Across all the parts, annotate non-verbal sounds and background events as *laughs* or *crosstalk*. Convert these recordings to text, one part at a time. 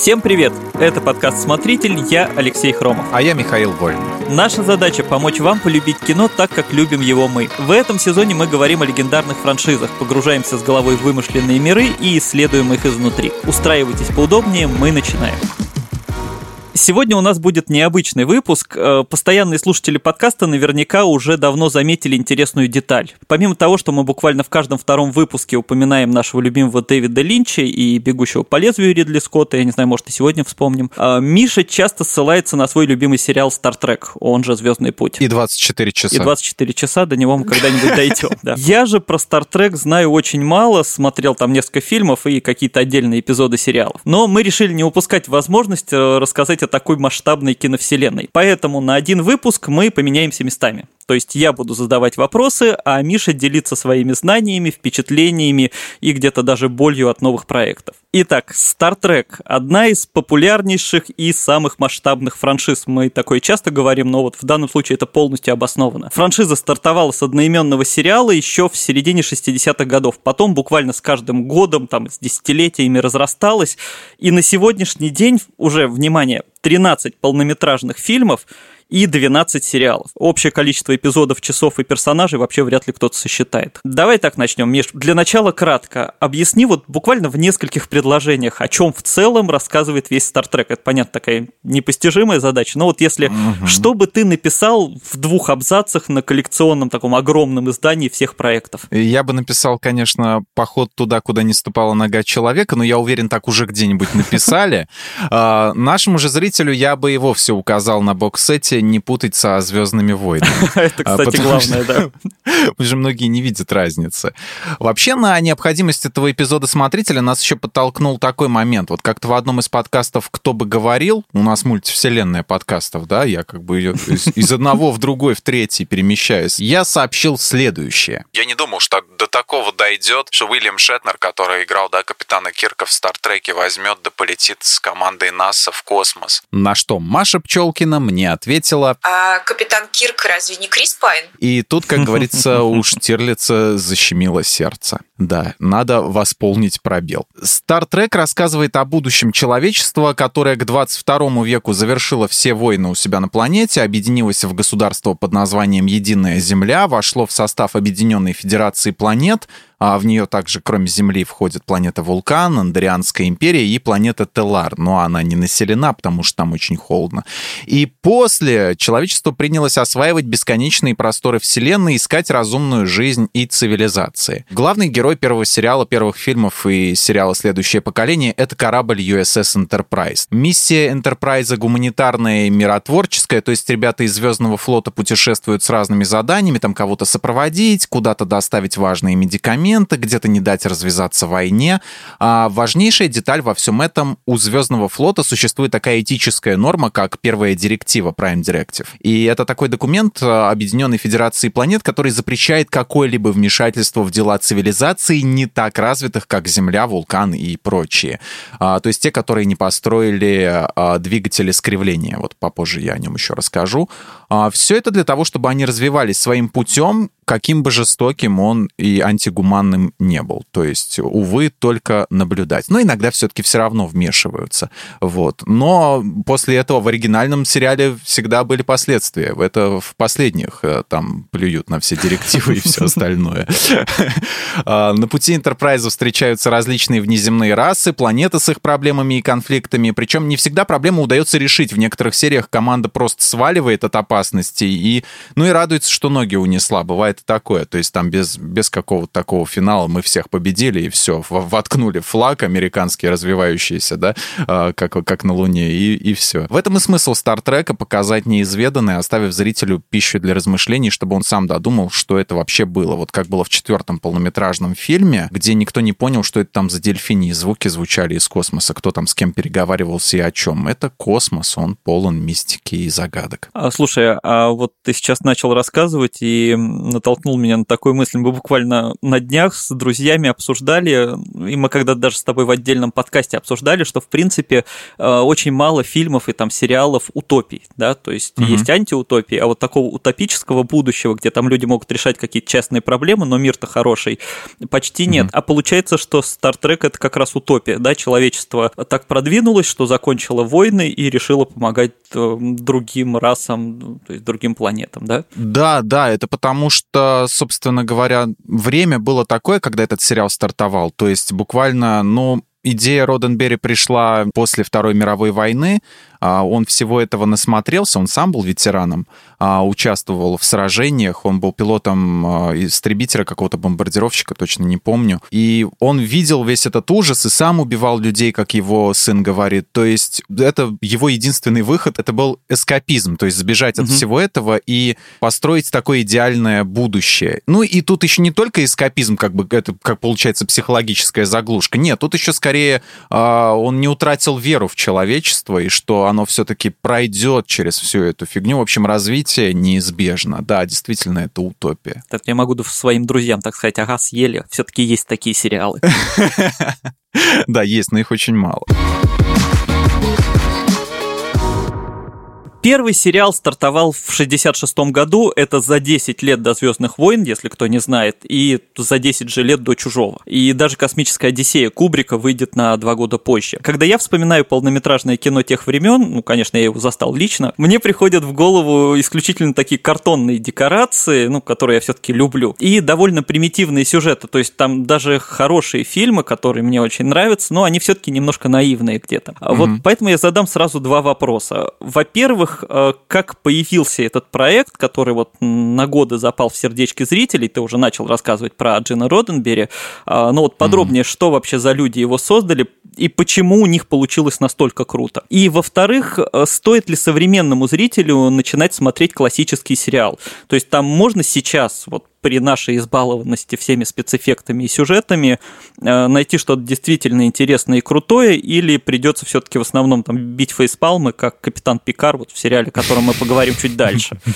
Всем привет! Это подкаст «Смотритель», я Алексей Хромов. А я Михаил Вольн. Наша задача – помочь вам полюбить кино так, как любим его мы. В этом сезоне мы говорим о легендарных франшизах, погружаемся с головой в вымышленные миры и исследуем их изнутри. Устраивайтесь поудобнее, мы начинаем. Сегодня у нас будет необычный выпуск. Э, постоянные слушатели подкаста наверняка уже давно заметили интересную деталь. Помимо того, что мы буквально в каждом втором выпуске упоминаем нашего любимого Дэвида Линча и «Бегущего по лезвию» Ридли Скотта, я не знаю, может и сегодня вспомним, э, Миша часто ссылается на свой любимый сериал «Стар Трек», он же «Звездный путь». И 24 часа. И 24 часа, до него мы когда-нибудь дойдем. Я же про «Стар Трек» знаю очень мало, смотрел там несколько фильмов и какие-то отдельные эпизоды сериалов. Но мы решили не упускать возможность э, рассказать о такой масштабной киновселенной. Поэтому на один выпуск мы поменяемся местами. То есть я буду задавать вопросы, а Миша делиться своими знаниями, впечатлениями и где-то даже болью от новых проектов. Итак, Star Trek – одна из популярнейших и самых масштабных франшиз. Мы такое часто говорим, но вот в данном случае это полностью обосновано. Франшиза стартовала с одноименного сериала еще в середине 60-х годов. Потом буквально с каждым годом, там, с десятилетиями разрасталась. И на сегодняшний день уже, внимание, 13 полнометражных фильмов и 12 сериалов. Общее количество эпизодов, часов и персонажей вообще вряд ли кто-то сосчитает. Давай так начнем, Миш. Для начала кратко. Объясни вот буквально в нескольких предложениях, о чем в целом рассказывает весь Trek. Это, понятно, такая непостижимая задача, но вот если, угу. что бы ты написал в двух абзацах на коллекционном таком огромном издании всех проектов? Я бы написал, конечно, поход туда, куда не ступала нога человека, но я уверен, так уже где-нибудь написали. *laughs* А, нашему же зрителю я бы и вовсе указал на бокс-сете не путать со «Звездными войнами». *laughs* Это, а, кстати, главное, да. *laughs* Потому что многие не видят разницы. Вообще, на необходимость этого эпизода «Смотрителя» нас еще подтолкнул такой момент. Вот как-то в одном из подкастов «Кто бы говорил», у нас мультивселенная подкастов, да, я как бы ее из одного в другой, в третий перемещаюсь, я сообщил следующее. Я не думал, что до такого дойдет, что Уильям Шетнер, который играл, да, капитана Кирка в «Стартреке», возьмет да полетит с командой НАСА в космос. На что Маша Пчелкина мне ответила, ответила... А капитан Кирк разве не Крис Пайн? И тут, как говорится, *laughs* у Штирлица защемило сердце. Да, надо восполнить пробел. Стартрек рассказывает о будущем человечества, которое к 22 веку завершило все войны у себя на планете, объединилось в государство под названием Единая Земля, вошло в состав Объединенной Федерации планет, а в нее также, кроме Земли, входит планета Вулкан, Андрианская империя и планета Телар. Но она не населена, потому что там очень холодно. И после человечество принялось осваивать бесконечные просторы Вселенной, искать разумную жизнь и цивилизации. Главный герой первого сериала, первых фильмов и сериала «Следующее поколение» — это корабль USS Enterprise. Миссия Enterprise гуманитарная и миротворческая, то есть ребята из Звездного флота путешествуют с разными заданиями, там кого-то сопроводить, куда-то доставить важные медикаменты, моменты, где-то не дать развязаться войне. А важнейшая деталь во всем этом у Звездного флота существует такая этическая норма, как первая директива Prime Directive. И это такой документ а, Объединенной Федерации планет, который запрещает какое-либо вмешательство в дела цивилизации не так развитых, как Земля, вулкан и прочие. А, то есть те, которые не построили а, двигатели скривления. Вот попозже я о нем еще расскажу. Все это для того, чтобы они развивались своим путем, каким бы жестоким он и антигуманным не был. То есть, увы, только наблюдать. Но иногда все-таки все равно вмешиваются. Вот. Но после этого в оригинальном сериале всегда были последствия. Это в последних э, там плюют на все директивы и все остальное. А, на пути Enterprise встречаются различные внеземные расы, планеты с их проблемами и конфликтами. Причем не всегда проблему удается решить. В некоторых сериях команда просто сваливает от опасности и, ну и радуется, что ноги унесла. Бывает такое. То есть там без, без какого-то такого финала мы всех победили, и все, воткнули флаг американский развивающийся, да, а, как, как на Луне, и, и все. В этом и смысл Стартрека показать неизведанное, оставив зрителю пищу для размышлений, чтобы он сам додумал, что это вообще было. Вот как было в четвертом полнометражном фильме, где никто не понял, что это там за дельфини, звуки звучали из космоса, кто там с кем переговаривался и о чем. Это космос, он полон мистики и загадок. А, слушай, а вот ты сейчас начал рассказывать и натолкнулся натолкнул меня на такую мысль. Мы буквально на днях с друзьями обсуждали, и мы когда даже с тобой в отдельном подкасте обсуждали, что, в принципе, э, очень мало фильмов и там сериалов утопий, да, то есть угу. есть антиутопии, а вот такого утопического будущего, где там люди могут решать какие-то частные проблемы, но мир-то хороший, почти нет. Угу. А получается, что Star Trek это как раз утопия, да, человечество так продвинулось, что закончило войны и решило помогать э, другим расам, то есть другим планетам, да? Да, да, это потому что, собственно говоря, время было такое, когда этот сериал стартовал, то есть буквально, ну, идея Роденберри пришла после Второй мировой войны, он всего этого насмотрелся, он сам был ветераном, а, участвовал в сражениях, он был пилотом а, истребителя какого-то бомбардировщика, точно не помню. И он видел весь этот ужас и сам убивал людей, как его сын говорит. То есть это его единственный выход, это был эскапизм, то есть сбежать от всего этого и построить такое идеальное будущее. Ну и тут еще не только эскапизм, как бы это, как получается, психологическая заглушка. Нет, тут еще скорее он не утратил веру в человечество и что оно все-таки пройдет через всю эту фигню. В общем, развитие неизбежно. Да, действительно, это утопия. Так я могу своим друзьям так сказать, ага, съели. Все-таки есть такие сериалы. *laughs* Да, есть, но их очень мало. Первый сериал стартовал в 66 году, это за 10 лет до «Звездных войн», если кто не знает, и за 10 же лет до «Чужого». И даже «Космическая Одиссея» Кубрика выйдет на два года позже. Когда я вспоминаю полнометражное кино тех времен, ну, конечно, я его застал лично, мне приходят в голову исключительно такие картонные декорации, ну, которые я все-таки люблю, и довольно примитивные сюжеты, то есть там даже хорошие фильмы, которые мне очень нравятся, но они все-таки немножко наивные где-то. Mm-hmm. Вот поэтому я задам сразу два вопроса. Во-первых, во-первых, э, как появился этот проект, который вот на годы запал в сердечки зрителей, ты уже начал рассказывать про Джина Роденбери, а, ну вот подробнее, mm-hmm. что вообще за люди его создали и почему у них получилось настолько круто. И во-вторых, э, стоит ли современному зрителю начинать смотреть классический сериал? То есть там можно сейчас вот при нашей избалованности всеми спецэффектами и сюжетами э, найти что-то действительно интересное и крутое, или придется все-таки в основном там бить фейспалмы, как капитан Пикар вот в сериале, о котором мы поговорим чуть дальше. *laughs*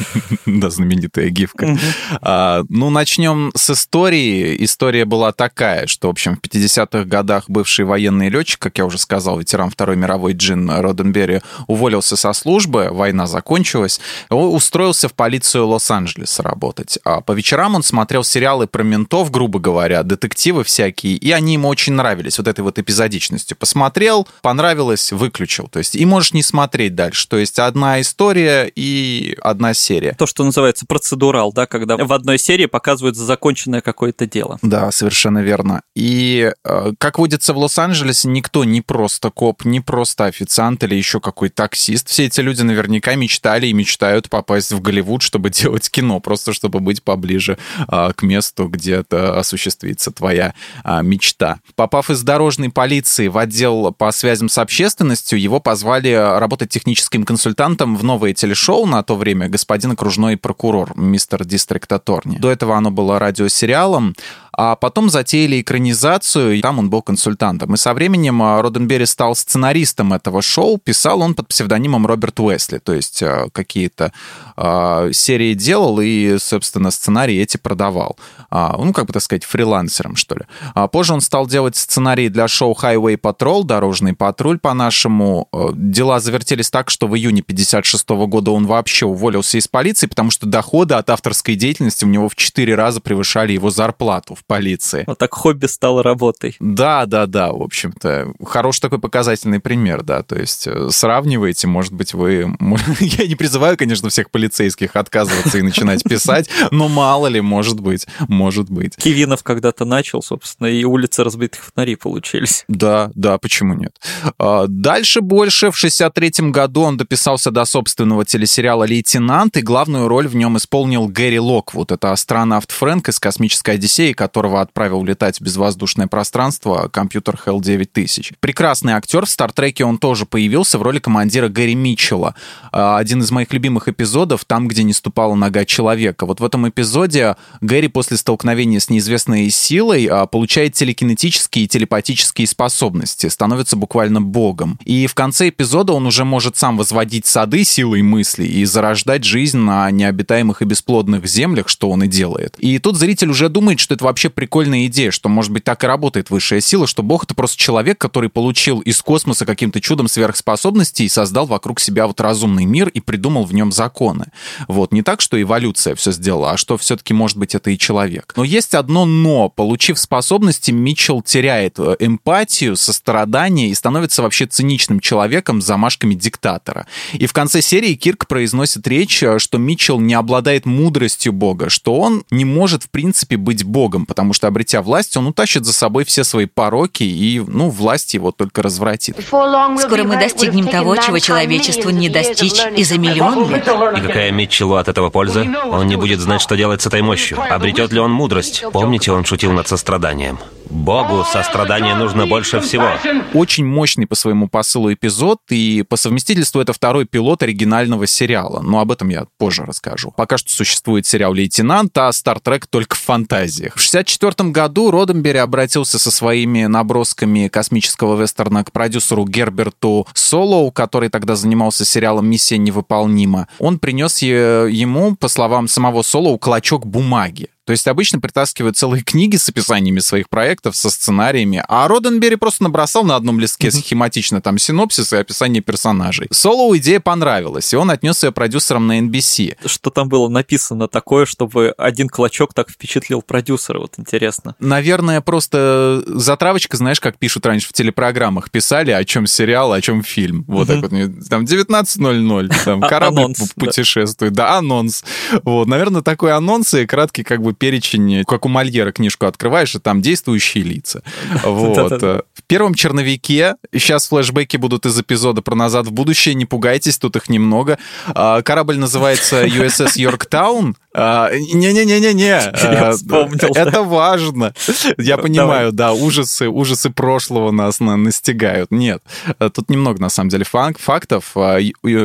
Да, знаменитая гифка. А, ну, начнем с истории. История была такая, что, в общем, в 50-х годах бывший военный летчик, как я уже сказал, ветеран Второй мировой Джин Роденберри, уволился со службы, война закончилась, устроился в полицию Лос-Анджелеса работать. А по вечерам он смотрел сериалы про ментов, грубо говоря, детективы всякие, и они ему очень нравились, вот этой вот эпизодичностью. Посмотрел, понравилось, выключил. То есть и можешь не смотреть дальше. То есть одна история и одна серия. То, что называется процедурал, да, когда в одной серии показывают законченное какое-то дело. Да, совершенно верно. И э, как водится в Лос-Анджелесе, никто не просто коп, не просто официант или еще какой таксист. Все эти люди наверняка мечтали и мечтают попасть в Голливуд, чтобы *laughs* делать кино, просто чтобы быть поближе к месту, где это осуществится твоя а, мечта. Попав из дорожной полиции в отдел по связям с общественностью, его позвали работать техническим консультантом в новое телешоу на то время «Господин окружной прокурор», мистер Дистрикт Аторни. До этого оно было радиосериалом, а потом затеяли экранизацию, и там он был консультантом. И со временем а, Роденберри стал сценаристом этого шоу, писал он под псевдонимом Роберт Уэсли, то есть какие-то э, серии делал и, собственно, сценарии эти продавал. А, ну, как бы так сказать, фрилансером, что ли. А позже он стал делать сценарии для шоу Highway Patrol, Дорожный патруль по-нашему. Э, дела завертелись так, что в июне 56 года он вообще уволился из полиции, потому что доходы от авторской деятельности у него в 4 раза превышали его зарплату в полиции. Вот так хобби стало работой. Да, да, да, в общем-то. Хороший такой показательный пример, да. То есть э, сравниваете, может быть, вы... *laughs* Я не призываю, конечно, всех полицейских отказываться и начинать *laughs* писать, но мало ли, может быть, может быть. Кивинов когда-то начал, собственно, и улицы разбитых фонарей получились. Да, да, почему нет? А, дальше больше. В 63 году он дописался до собственного телесериала «Лейтенант», и главную роль в нем исполнил Гэри Локвуд. Это астронавт Фрэнк из «Космической Одиссеи», которого отправил летать в безвоздушное пространство компьютер HAL 9000. Прекрасный актер, в Стартреке он тоже появился в роли командира Гэри Митчелла. А, один из моих любимых эпизодов, там, где не ступала нога человека. Вот в этом эпизоде Гэри после столкновения с неизвестной силой а, получает телекинетические и телепатические способности, становится буквально богом. И в конце эпизода он уже может сам возводить сады силой мысли и зарождать жизнь на необитаемых и бесплодных землях, что он и делает. И тут зритель уже думает, что это вообще прикольная идея, что, может быть, так и работает высшая сила, что бог — это просто человек, который получил из космоса каким-то чудом сверхспособности и создал вокруг себя вот разумный мир и придумал в нем законы. Вот, не так, что эволюция все сделала, а что все-таки, может быть, это и человек. Но есть одно «но». Получив способности, Митчелл теряет э, эмпатию, сострадание и становится вообще циничным человеком с замашками диктатора. И в конце серии Кирк произносит речь, э, что Митчелл не обладает мудростью бога, что он не может, в принципе, быть богом, потому что, обретя власть, он утащит за собой все свои пороки, и, ну, власть его только развратит. Скоро мы достигнем того, чего человечеству не достичь и за миллион лет. И какая Митчеллу от этого польза? Он не будет знать, что делать с этой мощью. Обретет ли он мудрость? Помните, он шутил над состраданием. Богу сострадания нужно больше всего. Очень мощный по своему посылу эпизод, и по совместительству это второй пилот оригинального сериала. Но об этом я позже расскажу. Пока что существует сериал «Лейтенант», а «Стартрек» только в фантазиях. В 1964 году Роденбери обратился со своими набросками космического вестерна к продюсеру Герберту Солоу, который тогда занимался сериалом «Миссия невыполнима». Он принес ему, по словам самого Солоу, клочок бумаги. То есть обычно притаскивают целые книги с описаниями своих проектов, со сценариями, а Роденбери просто набросал на одном листке схематично там синопсис и описание персонажей. Солоу идея понравилась, и он отнес ее продюсерам на NBC. Что там было написано такое, чтобы один клочок так впечатлил продюсера, вот интересно. Наверное, просто затравочка, знаешь, как пишут раньше в телепрограммах, писали, о чем сериал, о чем фильм. Вот так вот, там 19.00, там а, корабль путешествует, да, анонс. Вот, наверное, такой анонс и краткий как бы перечень, как у Мольера книжку открываешь, и там действующие лица. *laughs* Вот. В первом черновике, сейчас флешбеки будут из эпизода про «Назад в будущее», не пугайтесь, тут их немного. А, корабль называется *laughs* USS Йорктаун, а, не-не-не-не-не. *laughs* А, вспомнил. Это важно. Я понимаю, да, ужасы, ужасы прошлого нас настигают. Нет, тут немного, на самом деле, фактов.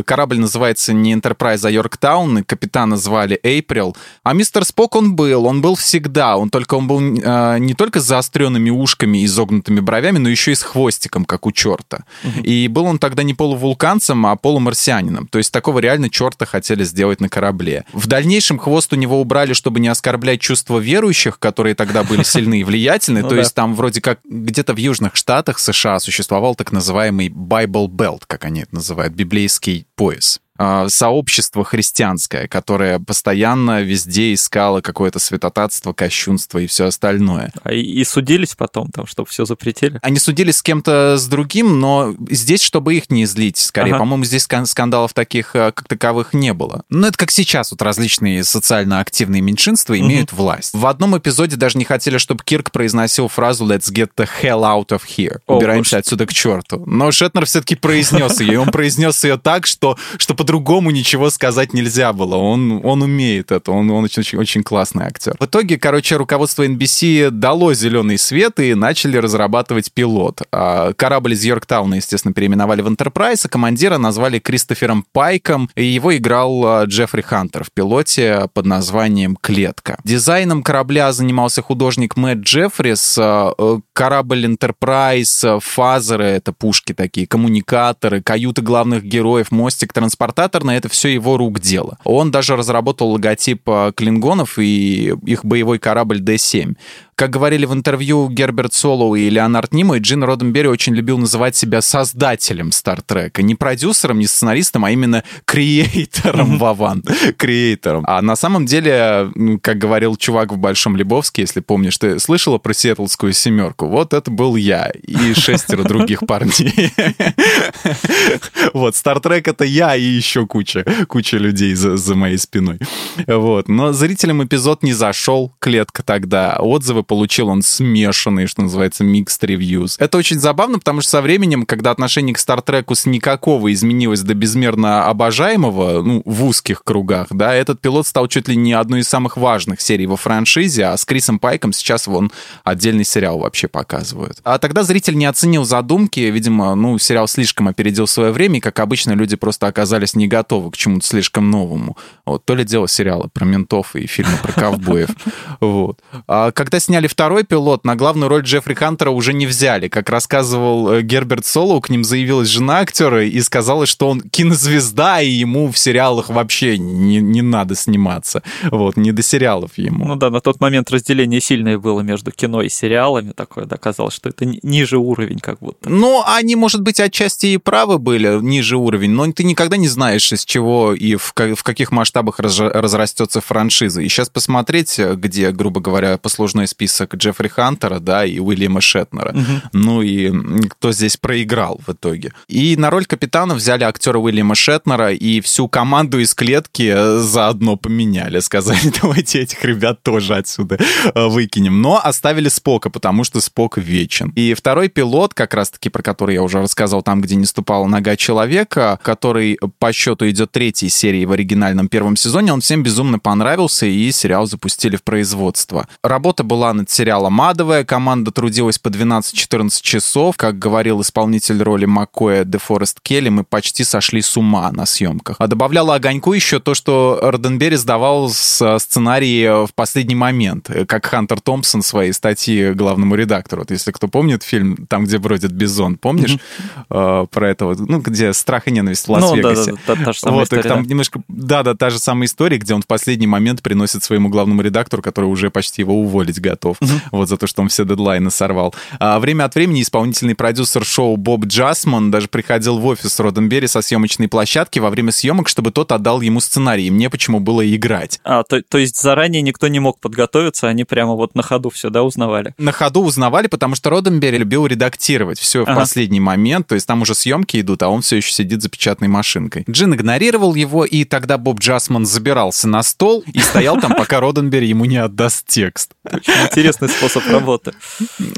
Корабль называется не Enterprise, а Йорктаун, капитана звали Эйприл. А мистер Спок он был, он был всегда. Он только он был не только с заостренными ушками и изогнутыми бровями, но еще и с хвостиком, как у черта. И был он тогда не полувулканцем, а полумарсианином. То есть такого реально черта хотели сделать на корабле. В дальнейшем хвост хвост у него убрали, чтобы не оскорблять чувства верующих, которые тогда были сильны и влиятельны. *laughs* Ну То есть там вроде как где-то в южных штатах США существовал так называемый Bible Belt, как они это называют, библейский пояс. А, сообщество христианское, которое постоянно везде искало какое-то святотатство, кощунство и все остальное. А и, и судились потом, там, чтобы все запретили? Они судились с кем-то с другим, но здесь, чтобы их не злить, скорее. Ага. По-моему, здесь скандалов таких а, как таковых не было. Но это как сейчас, вот различные социально активные меньшинства имеют угу. власть. В одном эпизоде даже не хотели, чтобы Кирк произносил фразу «Let's get the hell out of here». Убираемся О, отсюда к черту. Но Шетнер все-таки произнес ее, и он произнес ее так, что, что под по-другому ничего сказать нельзя было. Он, он умеет это, он, он очень, очень классный актер. В итоге, короче, руководство NBC дало зеленый свет и начали разрабатывать пилот. А, корабль из Йорктауна, естественно, переименовали в Enterprise, а командира назвали Кристофером Пайком, и его играл а, Джеффри Хантер в пилоте под названием «Клетка». Дизайном корабля занимался художник Мэтт Джеффрис. А, э, корабль Enterprise, фазеры — это пушки такие, коммуникаторы, каюты главных героев, мостик, транспорт эксплуататорно, это все его рук дело. Он даже разработал логотип э, клингонов и их боевой корабль D7. Как говорили в интервью Герберт Солоу и Леонард Нимой, Джин Роденберри очень любил называть себя создателем Стартрека. Не продюсером, не сценаристом, а именно креатором Вован. Креатором. А на самом деле, как говорил чувак в Большом Лебовске, если помнишь, ты слышала про Сиэтлскую семерку? Вот это был я и шестеро других парней. Вот, Стартрек — это я и еще куча, куча людей за, за моей спиной. Вот. Но зрителям эпизод не зашел, клетка тогда. Отзывы получил он смешанный, что называется, mixed reviews. Это очень забавно, потому что со временем, когда отношение к Стартреку с никакого изменилось до безмерно обожаемого, ну, в узких кругах, да, этот пилот стал чуть ли не одной из самых важных серий во франшизе, а с Крисом Пайком сейчас вон отдельный сериал вообще показывают. А тогда зритель не оценил задумки, видимо, ну, сериал слишком опередил свое время, и, как обычно, люди просто оказались не готовы к чему-то слишком новому. Вот, то ли дело сериала про ментов и фильмы про ковбоев. *laughs* Вот. А когда сняли второй пилот, на главную роль Джеффри Хантера уже не взяли. Как рассказывал э, Герберт Солоу, к ним заявилась жена актера и сказала, что он кинозвезда, и ему в сериалах вообще не, не надо сниматься. Вот, не до сериалов ему. Ну да, на тот момент разделение сильное было между кино и сериалами. Такое доказалось, что это ниже уровень как будто. Ну, они, может быть, отчасти и правы были, ниже уровень, но ты никогда не знаешь, из чего и в, в каких масштабах раз, разрастется франшиза. И сейчас посмотреть, где, грубо говоря, послужной список Джеффри Хантера, да, и Уильяма Шетнера. Угу. Ну и кто здесь проиграл в итоге. И на роль капитана взяли актера Уильяма Шетнера и всю команду из клетки заодно поменяли. Сказали, *laughs* давайте этих ребят тоже отсюда э, выкинем. Но оставили Спока, потому что Спок вечен. И второй пилот, как раз-таки про который я уже рассказал, там, где не ступала нога человека, который по счету идет третьей серии в оригинальном первом сезоне, он всем безумно понравился, и сериал запустили в производство. Работа была над сериалом адовая, команда трудилась по 12-14 часов. Как говорил исполнитель роли Маккоя Де Форест Келли, мы почти сошли с ума на съемках. А добавляло огоньку еще то, что Роденберри сдавал сценарий в последний момент, как Хантер Томпсон своей статьи главному редактору. Вот если кто помнит фильм «Там, где бродит бизон», помнишь mm-hmm. про это вот, ну, где страх и ненависть в Лас-Вегасе? Ну, да, да, да, та же самая вот, история, там да. немножко, да, да, та же самая история, где он в последний момент приносит своему главному редактору, который уже почти его уволить готов, вот за то, что он все дедлайны сорвал. А время от времени исполнительный продюсер шоу Боб Джасман даже приходил в офис Роденберри со съемочной площадки во время съемок, чтобы тот отдал ему сценарий. И мне почему было играть. А, то, то есть заранее никто не мог подготовиться, они прямо вот на ходу все, да, узнавали? На ходу узнавали, потому что Роденберри любил редактировать все ага. в последний момент, то есть там уже съемки идут, а он все еще сидит за печатной машинкой. Джин игнорировал его, и тогда Боб Джасман забирался на стол и стоял там, пока Роденберри ему не отдаст текст. Интересный способ работы.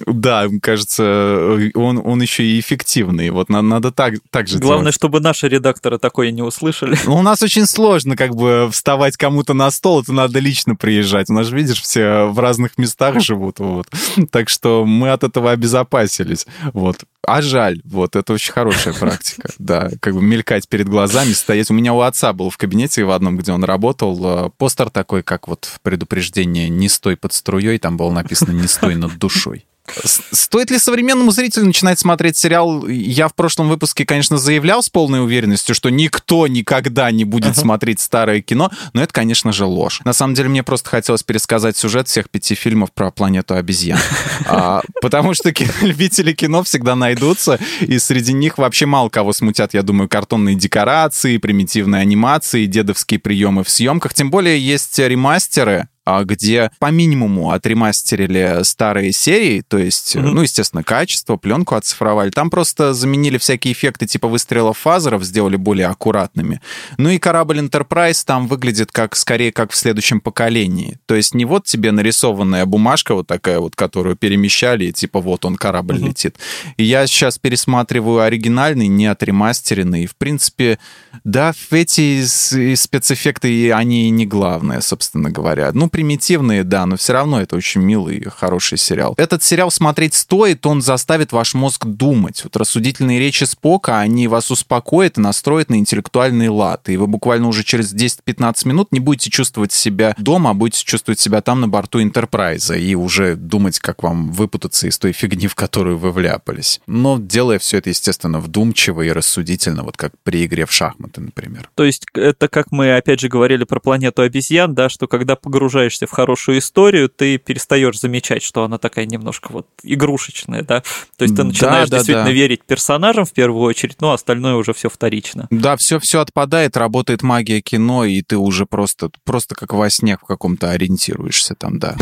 Да, кажется, он, он еще и эффективный. Вот надо, надо так, так же Главное, делать. чтобы наши редакторы такое не услышали. Ну, у нас очень сложно как бы вставать кому-то на стол, это надо лично приезжать. У нас же, видишь, все в разных местах живут. Вот. Так что мы от этого обезопасились. Вот. А жаль, вот, это очень хорошая практика, да, как бы мелькать перед глазами, стоять. У меня у отца был в кабинете в одном, где он работал, постер такой, как вот предупреждение «Не стой под струей», там было написано «Не стой над душой». Стоит ли современному зрителю начинать смотреть сериал? Я в прошлом выпуске, конечно, заявлял с полной уверенностью, что никто никогда не будет uh-huh. смотреть старое кино, но это, конечно же, ложь. На самом деле, мне просто хотелось пересказать сюжет всех пяти фильмов про планету обезьян. А, потому что *laughs* любители кино всегда найдутся, и среди них вообще мало кого смутят, я думаю, картонные декорации, примитивные анимации, дедовские приемы в съемках. Тем более есть ремастеры, где по минимуму отремастерили старые серии, то есть, mm-hmm. ну, естественно, качество, пленку оцифровали. Там просто заменили всякие эффекты типа выстрелов фазеров, сделали более аккуратными. Ну и корабль Enterprise там выглядит как скорее как в следующем поколении. То есть не вот тебе нарисованная бумажка вот такая вот, которую перемещали, и типа вот он корабль mm-hmm. летит. И я сейчас пересматриваю оригинальный, не отремастеренный. В принципе, да, эти спецэффекты, они не главное, собственно говоря. Ну, примитивные, да, но все равно это очень милый и хороший сериал. Этот сериал смотреть стоит, он заставит ваш мозг думать. Вот рассудительные речи Спока, они вас успокоят и настроят на интеллектуальный лад. И вы буквально уже через 10-15 минут не будете чувствовать себя дома, а будете чувствовать себя там на борту Интерпрайза и уже думать, как вам выпутаться из той фигни, в которую вы вляпались. Но делая все это, естественно, вдумчиво и рассудительно, вот как при игре в шахматы, например. То есть это как мы, опять же, говорили про планету обезьян, да, что когда погружаешься погружаешься в хорошую историю, ты перестаешь замечать, что она такая немножко вот игрушечная, да. То есть ты начинаешь да, да, действительно да. верить персонажам в первую очередь, но остальное уже все вторично. Да, все все отпадает, работает магия кино, и ты уже просто, просто как во сне в каком-то ориентируешься там, да.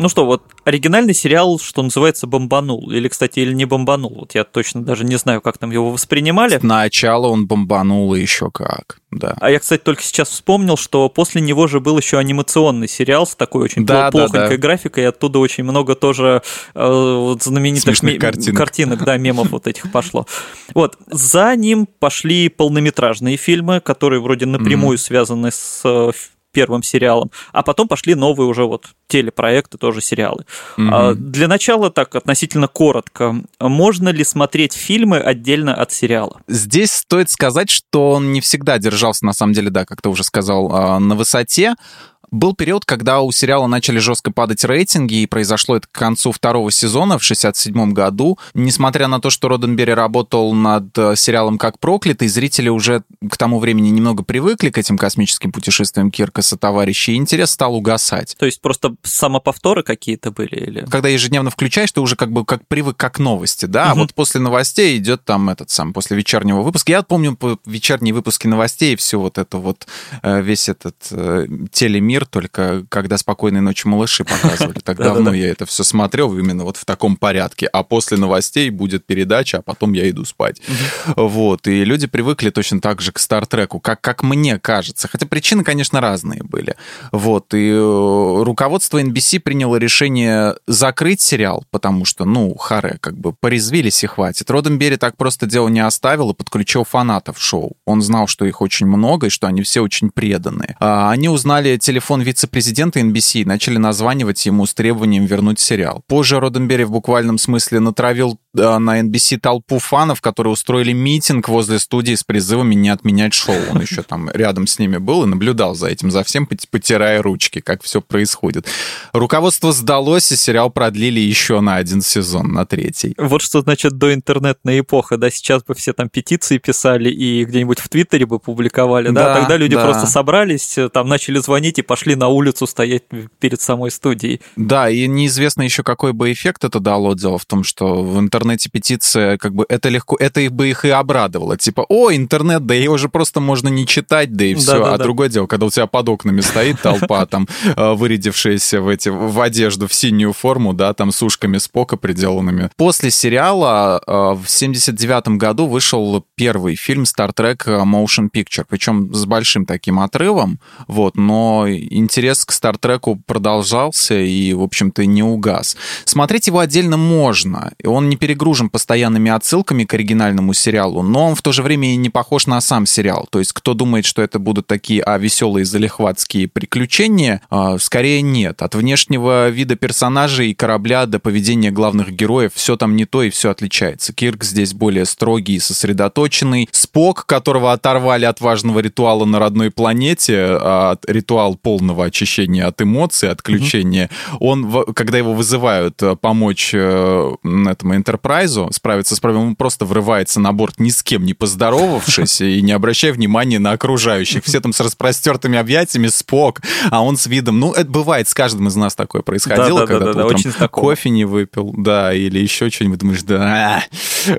Ну что, вот оригинальный сериал, что называется, бомбанул. Или, кстати, или не бомбанул. Вот я точно даже не знаю, как там его воспринимали. Сначала он бомбанул и еще как, да. А я, кстати, только сейчас вспомнил, что после него же был еще анимационный сериал с такой очень Да, да, плохонькой да. графикой, и оттуда очень много тоже э, вот знаменитых Смешных ме- картинок. картинок, да, мемов *laughs* вот этих пошло. Вот, за ним пошли полнометражные фильмы, которые вроде напрямую связаны с э, первым сериалом, а потом пошли новые уже вот телепроекты, тоже сериалы. А, Для начала так, относительно коротко, можно ли смотреть фильмы отдельно от сериала? Здесь стоит сказать, что он не всегда держался, на самом деле, да, как ты уже сказал, а, на высоте. Был период, когда у сериала начали жестко падать рейтинги, и произошло это к концу второго сезона в 67 году. Несмотря на то, что Роденбери работал над э, сериалом «Как проклятый», зрители уже к тому времени немного привыкли к этим космическим путешествиям Кирка со товарищей, и интерес стал угасать. То есть просто самоповторы какие-то были? Или... Когда ежедневно включаешь, ты уже как бы как привык как новости, да, а Мгм. вот после новостей идет там этот сам, после вечернего выпуска. Я помню по- вечерние выпуски новостей, все вот это вот, э, весь этот э, телемир, только когда «Спокойной ночи, малыши» показывали. Так *laughs* давно я это все смотрел именно вот в таком порядке. А после новостей будет передача, а потом я иду спать. Вот, и люди привыкли точно так же к Стартреку, как, как мне кажется. Хотя причины, конечно, разные были. Вот, и э, руководство NBC приняло решение закрыть сериал, потому что, ну, харе, как бы порезвились и хватит. Роденбери так просто дело не оставил и подключил фанатов шоу. Он знал, что их очень много и что они все очень преданные. А, Они узнали телефон вице-президента NBC и начали названивать ему с требованием вернуть сериал. Позже Роденбери в буквальном смысле натравил на NBC толпу фанов, которые устроили митинг возле студии с призывами не отменять шоу. Он еще там рядом с ними был и наблюдал за этим, за всем, пот- потирая ручки, как все происходит. Руководство сдалось, и сериал продлили еще на один сезон, на третий. Вот что значит доинтернетная эпоха, да, сейчас бы все там петиции писали и где-нибудь в Твиттере бы публиковали, да, Да, тогда люди да. просто собрались, э, там начали звонить и пошли на улицу стоять перед самой студией. Да, и неизвестно еще, какой бы эффект это дало. Дело в том, что в интернете петиция, как бы, это легко, это их бы их и обрадовало. Типа, о, интернет, да его же просто можно не читать, да и все. Да-да-да. А другое дело, когда у тебя под окнами стоит толпа, *laughs* там, э, вырядившаяся в эти, в одежду, в синюю форму, да, там, с ушками Спока приделанными. После сериала э, в 79 году вышел первый фильм Star Trek Motion Picture, причем с большим таким отрывом, вот, но интерес к Стартреку продолжался и, в общем-то, не угас. Смотреть его отдельно можно, и он не перегружен постоянными отсылками к оригинальному сериалу, но он в то же время и не похож на сам сериал. То есть, кто думает, что это будут такие а, веселые залихватские приключения, а, скорее нет. От внешнего вида персонажей и корабля до поведения главных героев все там не то и все отличается. Кирк здесь более строгий и сосредоточенный. Спок, которого оторвали от важного ритуала на родной планете, а, от- ритуал полного очищения от эмоций, отключения, он, в- когда его вызывают э, помочь э, м, Энтерпрайзу справиться с проблемой, он просто врывается на борт, ни с кем не поздоровавшись *laughs* и не обращая внимания на окружающих. Все там с распростертыми объятиями, Спок, а он с видом... Ну, это бывает, с каждым из нас такое происходило, когда ты утром очень кофе не выпил, да, или еще что-нибудь, думаешь, да,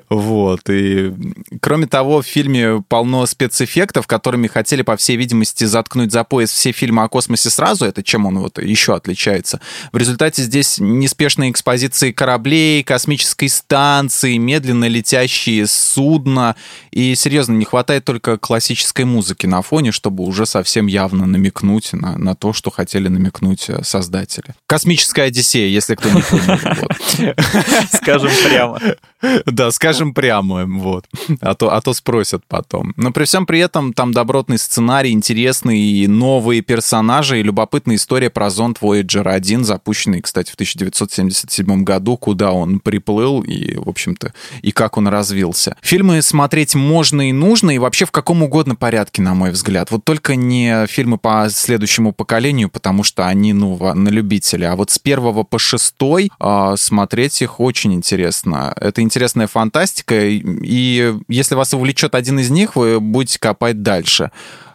вот. И, кроме того, в фильме полно спецэффектов, которыми хотели, по всей видимости, заткнуть за пояс все фильмы о космосе сразу, это чем он вот еще отличается. В результате здесь неспешные экспозиции кораблей, космической станции, медленно летящие судна, и, серьезно, не хватает только классической музыки на фоне, чтобы уже совсем явно намекнуть на, на то, что хотели намекнуть э, создатели. Космическая Одиссея, если кто не понял. Скажем прямо. *laughs* Да, скажем прямо, вот. А то, а то спросят потом. Но при всем при этом там добротный сценарий, интересные новые персонажи и любопытная история про зонд Voyager 1, запущенный, кстати, в 1977 году, куда он приплыл и, в общем-то, и как он развился. Фильмы смотреть можно и нужно, и вообще в каком угодно порядке, на мой взгляд. Вот только не фильмы по следующему поколению, потому что они, ну, на любителя. А вот с первого по шестой а, смотреть их очень интересно. Это интересная фантастика, и, если вас увлечет один из них, вы будете копать дальше.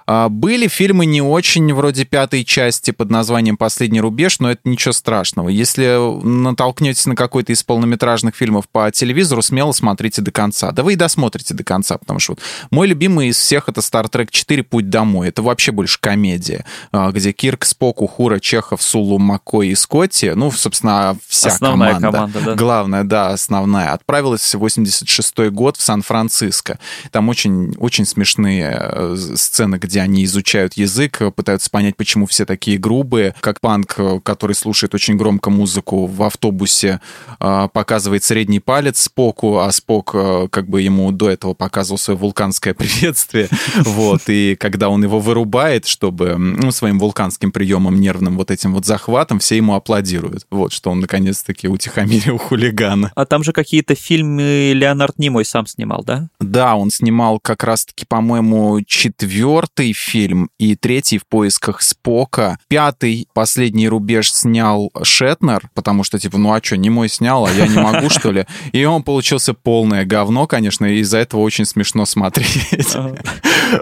А, были фильмы не очень, вроде пятой части под названием «Последний рубеж», но это ничего страшного. Если натолкнетесь на какой-то из полнометражных фильмов по телевизору, смело смотрите до конца. Да вы и досмотрите до конца, потому что вот мой любимый из всех это Star Trek 4 «Путь домой». Это вообще больше комедия, а, где Кирк, Спок, Ухура, Чехов, Сулу, Маккой и Скотти, ну, собственно, вся Основная команда. команда, да. Главная, да, основная. Отправилась в 86 год в Сан-Франциско. Там очень, очень смешные э, сцены, где они изучают язык, пытаются понять, почему все такие грубые. Как панк, который слушает очень громко музыку в автобусе, э, показывает средний палец Споку, а Спок э, как бы ему до этого показывал свое вулканское *laughs* приветствие. Вот, и когда он его вырубает, чтобы ну, своим вулканским приемом, нервным вот этим вот захватом, все ему аплодируют. Вот, что он наконец-таки утихомирил *laughs* хулигана. А там же какие-то фильмы Леонард Нимой сам снимал, да? Да, он снимал как раз-таки, по-моему, четвертый фильм и третий в поисках Спока. Пятый, последний рубеж снял Шетнер, потому что, типа, ну а что, не мой снял, а я не могу, что ли? *laughs* И он получился полное говно, конечно, и из-за этого очень смешно смотреть. *laughs*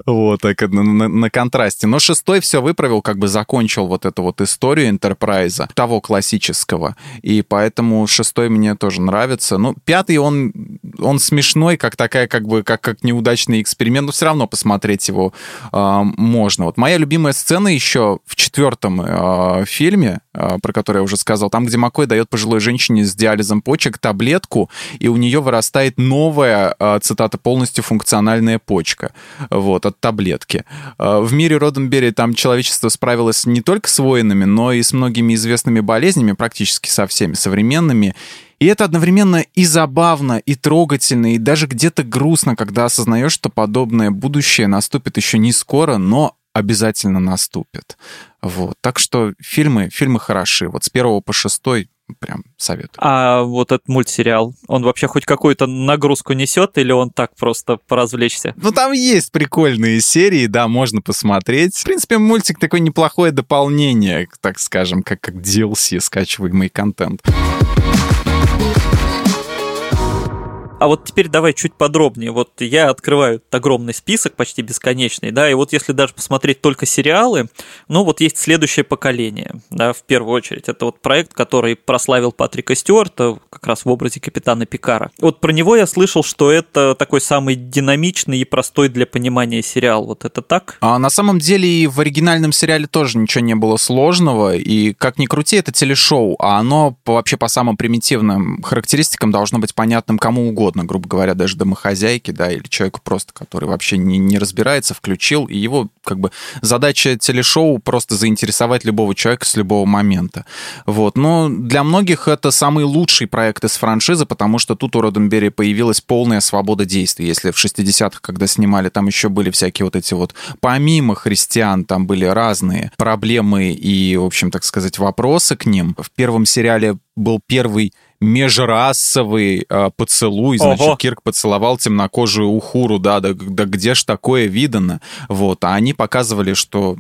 Вот, так на, контрасте. Но шестой все выправил, как бы закончил вот эту вот историю Энтерпрайза, того классического. И поэтому шестой мне тоже нравится. Ну, пятый, он, он смешной, как такая, как бы, как, как неудачный эксперимент, но все равно посмотреть его а, можно. Вот моя любимая сцена еще в четвертом а, фильме, а, про который я уже сказал, там, где Маккой дает пожилой женщине с диализом почек таблетку, и у нее вырастает новая, а, цитата, полностью функциональная почка, вот, от таблетки. А, В мире Роденберри там человечество справилось не только с воинами, но и с многими известными болезнями, практически со всеми современными, и это одновременно и забавно, и трогательно, и даже где-то грустно, когда осознаешь, что подобное будущее наступит еще не скоро, но обязательно наступит. Вот. Так что фильмы, фильмы хороши. Вот с первого по шестой прям советую. А вот этот мультсериал, он вообще хоть какую-то нагрузку несет или он так просто поразвлечься? Ну, там есть прикольные серии, да, можно посмотреть. В принципе, мультик такое неплохое дополнение, так скажем, как, как DLC, скачиваемый контент. Thank you. А вот теперь давай чуть подробнее. Вот я открываю огромный список, почти бесконечный, да, и вот если даже посмотреть только сериалы, ну вот есть следующее поколение, да, в первую очередь. Это вот проект, который прославил Патрика Стюарта как раз в образе капитана Пикара. Вот про него я слышал, что это такой самый динамичный и простой для понимания сериал. Вот это так? А на самом деле и в оригинальном сериале тоже ничего не было сложного, и как ни крути, это телешоу, а оно вообще по самым примитивным характеристикам должно быть понятным кому угодно, грубо говоря, даже домохозяйке, да, или человеку просто, который вообще не, не разбирается, включил, и его как бы задача телешоу просто заинтересовать любого человека с любого момента. Вот. Но для многих это самый лучший проект из франшизы, потому что тут у Роденберри появилась полная свобода действий. Если в 60-х, когда снимали, там еще были всякие вот эти вот, помимо христиан, там были разные проблемы и, в общем, так сказать, вопросы к ним. В первом сериале был первый межрасовый э, поцелуй, значит, Ого. Кирк поцеловал темнокожую ухуру, да, да, да где ж такое видано, вот, а они показывали, что,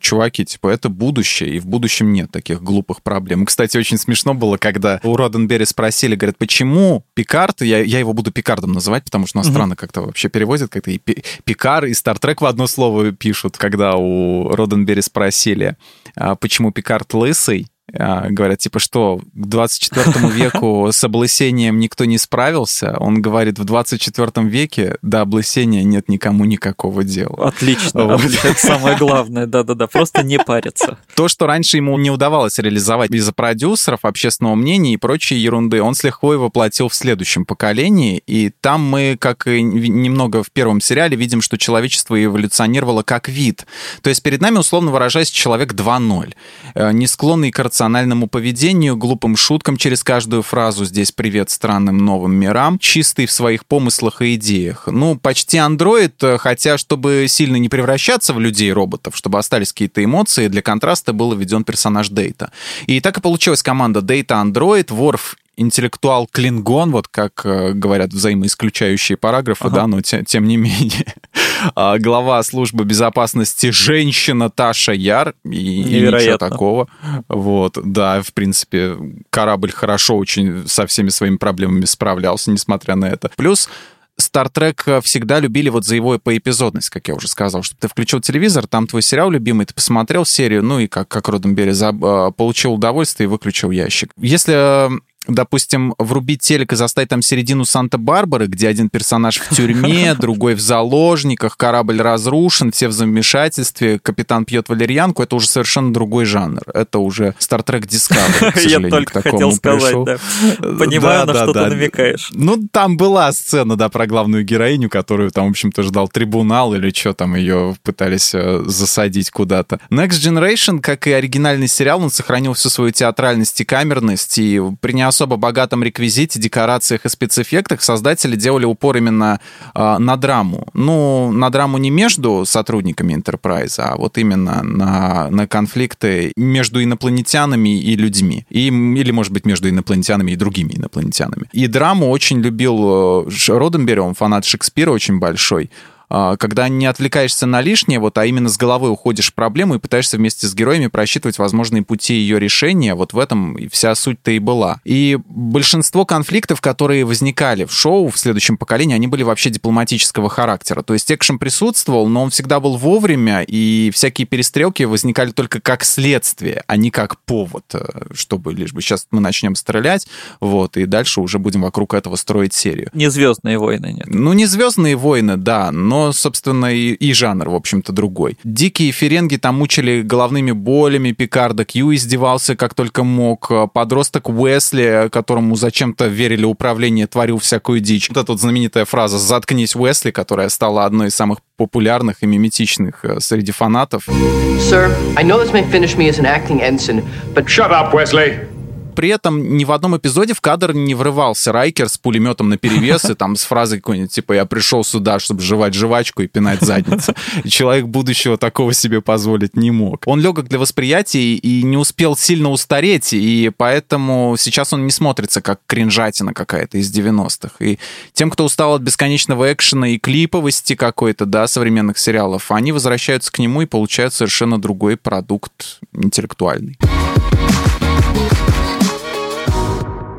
чуваки, типа, это будущее, и в будущем нет таких глупых проблем. Кстати, очень смешно было, когда у Роденберри спросили, говорят, почему Пикард, я, я его буду Пикардом называть, потому что у нас Мгм. странно как-то вообще переводят, как-то и Пи- Пикар, и Стартрек в одно слово пишут, когда у Роденберри спросили, а, почему Пикард лысый, говорят, типа, что к 24 веку с облысением никто не справился. Он говорит, в 24 веке до облысения нет никому никакого дела. Отлично, Вот. отлично. *laughs* это самое главное, да-да-да, просто не париться. То, что раньше ему не удавалось реализовать из-за продюсеров, общественного мнения и прочей ерунды, он с лихвой воплотил в следующем поколении. И там мы, как и немного в первом сериале, видим, что человечество эволюционировало как вид. То есть перед нами, условно выражаясь, человек 2.0. Э, Не склонный к рациональному поведению, глупым шуткам через каждую фразу «здесь привет странным новым мирам», чистый в своих помыслах и идеях. Ну, почти андроид, э, хотя, чтобы сильно не превращаться в людей-роботов, чтобы остались какие-то эмоции, для контраста был введен персонаж Дейта. И так и получилась команда Дейта Андроид, Ворф интеллектуал Клингон, вот как э, говорят взаимоисключающие параграфы, Ага. да, но те- тем не менее. *laughs* А, Глава службы безопасности женщина Таша Яр, и, и ничего такого. Вот, да, в принципе, корабль хорошо очень со всеми своими проблемами справлялся, несмотря на это. Плюс Star Trek всегда любили вот за его поэпизодность, как я уже сказал, чтобы ты включил телевизор, там твой сериал любимый, ты посмотрел серию, ну и как, как Роденберри, за, получил удовольствие и выключил ящик. Если допустим, врубить телек и заставить там середину Санта-Барбары, где один персонаж в тюрьме, *laughs* другой в заложниках, корабль разрушен, все в замешательстве, капитан пьет валерьянку, это уже совершенно другой жанр. Это уже Star Trek Discovery, *laughs* Я только к такому хотел сказать, пришел. да. Понимаю, на что ты намекаешь. Ну, там была сцена, да, про главную героиню, которую там, в общем-то, ждал трибунал или что там ее пытались э, засадить куда-то. Next Generation, как и оригинальный сериал, он сохранил всю свою театральность и камерность, и при не особо богатом реквизите, декорациях и спецэффектах создатели делали упор именно э, на драму. Ну, на драму не между сотрудниками Enterprise, а вот именно на, на конфликты между инопланетянами и людьми. И, или, может быть, между инопланетянами и другими инопланетянами. И драму очень любил э, Роденберри, он фанат Шекспира очень большой когда не отвлекаешься на лишнее, вот, а именно с головой уходишь в проблему и пытаешься вместе с героями просчитывать возможные пути ее решения, вот в этом вся суть-то и была. И большинство конфликтов, которые возникали в шоу в следующем поколении, они были вообще дипломатического характера. То есть экшен присутствовал, но он всегда был вовремя, и всякие перестрелки возникали только как следствие, а не как повод, э, чтобы лишь бы сейчас мы начнем стрелять, вот, и дальше уже будем вокруг этого строить серию. Не «Звездные войны» нет. Ну, не «Звездные войны», да, но но, собственно, и, и жанр, в общем-то, другой. Дикие ференги там мучили головными болями Пикарда, Кью издевался как только мог, подросток Уэсли, которому зачем-то верили управление, творил всякую дичь. Вот эта вот знаменитая фраза «Заткнись, Уэсли», которая стала одной из самых популярных и миметичных э, среди фанатов. Sir, I know this may finish me as an acting ensign, but... Shut up, Wesley! При этом ни в одном эпизоде в кадр не врывался Райкер с пулеметом на перевес и там с фразой какой-нибудь, типа, я пришел сюда, чтобы жевать жвачку и пинать задницу. Человек будущего такого себе позволить не мог. Он легок для восприятия и не успел сильно устареть, и поэтому сейчас он не смотрится как кринжатина какая-то из 90-х. И тем, кто устал от бесконечного экшена и клиповости какой-то, да, современных сериалов, они возвращаются к нему и получают совершенно другой продукт интеллектуальный.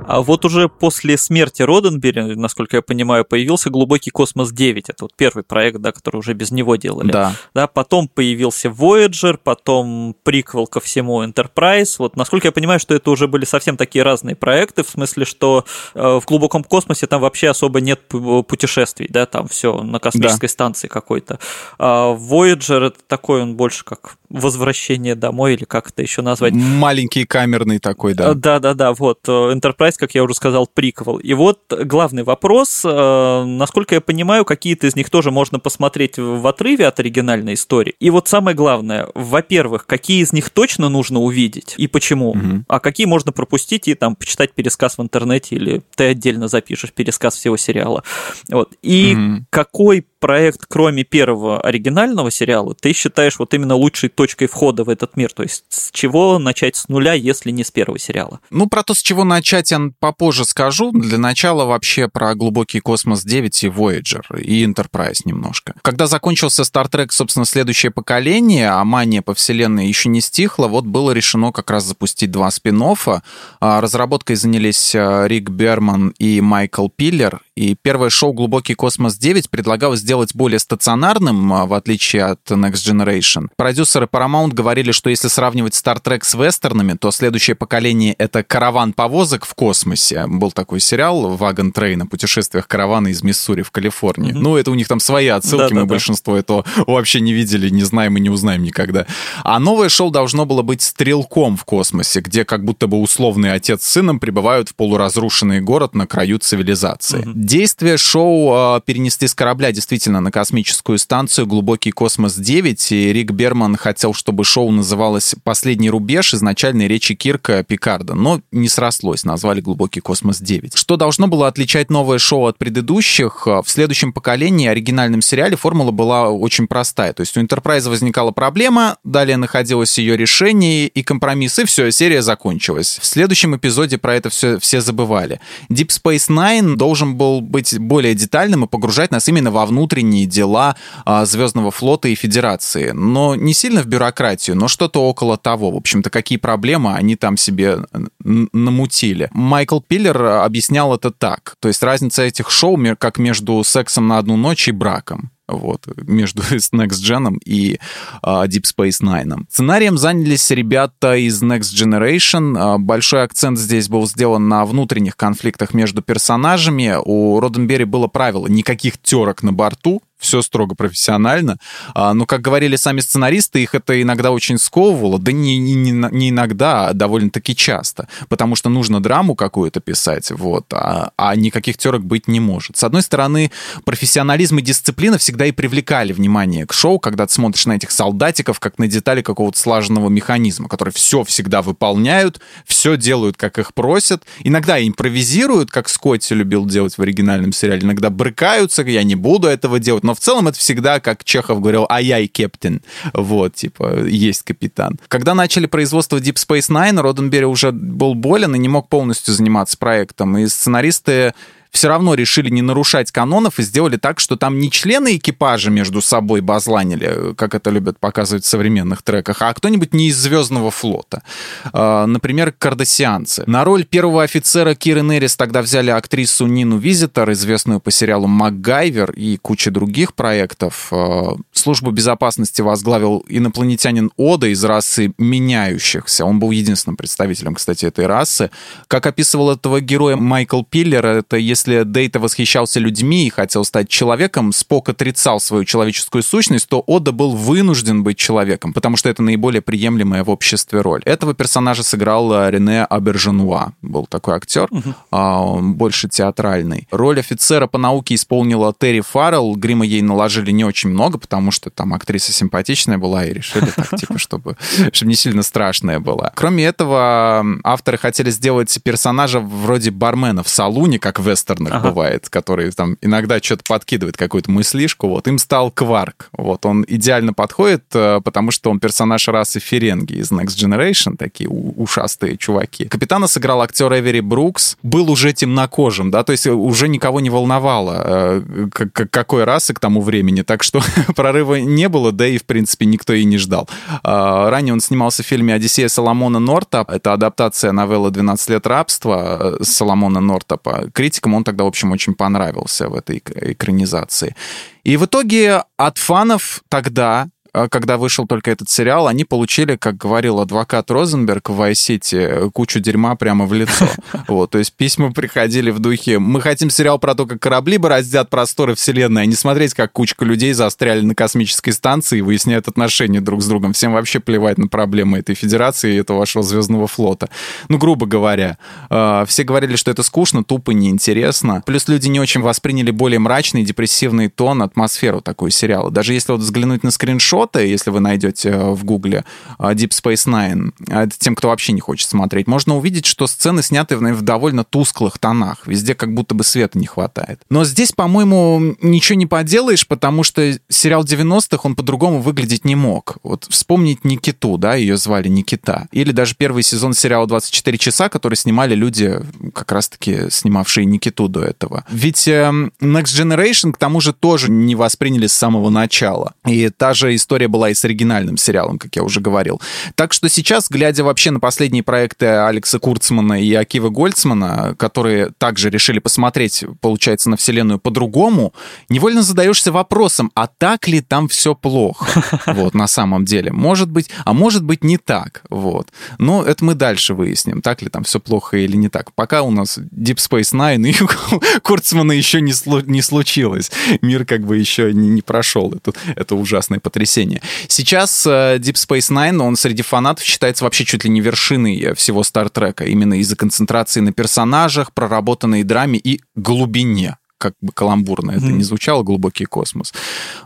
А вот уже после смерти Роденбери, насколько я понимаю, появился «Глубокий космос 9». Это вот первый проект, да, который уже без него делали. Да. да. Потом появился Voyager, потом приквел ко всему Enterprise. Вот насколько я понимаю, что это уже были совсем такие разные проекты, в смысле, что э, в глубоком космосе там вообще особо нет путешествий, да, там все на космической да. станции какой-то. А Voyager это такой, он больше как возвращение домой или как это еще назвать. Маленький камерный такой, да. Да-да-да, вот. Enterprise как я уже сказал, приквел. И вот главный вопрос, э, насколько я понимаю, какие-то из них тоже можно посмотреть в отрыве от оригинальной истории. И вот самое главное, во-первых, какие из них точно нужно увидеть и почему, угу. а какие можно пропустить и там почитать пересказ в интернете или ты отдельно запишешь пересказ всего сериала. Вот. И угу. какой проект, кроме первого оригинального сериала, ты считаешь вот именно лучшей точкой входа в этот мир? То есть с чего начать с нуля, если не с первого сериала? Ну, про то, с чего начать, я попозже скажу. Для начала вообще про глубокий космос 9 и Voyager, и Enterprise немножко. Когда закончился Star Trek, собственно, следующее поколение, а мания по вселенной еще не стихла, вот было решено как раз запустить два спин -оффа. Разработкой занялись а, Рик Берман и Майкл Пиллер, и первое шоу «Глубокий космос 9» предлагалось сделать более стационарным, а, в отличие от Next Generation. Продюсеры Paramount говорили, что если сравнивать Star Trek с вестернами, то следующее поколение — это «Караван повозок в космосе». Был такой сериал «Wagon Train» о путешествиях каравана из Миссури в Калифорнию. Mm-hmm. Ну, это у них там свои отсылки, мы большинство этого вообще не видели, не знаем и не узнаем никогда. А новое шоу должно было быть «Стрелком в космосе», где как будто бы условный отец с сыном прибывают в полуразрушенный город на краю цивилизации. Mm-hmm. Действие шоу э, перенесли с корабля действительно на космическую станцию «Глубокий космос-9», и Рик Берман хотел, чтобы шоу называлось «Последний рубеж» изначальной речи Кирка Пикарда, но не срослось, назвали «Глубокий космос-9». Что должно было отличать новое шоу от предыдущих? В следующем поколении оригинальном сериале формула была очень простая. То есть у Enterprise возникала проблема, далее находилось ее решение и компромисс, и все, серия закончилась. В следующем эпизоде про это все, все забывали. Deep Space Nine должен был быть более детальным и погружать нас именно во внутренние дела а, Звездного флота и Федерации. Но не сильно в бюрократию, но что-то около того. В общем-то, какие проблемы они там себе намутили. Майкл Пиллер объяснял это так. То есть разница этих шоу как между сексом на одну ночь и браком вот, между *laughs* Next Gen и uh, Deep Space Nine. Сценарием занялись ребята из Next Generation. Uh, большой акцент здесь был сделан на внутренних конфликтах между персонажами. У Роденберри было правило никаких терок на борту, все строго профессионально. А, но, как говорили сами сценаристы, их это иногда очень сковывало, да не, не, не иногда, а довольно-таки часто, потому что нужно драму какую-то писать, вот, а, а никаких терок быть не может. С одной стороны, профессионализм и дисциплина всегда и привлекали внимание к шоу, когда ты смотришь на этих солдатиков, как на детали какого-то слаженного механизма, которые все всегда выполняют, все делают, как их просят, иногда импровизируют, как Скотти любил делать в оригинальном сериале, иногда брыкаются, я не буду этого делать, но в целом это всегда, как Чехов говорил, а я и капитан. Вот, типа, есть капитан. Когда начали производство Deep Space Nine, Роденберри уже был болен и не мог полностью заниматься проектом. И сценаристы все равно решили не нарушать канонов и сделали так, что там не члены экипажа между собой базланили, как это любят показывать в современных треках, а кто-нибудь не из Звездного флота. А, например, кардасианцы. На роль первого офицера Киры Нерис тогда взяли актрису Нину Визитор, известную по сериалу «МакГайвер» и куче других проектов. А, службу безопасности возглавил инопланетянин Ода из расы меняющихся. Он был единственным представителем, кстати, этой расы. Как описывал этого героя Майкл Пиллер, это если если Дейта восхищался людьми и хотел стать человеком, Спок отрицал свою человеческую сущность, то Ода был вынужден быть человеком, потому что это наиболее приемлемая в обществе роль. Этого персонажа сыграл э, Рене Абержануа. Был такой актер, угу. больше театральный. Роль офицера по науке исполнила Терри Фаррелл. Грима ей наложили не очень много, потому что там актриса симпатичная была, и решили так, типа, *laughs* чтобы, чтобы не сильно страшная была. Кроме этого, авторы хотели сделать персонажа вроде бармена в салуне, как Вест вестернах ага. бывает, который там иногда что-то подкидывает, какую-то мыслишку, вот, им стал Кварк. Вот, он идеально подходит, э, потому что он персонаж расы Ференги из Next Generation, такие ушастые чуваки. Капитана сыграл актер Эвери Брукс, был уже темнокожим, да, то есть уже никого не волновало, э, какой расы к тому времени, так что *laughs* прорыва не было, да и, в принципе, никто и не ждал. А, ранее он снимался в фильме «Одиссея Соломона Нортапа», это адаптация новеллы «12 лет рабства» э, Соломона Нортапа. Критикам он тогда, в общем, очень понравился в этой экранизации. И в итоге от фанов тогда когда вышел только этот сериал, они получили, как говорил адвокат Розенберг в Vice City, кучу дерьма прямо в лицо. *laughs* Вот, то есть письма приходили в духе «Мы хотим сериал про то, как корабли бороздят просторы вселенной, а не смотреть, как кучка людей застряли на космической станции и выясняют отношения друг с другом. Всем вообще плевать на проблемы этой федерации и этого вашего звездного флота». Ну, грубо говоря. А, все говорили, что это скучно, тупо, неинтересно. Плюс люди не очень восприняли более мрачный, депрессивный тон, атмосферу такой сериала. Даже если вот взглянуть на скриншот, скриншоты, если вы найдете э, в гугле э, Deep Space Nine, а это тем, кто вообще не хочет смотреть, можно увидеть, что сцены сняты в довольно тусклых тонах. Везде как будто бы света не хватает. Но здесь, по-моему, ничего не поделаешь, потому что сериал 90-х, он по-другому выглядеть не мог. Вот вспомнить Никиту, да, ее звали Никита. Или даже первый сезон сериала «24 часа», который снимали люди, как раз-таки снимавшие Никиту до этого. Ведь э, Next Generation, к тому же, тоже не восприняли с самого начала. И та же история история была и с оригинальным сериалом, как я уже говорил. Так что сейчас, глядя вообще на последние проекты Алекса Курцмана и Акива Гольцмана, которые также решили посмотреть, получается, на Вселенную по-другому, невольно задаешься вопросом, а так ли там все плохо? *laughs* Вот, на самом деле. Может быть, а может быть не так. Вот. Но это мы дальше выясним, так ли там все плохо или не так. Пока у нас Deep Space Nine и *laughs* Курцмана еще не, слу- не случилось. Мир как бы еще не, не прошел это, это ужасное потрясение потрясение. Сейчас э, Deep Space Nine, он среди фанатов считается вообще чуть ли не вершиной э, всего Стартрека, именно из-за концентрации на персонажах, проработанной драме и глубине как бы каламбурно это mm-hmm. не звучало, глубокий космос.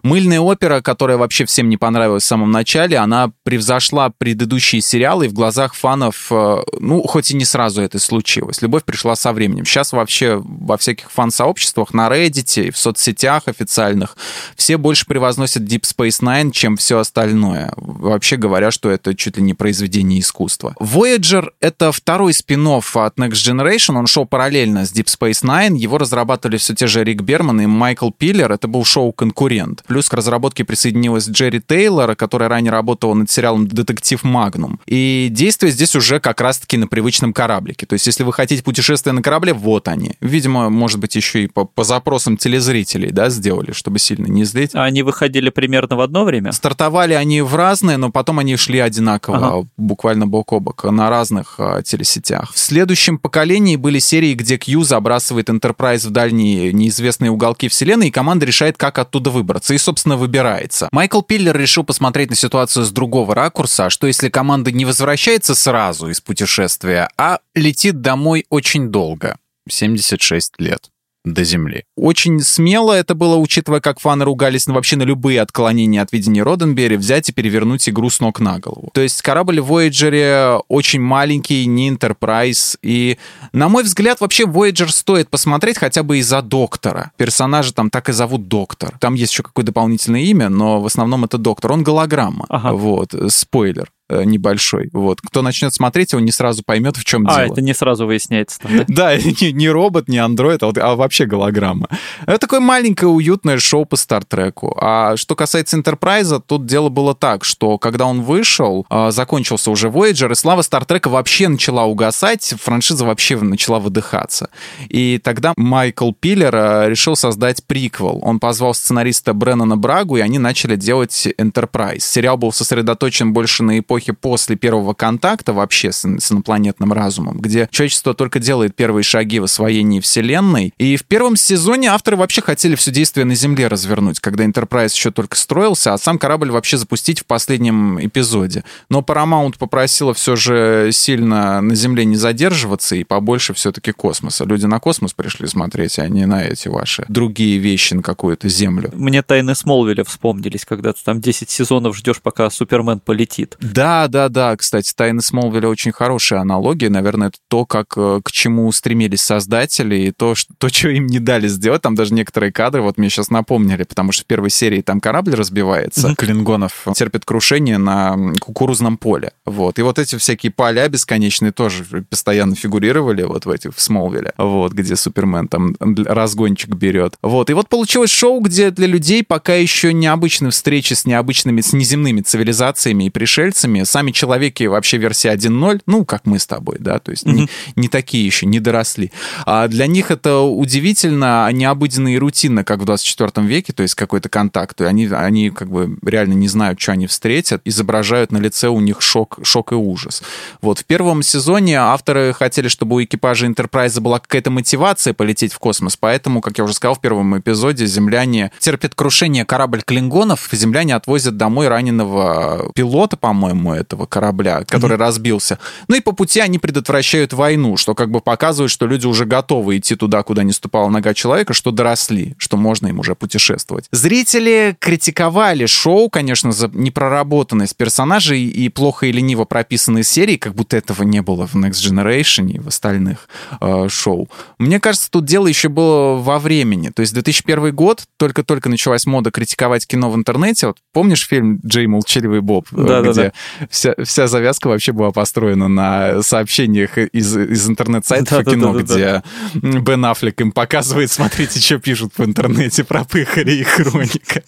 Мыльная опера, которая вообще всем не понравилась в самом начале, она превзошла предыдущие сериалы, и в глазах фанов, э, ну, хоть и не сразу это случилось, любовь пришла со временем. Сейчас вообще во всяких фан-сообществах, на Reddit, в соцсетях официальных, все больше превозносят Deep Space Nine, чем все остальное. Вообще говоря, что это чуть ли не произведение искусства. Voyager — это второй спин от Next Generation, он шел параллельно с Deep Space Nine, его разрабатывали все те те же Рик Берман и Майкл Пиллер. Это был шоу-конкурент. Плюс к разработке присоединилась Джерри Тейлор, которая ранее работала над сериалом «Детектив Магнум». И действие здесь уже как раз-таки на привычном кораблике. То есть, если вы хотите путешествие на корабле, вот они. Видимо, может быть, еще и по, по запросам телезрителей, да, сделали, чтобы сильно не злить. А они выходили примерно в одно время? Стартовали они в разные, но потом они шли одинаково, ага. буквально бок о бок, на разных а, телесетях. В следующем поколении были серии, где Q забрасывает Enterprise в дальние неизвестные уголки вселенной, и команда решает, как оттуда выбраться, и, собственно, выбирается. Майкл Пиллер решил посмотреть на ситуацию с другого ракурса, а что если команда не возвращается сразу из путешествия, а летит домой очень долго? 76 лет до Земли. Очень смело это было, учитывая, как фаны ругались на вообще на любые отклонения от видения Роденберри, взять и перевернуть игру с ног на голову. То есть корабль Voyager очень маленький, не Enterprise, и, на мой взгляд, вообще Voyager стоит посмотреть хотя бы из-за Доктора. Персонажа там так и зовут Доктор. Там есть еще какое-то дополнительное имя, но в основном это Доктор. Он голограмма. Ага. Вот, спойлер. Э, небольшой. Вот. Кто начнет смотреть, он не сразу поймет, в чем а, дело. А, это не сразу выясняется. Да *laughs* не, не робот, не андроид, а, вот, а вообще голограмма. Это такое маленькое уютное шоу по Стартреку. А что касается Энтерпрайза, тут дело было так, что когда он вышел, а, закончился уже Voyager, и слава Стартрека вообще начала угасать, франшиза вообще начала выдыхаться. И тогда Майкл Пиллер э, решил создать приквел. Он позвал сценариста Бреннана Брагу, и они начали делать Enterprise. Сериал был сосредоточен больше на эпохе эпохи после первого контакта вообще с, с инопланетным разумом, где человечество только делает первые шаги в освоении Вселенной. И в первом сезоне авторы вообще хотели все действие на Земле развернуть, когда Enterprise еще только строился, а сам корабль вообще запустить в последнем эпизоде. Но Paramount попросила все же сильно на Земле не задерживаться и побольше все-таки космоса. Люди на космос пришли смотреть, а не на эти ваши другие вещи, на какую-то Землю. Мне тайны Смолвиля вспомнились, когда ты там 10 сезонов ждешь, пока Супермен полетит. Да, да, да, да. Кстати, «Тайны Смолвиля» очень хорошая аналогия. Наверное, это то, как, э, к чему стремились создатели, и то, что, то, что им не дали сделать. Там даже некоторые кадры вот мне сейчас напомнили, потому что в первой серии там корабль разбивается, mm-hmm. Клингонов терпит крушение на кукурузном поле. Вот. И вот эти всякие поля бесконечные тоже постоянно фигурировали вот в этих в Смолвиле, вот, где Супермен там разгончик берет. Вот. И вот получилось шоу, где для людей пока еще необычные встречи с необычными, с неземными цивилизациями и пришельцами сами человеки вообще версия 1.0, ну, как мы с тобой, да, то есть mm-hmm. не, не такие еще, не доросли. А для них это удивительно, необыденно и рутинно, как в 24 веке, то есть какой-то контакт. И они, они как бы реально не знают, что они встретят, изображают на лице у них шок, шок и ужас. Вот в первом сезоне авторы хотели, чтобы у экипажа Enterprise была какая-то мотивация полететь в космос, поэтому, как я уже сказал в первом эпизоде, земляне терпят крушение корабль Клингонов, земляне отвозят домой раненого пилота, по-моему, этого корабля, который mm-hmm. разбился. Ну и по пути они предотвращают войну, что как бы показывает, что люди уже готовы идти туда, куда не ступала нога человека, что доросли, что можно им уже путешествовать. Зрители критиковали шоу, конечно, за непроработанность персонажей и плохо и лениво прописанные серии, как будто этого не было в Next Generation и в остальных э, шоу. Мне кажется, тут дело еще было во времени. То есть 2001 год, только-только началась мода критиковать кино в интернете. Вот помнишь фильм «Джей Молчаливый Боб», да, где да, да вся, вся завязка вообще была построена на сообщениях из, из интернет-сайтов да, кино, да, да, где да. Бен Аффлек им показывает, смотрите, что пишут в интернете про Пыхаря и Хроника.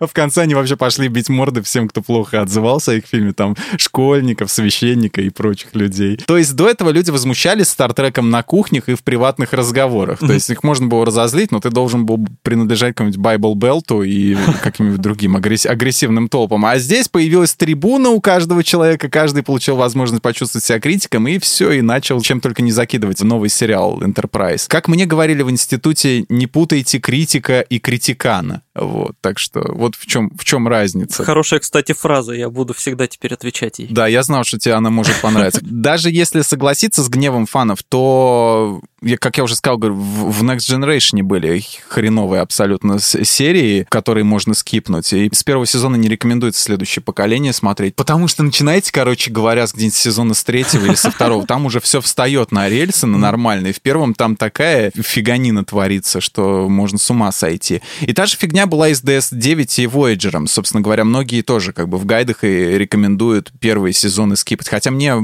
В конце они вообще пошли бить морды всем, кто плохо отзывался о их фильме, там, школьников, священника и прочих людей. То есть до этого люди возмущались Стартреком на кухнях и в приватных разговорах. То есть их можно было разозлить, но ты должен был принадлежать какому-нибудь Bible Belt и каким-нибудь другим агрессивным толпам. А здесь появилась трибуна у каждого человека, каждый получил возможность почувствовать себя критиком, и все, и начал чем только не закидывать новый сериал Enterprise. Как мне говорили в институте, не путайте критика и критикана. Вот, так что вот в чем, в чем разница. Хорошая, кстати, фраза, я буду всегда теперь отвечать ей. Да, я знал, что тебе она может понравиться. *laughs* Даже если согласиться с гневом фанов, то как я уже сказал, в Next Generation были хреновые абсолютно серии, которые можно скипнуть. И с первого сезона не рекомендуется следующее поколение смотреть. Потому что начинаете, короче говоря, с где-нибудь сезона с третьего или со второго, там уже все встает на рельсы, на нормальные. В первом там такая фиганина творится, что можно с ума сойти. И та же фигня меня была из DS9 и Voyager. Собственно говоря, многие тоже как бы в гайдах и рекомендуют первые сезоны скипать. Хотя мне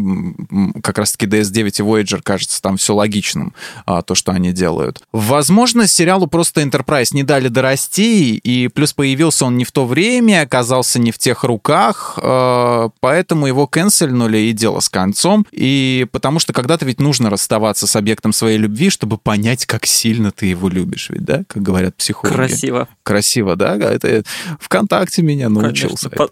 как раз-таки DS9 и Voyager кажется там все логичным, а, то, что они делают. Возможно, сериалу просто Enterprise не дали дорасти, и плюс появился он не в то время, оказался не в тех руках, а, поэтому его канцельнули и дело с концом. И потому что когда-то ведь нужно расставаться с объектом своей любви, чтобы понять, как сильно ты его любишь, ведь, да, как говорят психологи. Красиво. Красиво, да? Это ВКонтакте меня научился. Конечно,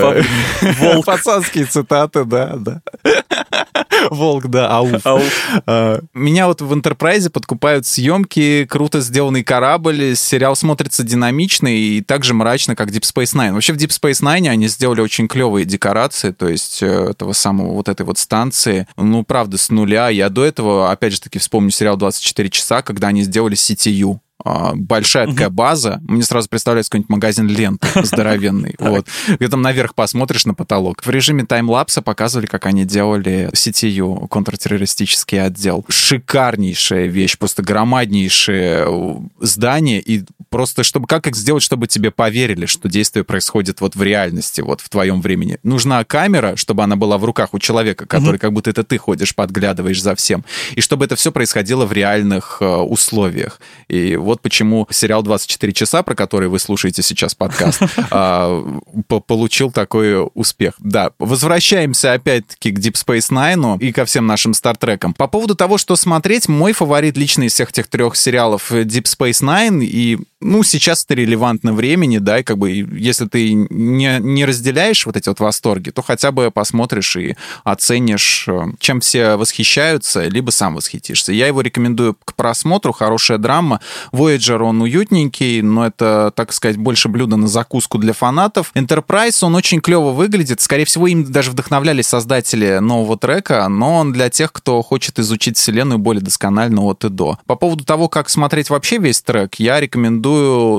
паблик. *laughs* Волк. Пацанские цитаты, да, да. *laughs* Волк, да, ауф. *laughs* Ауф. А, Меня вот в Enterprise подкупают съемки, круто сделанный корабль, сериал смотрится динамично и так же мрачно, как Deep Space Nine. Вообще в Deep Space Nine они сделали очень клевые декорации, то есть э, этого самого вот этой вот станции, ну, правда, с нуля. Я до этого, опять же таки, вспомню сериал «24 часа», когда они сделали CTU, а, большая такая база, мне сразу представляется какой-нибудь магазин ленты *laughs* здоровенный, вот, где там наверх посмотришь на потолок. В режиме таймлапса показывали, как они делали CTU, контртеррористический отдел. Шикарнейшая вещь, просто громаднейшее э, здание, и просто чтобы как их сделать, чтобы тебе поверили, что действие происходит вот в реальности, вот в твоем времени. Нужна камера, чтобы она была в руках у человека, который как будто это ты ходишь, подглядываешь за всем, и чтобы это все происходило в реальных э, условиях. И вот почему сериал «24 часа», про который вы слушаете сейчас подкаст, *laughs* а, по- получил такой успех. Да, возвращаемся опять-таки к Deep Space Nine и ко всем нашим Стартрекам. По поводу того, что смотреть, мой фаворит лично из всех этих трех сериалов Deep Space Nine, и ну, сейчас это релевантно времени, да, и как бы если ты не, не разделяешь вот эти вот восторги, то хотя бы посмотришь и оценишь, э, чем все восхищаются, либо сам восхитишься. Я его рекомендую к просмотру, хорошая драма. Voyager, он уютненький, но это, так сказать, больше блюдо на закуску для фанатов. Enterprise, он очень клево выглядит. Скорее всего, им даже вдохновлялись создатели нового трека, но он для тех, кто хочет изучить вселенную более досконально от и до. По поводу того, как смотреть вообще весь трек, я рекомендую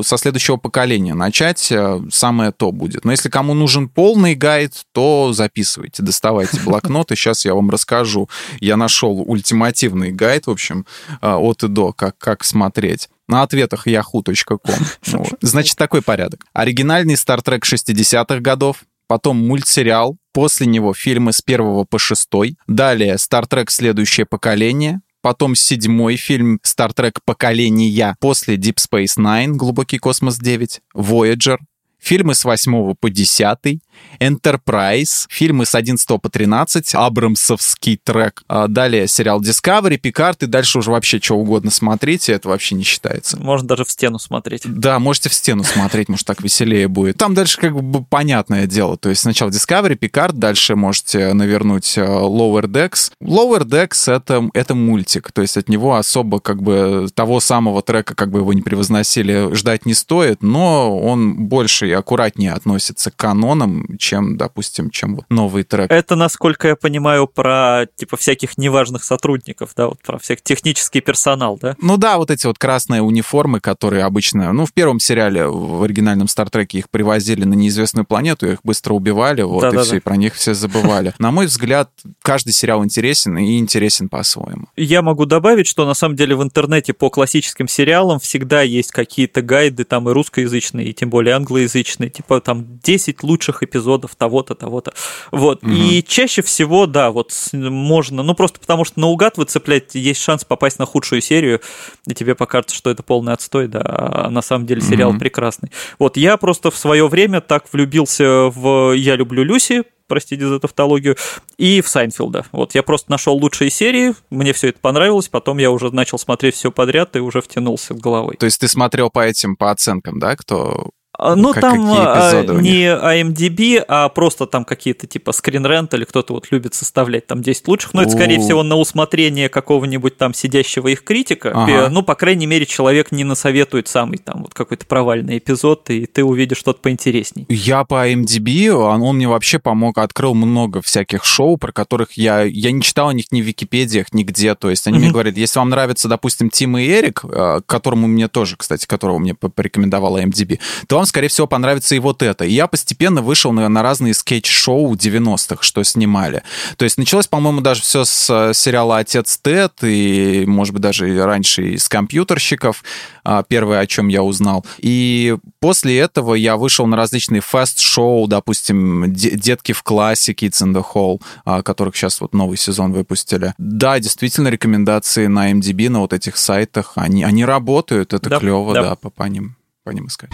со следующего поколения начать. э, Самое то будет. Но если кому нужен полный гайд, то записывайте, доставайте блокноты. *laughs* Сейчас я вам расскажу. Я нашел ультимативный гайд, в общем, э, от и до, как, как смотреть на ответах yahoo.com. *laughs* Вот. Значит, такой порядок. Оригинальный Star Trek 60-х годов, потом мультсериал, после него фильмы с первого по шестой, далее Star Trek «Следующее поколение», потом седьмой фильм Star Trek «Поколения», после Deep Space Nine, «Глубокий космос 9», Voyager, фильмы с 8 по 10, Enterprise, фильмы с 11 по 13, Абрамсовский трек, А далее сериал Discovery, Пикард, и дальше уже вообще что угодно смотрите, это вообще не считается. Можно даже в стену смотреть. Да, можете в стену смотреть, может, так веселее будет. Там дальше как бы понятное дело. То есть сначала Discovery, Picard, дальше можете навернуть э, Lower Decks. Lower Decks это, это мультик, то есть от него особо как бы того самого трека, как бы его не превозносили, ждать не стоит, но он больше и аккуратнее относится к канонам, чем, допустим, чем вот новый трек. Это, насколько я понимаю, про типа всяких неважных сотрудников, да, вот про всех технический персонал, да? Ну да, вот эти вот красные униформы, которые обычно, ну, в первом сериале, в оригинальном Стартреке их привозили на неизвестную планету, их быстро убивали, вот, и Да-да-да. все, и про них все забывали. На мой взгляд, каждый сериал интересен и интересен по-своему. Я могу добавить, что на самом деле в интернете по классическим сериалам всегда есть какие-то гайды, там и русскоязычные, и тем более англоязычные, типа там 10 лучших эпизодов того-то, того-то. Вот. И чаще всего, да, вот можно, ну просто потому что наугад выцеплять есть шанс попасть на худшую серию, и тебе покажется, что это полный отстой, да, а на самом деле сериал Мгм. прекрасный. Вот я просто в свое время так влюбился в «Я люблю Люси», простите за тавтологию, и в Сайнфилда. Вот я просто нашел лучшие серии, мне все это понравилось, потом я уже начал смотреть все подряд и уже втянулся головой. То есть ты смотрел по этим, по оценкам, да, кто... А, Ну, как- там а, у не IMDb, а просто там какие-то типа скринрент или кто-то вот любит составлять там 10 лучших. Но это, скорее У. всего, на усмотрение какого-нибудь там сидящего их критика. Ага. Ну, по крайней мере, человек не насоветует самый там вот какой-то провальный эпизод, и ты увидишь что-то поинтересней. Я по MDB, он, он мне вообще помог, открыл много всяких шоу, про которых я, я не читал о них ни в Википедиях, нигде. То есть они мне Мгм. говорят, если вам нравится, допустим, Тим и Эрик, э, которому мне тоже, кстати, которого мне по- порекомендовала MDB, то вам скорее всего, понравится и вот это. И я постепенно вышел на, на разные скетч-шоу 90-х, что снимали. То есть началось, по-моему, даже все с э, сериала «Отец Тед», и, может быть, даже раньше из компьютерщиков, а, первое, о чем я узнал. И после этого я вышел на различные скетч-шоу, допустим, «Детки в классе», «Kids in the Hall», а, которых сейчас вот новый сезон выпустили. Да, действительно, рекомендации на IMDb, на вот этих сайтах, они, они работают, это да, клево, да, да по, по ним по ним искать.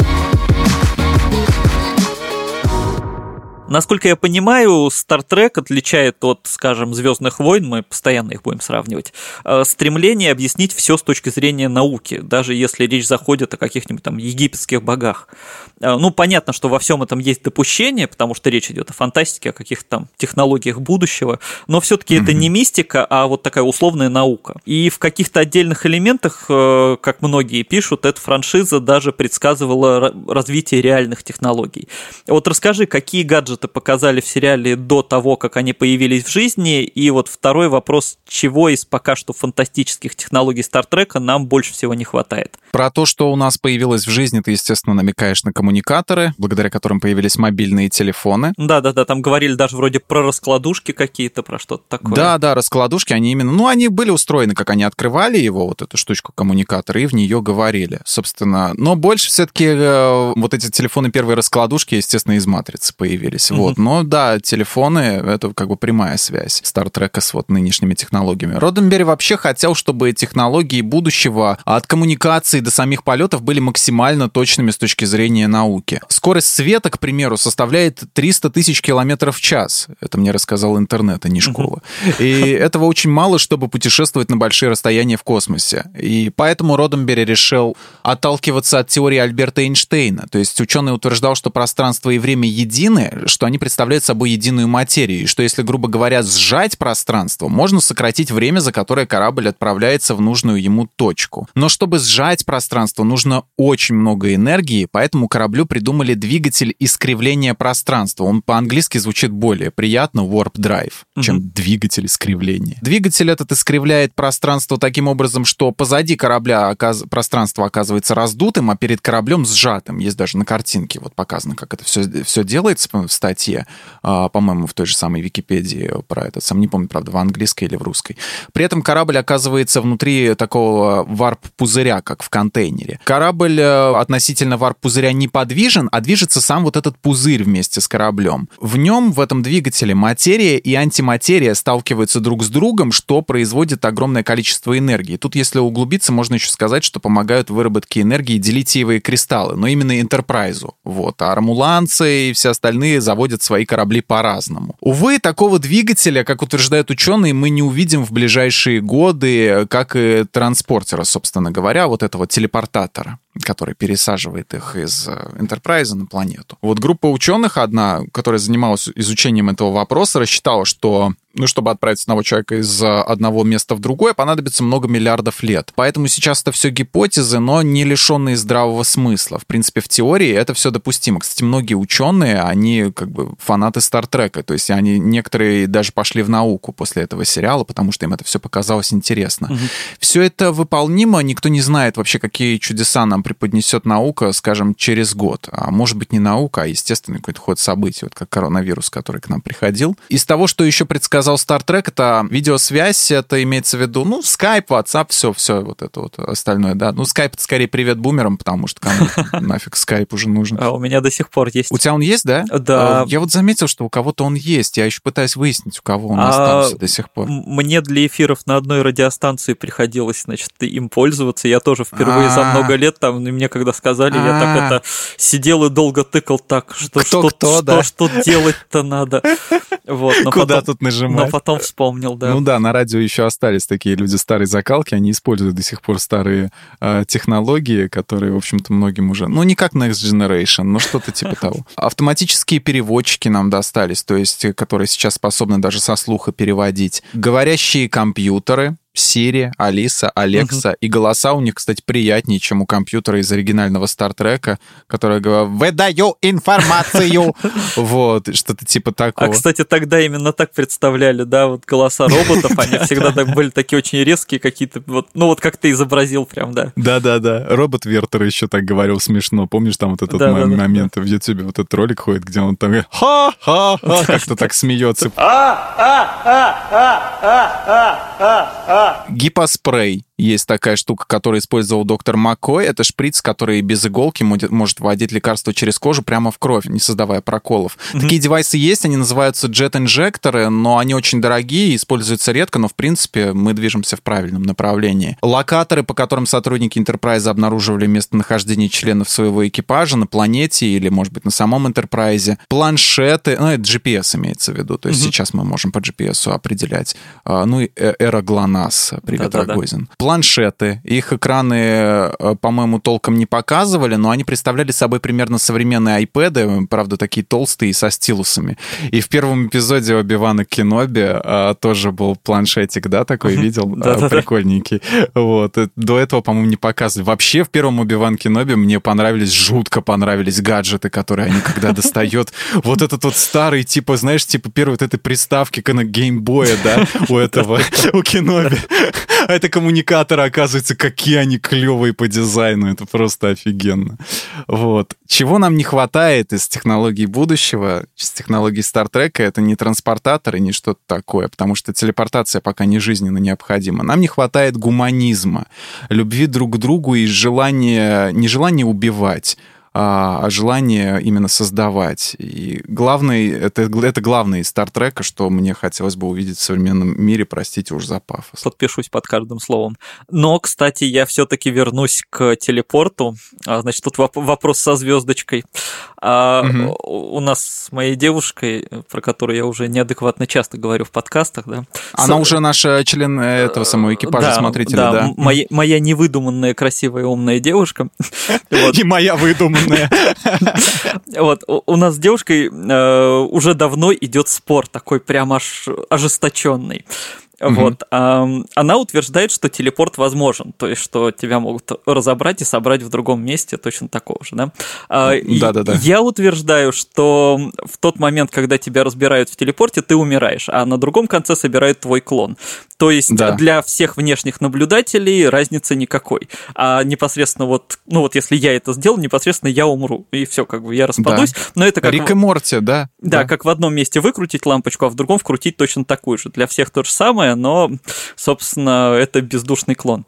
Thank you. Насколько я понимаю, Star Trek отличает от, скажем, Звездных войн, мы постоянно их будем сравнивать, э, стремление объяснить все с точки зрения науки, даже если речь заходит о каких-нибудь там египетских богах. Э, ну, понятно, что во всем этом есть допущение, потому что речь идет о фантастике, о каких-то там технологиях будущего, но все-таки mm-hmm. это не мистика, а вот такая условная наука. И в каких-то отдельных элементах, э, как многие пишут, эта франшиза даже предсказывала развитие реальных технологий. Вот расскажи, какие гаджеты гаджеты показали в сериале до того, как они появились в жизни? И вот второй вопрос, чего из пока что фантастических технологий Стартрека нам больше всего не хватает? Про то, что у нас появилось в жизни, ты, естественно, намекаешь на коммуникаторы, благодаря которым появились мобильные телефоны. Да-да-да, там говорили даже вроде про раскладушки какие-то, про что-то такое. Да-да, раскладушки, они именно, ну, они были устроены, как они открывали его, вот эту штучку коммуникатора, и в нее говорили, собственно. Но больше все-таки э, вот эти телефоны первые раскладушки, естественно, из матрицы появились. Mm-hmm. Вот. Но да, телефоны — это как бы прямая связь Стартрека с вот нынешними технологиями. Роденберри вообще хотел, чтобы технологии будущего от коммуникации до самих полетов были максимально точными с точки зрения науки. Скорость света, к примеру, составляет 300 тысяч километров в час. Это мне рассказал интернет, а не школа. Mm-hmm. И этого очень мало, чтобы путешествовать на большие расстояния в космосе. И поэтому Роденберри решил отталкиваться от теории Альберта Эйнштейна. То есть ученый утверждал, что пространство и время едины, что они представляют собой единую материю, и что если, грубо говоря, сжать пространство, можно сократить время, за которое корабль отправляется в нужную ему точку. Но чтобы сжать пространство, нужно очень много энергии, поэтому кораблю придумали двигатель искривления пространства. Он по-английски звучит более приятно, warp drive, чем mm-hmm. двигатель искривления. Двигатель этот искривляет пространство таким образом, что позади корабля оказ... пространство оказывается раздутым, а перед кораблем сжатым. Есть даже на картинке вот показано, как это все, все делается статье, а, по-моему, в той же самой Википедии про это. Сам не помню, правда, в английской или в русской. При этом корабль оказывается внутри такого варп-пузыря, как в контейнере. Корабль э, относительно варп-пузыря не подвижен, а движется сам вот этот пузырь вместе с кораблем. В нем, в этом двигателе, материя и антиматерия сталкиваются друг с другом, что производит огромное количество энергии. Тут, если углубиться, можно еще сказать, что помогают выработке энергии делитиевые кристаллы, но именно Энтерпрайзу. Вот. Армуланцы и все остальные заводят свои корабли по-разному. Увы, такого двигателя, как утверждают ученые, мы не увидим в ближайшие годы, как и транспортера, собственно говоря, вот этого телепортатора который пересаживает их из Enterprise на планету. Вот группа ученых одна, которая занималась изучением этого вопроса, рассчитала, что ну, чтобы отправить одного человека из э, одного места в другое, понадобится много миллиардов лет. Поэтому сейчас это все гипотезы, но не лишенные здравого смысла. В принципе, в теории это все допустимо. Кстати, многие ученые, они как бы фанаты Стартрека, то есть они некоторые даже пошли в науку после этого сериала, потому что им это все показалось интересно. Угу. Все это выполнимо, никто не знает вообще, какие чудеса нам преподнесет наука, скажем, через год. А может быть не наука, а естественный какой-то ход событий, вот как коронавирус, который к нам приходил. Из того, что еще предсказал сказал Star Trek, это видеосвязь, это имеется в виду, ну, Skype, WhatsApp, все, все вот это вот остальное, да. Ну, Skype это скорее привет бумерам, потому что кому *laughs* нафиг Skype уже нужен. А у меня до сих пор есть. У тебя он есть, да? Да. А, я вот заметил, что у кого-то он есть. Я еще пытаюсь выяснить, у кого он а, остался до сих пор. Мне для эфиров на одной радиостанции приходилось, значит, им пользоваться. Я тоже впервые за много лет там, мне когда сказали, я так это сидел и долго тыкал так, что что что делать-то надо. Куда тут нажимать? Но потом вспомнил, да. Ну да, на радио еще остались такие люди старой закалки, они используют до сих пор старые э, технологии, которые, в общем-то, многим уже... Ну, не как Next Generation, но что-то типа того. *laughs* Автоматические переводчики нам достались, то есть, которые сейчас способны даже со слуха переводить. Говорящие компьютеры, Сири, Алиса, Алекса. И голоса у них, кстати, приятнее, чем у компьютера из оригинального Стартрека, который говорит «Выдаю информацию!» *laughs* Вот, что-то типа такого. А, кстати, тогда именно так представляли, да, вот голоса роботов, они *laughs* всегда так были такие очень резкие какие-то, вот, ну вот как ты изобразил прям, да. Да-да-да, робот Вертер еще так говорил смешно. Помнишь, там вот этот момент в Ютубе, вот этот ролик ходит, где он там говорит, ха-ха-ха, как-то так смеется. *laughs* Гипоспрей. Есть такая штука, которую использовал доктор Маккой. Это шприц, который без иголки может вводить лекарство через кожу прямо в кровь, не создавая проколов. Такие девайсы есть, они называются джет-инжекторы, но они очень дорогие, используются редко, но в принципе мы движемся в правильном направлении. Локаторы, по которым сотрудники Enterprise обнаруживали местонахождение членов своего экипажа на планете или, может быть, на самом Enterprise. Планшеты, ну, это GPS имеется в виду, то есть сейчас мы можем по GPS определять. А, Ну и э, эра ГЛОНАСС, привет, Да-да-да. Рогозин. Планшеты, их экраны, э, по-моему, толком не показывали, но они представляли собой примерно современные iPad, правда, такие толстые со стилусами. И в первом эпизоде Оби-Вана Кеноби а, тоже был планшетик, да, такой видел? Да-да-да. Прикольненький. Вот. э, До этого, по-моему, не показывали. Вообще, в первом Оби-Ван Кеноби мне понравились, жутко понравились гаджеты, которые они когда *laughs* достает. Вот этот вот старый, типа, знаешь, типа первой вот этой приставки на геймбоя, да, у *laughs* этого, у Кеноби. А это коммуникаторы, оказывается, какие они клевые по дизайну. Это просто офигенно. Вот. Чего нам не хватает из технологий будущего, из технологий Стартрека, это не транспортаторы, не что-то такое, потому что телепортация пока не жизненно необходима. Нам не хватает гуманизма, любви друг к другу и желания, не желания убивать, а, желание именно создавать. И главный, это, это главное из Стартрека, что мне хотелось бы увидеть в современном мире, простите уж за пафос. Подпишусь под каждым словом. Но, кстати, я все-таки вернусь к телепорту. А, Значит, тут воп- вопрос со звездочкой. А, Мгм. У нас с моей девушкой, про которую я уже неадекватно часто говорю в подкастах, да. Она с- уже наш э, член э, этого самого экипажа Да, смотрителя, да, да? Моя, моя невыдуманная, красивая, умная девушка. *laughs* И моя выдуманная. Вот, у, у нас с девушкой э, уже давно идет спор такой прям аж ожесточенный. Вот, она утверждает, что телепорт возможен, то есть, что тебя могут разобрать и собрать в другом месте точно такого же, да? А, и Да-да-да. Я утверждаю, что в тот момент, когда тебя разбирают в телепорте, ты умираешь, а на другом конце собирают твой клон. То есть Да. для всех внешних наблюдателей разницы никакой. А непосредственно вот, ну вот если я это сделал, непосредственно я умру. И все, как бы я распадусь. Но это как... Рик и Морти, да? Да, как в одном месте выкрутить лампочку, а в другом вкрутить точно такую же. Для всех то же самое, но, собственно, это бездушный клон.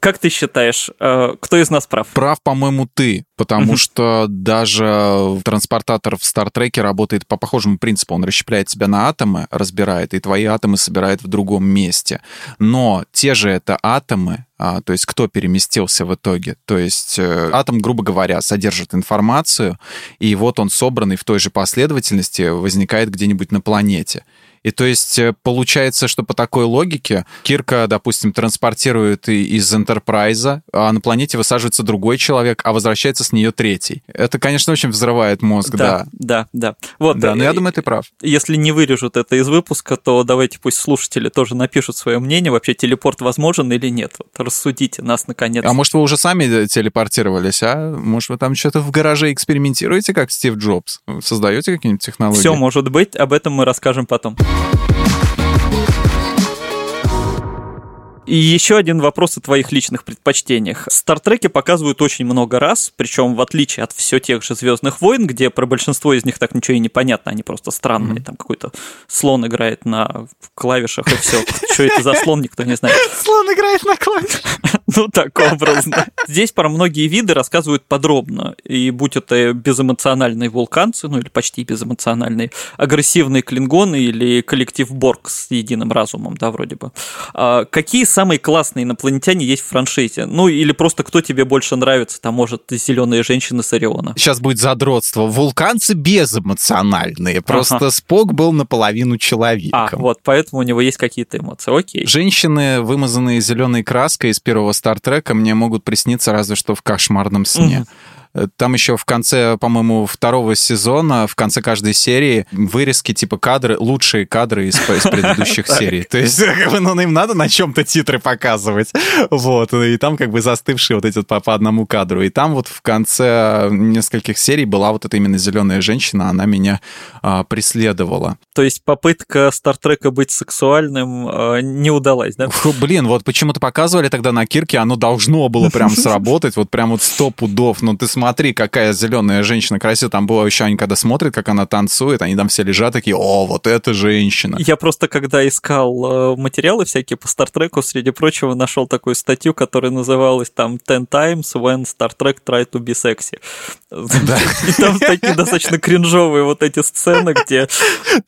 Как ты считаешь, э, кто из нас прав? Прав, по-моему, ты, потому что даже транспортатор в Стартреке работает по похожему принципу. Он расщепляет тебя на атомы, разбирает, и твои атомы собирает в другом месте. Но те же это атомы, а, то есть кто переместился в итоге. То есть э, атом, грубо говоря, содержит информацию, и вот он собранный в той же последовательности возникает где-нибудь на планете. И то есть э, получается, что по такой логике Кирка, допустим, транспортирует из Энтерпрайза, а на планете высаживается другой человек, а возвращается с нее третий. Это, конечно, очень взрывает мозг, да. да, да. Вот, Да, но я э, думаю, ты прав. Если не вырежут это из выпуска, то давайте пусть слушатели тоже напишут свое мнение, вообще телепорт возможен или нет. Вот, рассудите нас наконец. А может, вы уже сами телепортировались, а? Может, вы там что-то в гараже экспериментируете, как Стив Джобс? Создаете какие-нибудь технологии? Все может быть, об этом мы расскажем потом. Thank you И еще один вопрос о твоих личных предпочтениях. Стартреки показывают очень много раз, причем в отличие от все тех же Звездных войн, где про большинство из них так ничего и не понятно, они просто странные. Там какой-то слон играет на клавишах и все. Что это за слон, никто не знает. *laughs* Слон играет на клавишах. *laughs* Ну, так образно. Здесь про многие виды рассказывают подробно. И будь это безэмоциональные вулканцы, ну или почти безэмоциональные, агрессивные клингоны или коллектив Борг с единым разумом, да, вроде бы. А какие самые классные инопланетяне есть в франшизе? Ну, или просто кто тебе больше нравится, там, может, зеленые женщины с Ориона. Сейчас будет задротство. Вулканцы безэмоциональные. Просто Ага. Спок был наполовину А, человеком. вот, поэтому у него есть какие-то эмоции. Окей. Женщины, вымазанные зеленой краской из первого Стартрека, мне могут присниться разве что в кошмарном сне. Там еще в конце, по-моему, второго сезона, в конце каждой серии вырезки типа кадры, лучшие кадры из, из *laughs* предыдущих серий. То есть, *laughs* как бы, ну, им надо на чем-то титры показывать. Вот. И там как бы застывшие вот эти по, по одному кадру. И там вот в конце нескольких серий была вот эта именно зеленая женщина, она меня а, преследовала. То есть попытка Стартрека быть сексуальным а, не удалась, да? Фу, блин, вот почему-то показывали тогда на Кирке, оно должно было прям *laughs* сработать, вот прям вот сто пудов. Ну ты смотри, какая зеленая женщина красивая. Там было еще, они когда смотрят, как она танцует, они там все лежат такие, о, вот эта женщина. Я просто, когда искал э, материалы всякие по Стартреку, среди прочего, нашел такую статью, которая называлась там «10 times when Star Trek tried to be sexy». И там такие достаточно кринжовые вот эти сцены, где...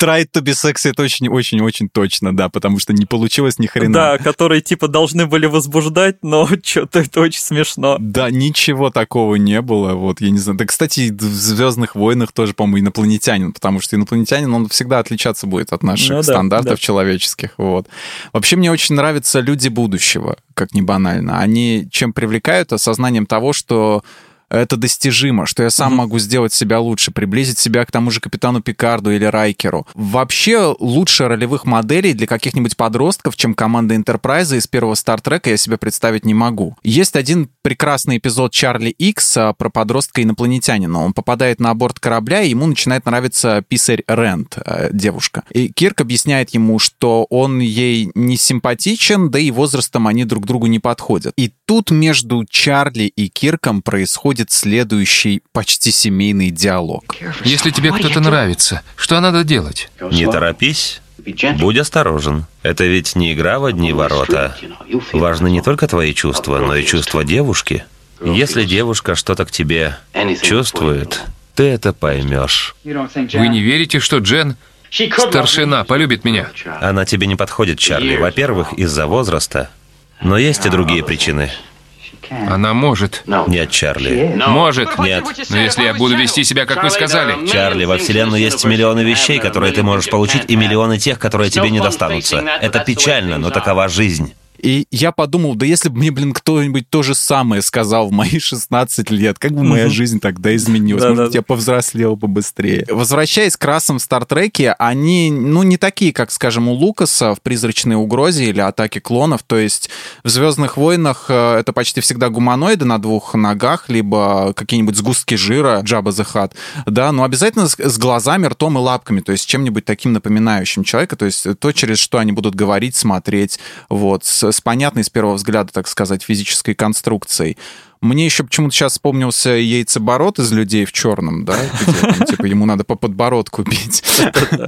Tried to be sexy, это очень-очень-очень точно, да, потому что не получилось ни хрена. Да, которые типа должны были возбуждать, но *laughs* что-то это очень смешно. Да, ничего такого не было, вот, я не знаю. Да, кстати, в «Звездных войнах» тоже, по-моему, инопланетянин, потому что инопланетянин, он всегда отличаться будет от наших ну, стандартов да, да. человеческих, вот. Вообще, мне очень нравятся люди будущего, как ни банально. Они чем привлекают? Осознанием того, что это достижимо, что я сам mm-hmm. могу сделать себя лучше, приблизить себя к тому же капитану Пикарду или Райкеру. Вообще лучше ролевых моделей для каких-нибудь подростков, чем команда Энтерпрайза из первого Стартрека, я себе представить не могу. Есть один прекрасный эпизод Чарли Икс а, про подростка-инопланетянина. Он попадает на борт корабля, и ему начинает нравиться писарь Рент, э, девушка. И Кирк объясняет ему, что он ей не симпатичен, да и возрастом они друг другу не подходят. И тут между Чарли и Кирком происходит происходит следующий почти семейный диалог. Если тебе кто-то нравится, что надо делать? Не торопись. Будь осторожен. Это ведь не игра в одни ворота. Важны не только твои чувства, но и чувства девушки. Если девушка что-то к тебе чувствует, ты это поймешь. Вы не верите, что Джен, старшина, полюбит меня? Она тебе не подходит, Чарли. Во-первых, из-за возраста. Но есть и другие причины. Она может. Нет, Чарли. Может. Нет. Но если я буду вести себя, как вы сказали. Чарли, во Вселенной есть миллионы вещей, которые ты можешь получить, и миллионы тех, которые тебе не достанутся. Это печально, но такова жизнь. И я подумал, да если бы мне, блин, кто-нибудь то же самое сказал в мои 16 лет, как бы моя жизнь тогда изменилась? Может я повзрослел бы быстрее. Возвращаясь к расам в Стартреке, они, ну, не такие, как, скажем, у Лукаса в «Призрачной угрозе» или «Атаке клонов». То есть в «Звездных войнах» э, это почти всегда гуманоиды на двух ногах, либо какие-нибудь сгустки жира, Джаба Hutt, да, но обязательно с глазами, ртом и лапками, то есть чем-нибудь таким напоминающим человека, то есть то, через что они будут говорить, смотреть, вот, с с понятной с первого взгляда, так сказать, физической конструкцией. Мне еще почему-то сейчас вспомнился яйцеборот из людей в черном, да, типа ему надо по подбородку бить.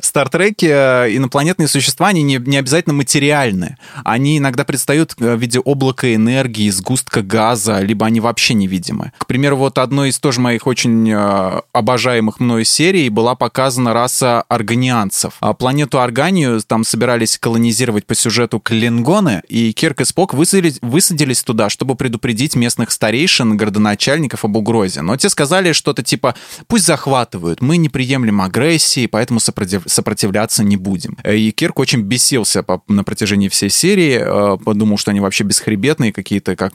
В Стартреке инопланетные существа, они не, не обязательно материальны. Они иногда предстают э, в виде облака энергии, сгустка газа, либо они вообще невидимы. К примеру, вот одной из тоже моих очень э, обожаемых мною серий была показана раса органианцев. А планету Органию там собирались колонизировать по сюжету клингоны, и Кирк и Спок высадились туда, чтобы предупредить местных старей старейшин, городоначальников об угрозе. Но те сказали что-то типа «пусть захватывают, мы не приемлем агрессии, поэтому сопротив... сопротивляться не будем». И Кирк очень бесился по... на протяжении всей серии, э, подумал, что они вообще бесхребетные какие-то, как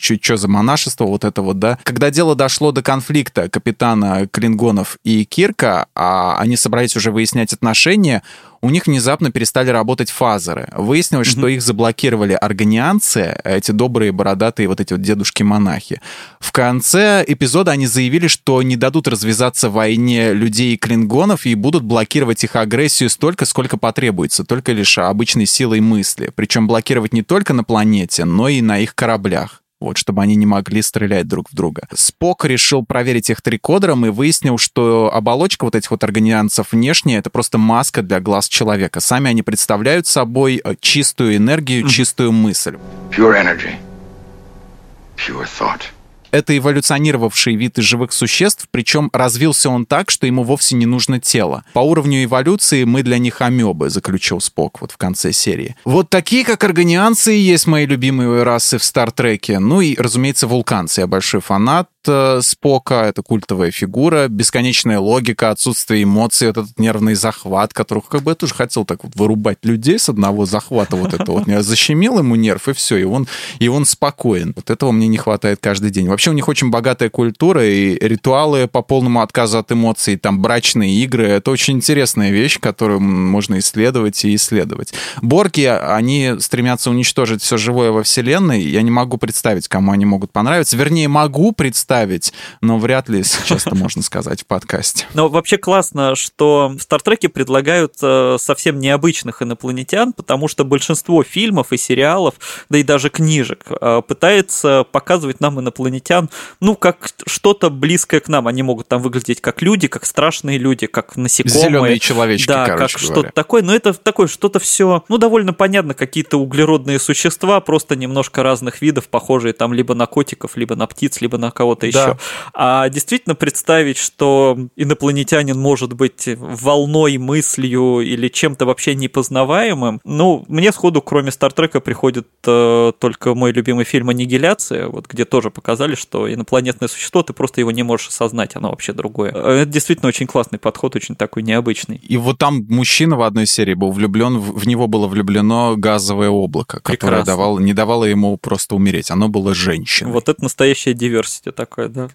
что за монашество вот это вот, да. Когда дело дошло до конфликта капитана Клингонов и Кирка, а они собрались уже выяснять отношения, у них внезапно перестали работать фазеры. Выяснилось, mm-hmm. что их заблокировали органианцы, эти добрые бородатые вот эти вот дедушки-монахи. В конце эпизода они заявили, что не дадут развязаться войне людей и клингонов и будут блокировать их агрессию столько, сколько потребуется, только лишь обычной силой мысли. Причем блокировать не только на планете, но и на их кораблях вот, чтобы они не могли стрелять друг в друга. Спок решил проверить их трикодером и выяснил, что оболочка вот этих вот органианцев внешняя — это просто маска для глаз человека. Сами они представляют собой э, чистую энергию, чистую мысль. Pure energy. Pure thought это эволюционировавший вид из живых существ, причем развился он так, что ему вовсе не нужно тело. По уровню эволюции мы для них амебы, заключил Спок вот в конце серии. Вот такие, как органианцы, есть мои любимые расы в Стартреке. Ну и, разумеется, вулканцы. Я большой фанат Спока, это культовая фигура, бесконечная логика, отсутствие эмоций, вот этот нервный захват, которых как бы я тоже хотел так вот вырубать людей с одного захвата вот это вот. Я защемил ему нерв, и все, и он, и он спокоен. Вот этого мне не хватает каждый день. Вообще у них очень богатая культура и ритуалы по полному отказу от эмоций, там брачные игры. Это очень интересная вещь, которую можно исследовать и исследовать. Борги, они стремятся уничтожить все живое во Вселенной. Я не могу представить, кому они могут понравиться. Вернее, могу представить, но вряд ли сейчас это можно сказать в подкасте. Но вообще классно, что в Стартреке предлагают э, совсем необычных инопланетян, потому что большинство фильмов и сериалов, да и даже книжек, э, пытается показывать нам инопланетян, ну, как что-то близкое к нам. Они могут там выглядеть как люди, как страшные люди, как насекомые. Зеленые человечки, Да, короче как что-то такое. Но это такое что-то все, ну, довольно понятно, какие-то углеродные существа, просто немножко разных видов, похожие там либо на котиков, либо на птиц, либо на кого-то да. еще. А действительно представить, что инопланетянин может быть волной, мыслью или чем-то вообще непознаваемым, ну, мне сходу, кроме Стартрека, приходит э, только мой любимый фильм «Аннигиляция», вот где тоже показали, что инопланетное существо, ты просто его не можешь осознать, оно вообще другое. Э, это действительно очень классный подход, очень такой необычный. И вот там мужчина в одной серии был влюблен, в него было влюблено газовое облако, которое давало, не давало ему просто умереть. Оно было женщиной. Вот это настоящая диверсия Tako je, da.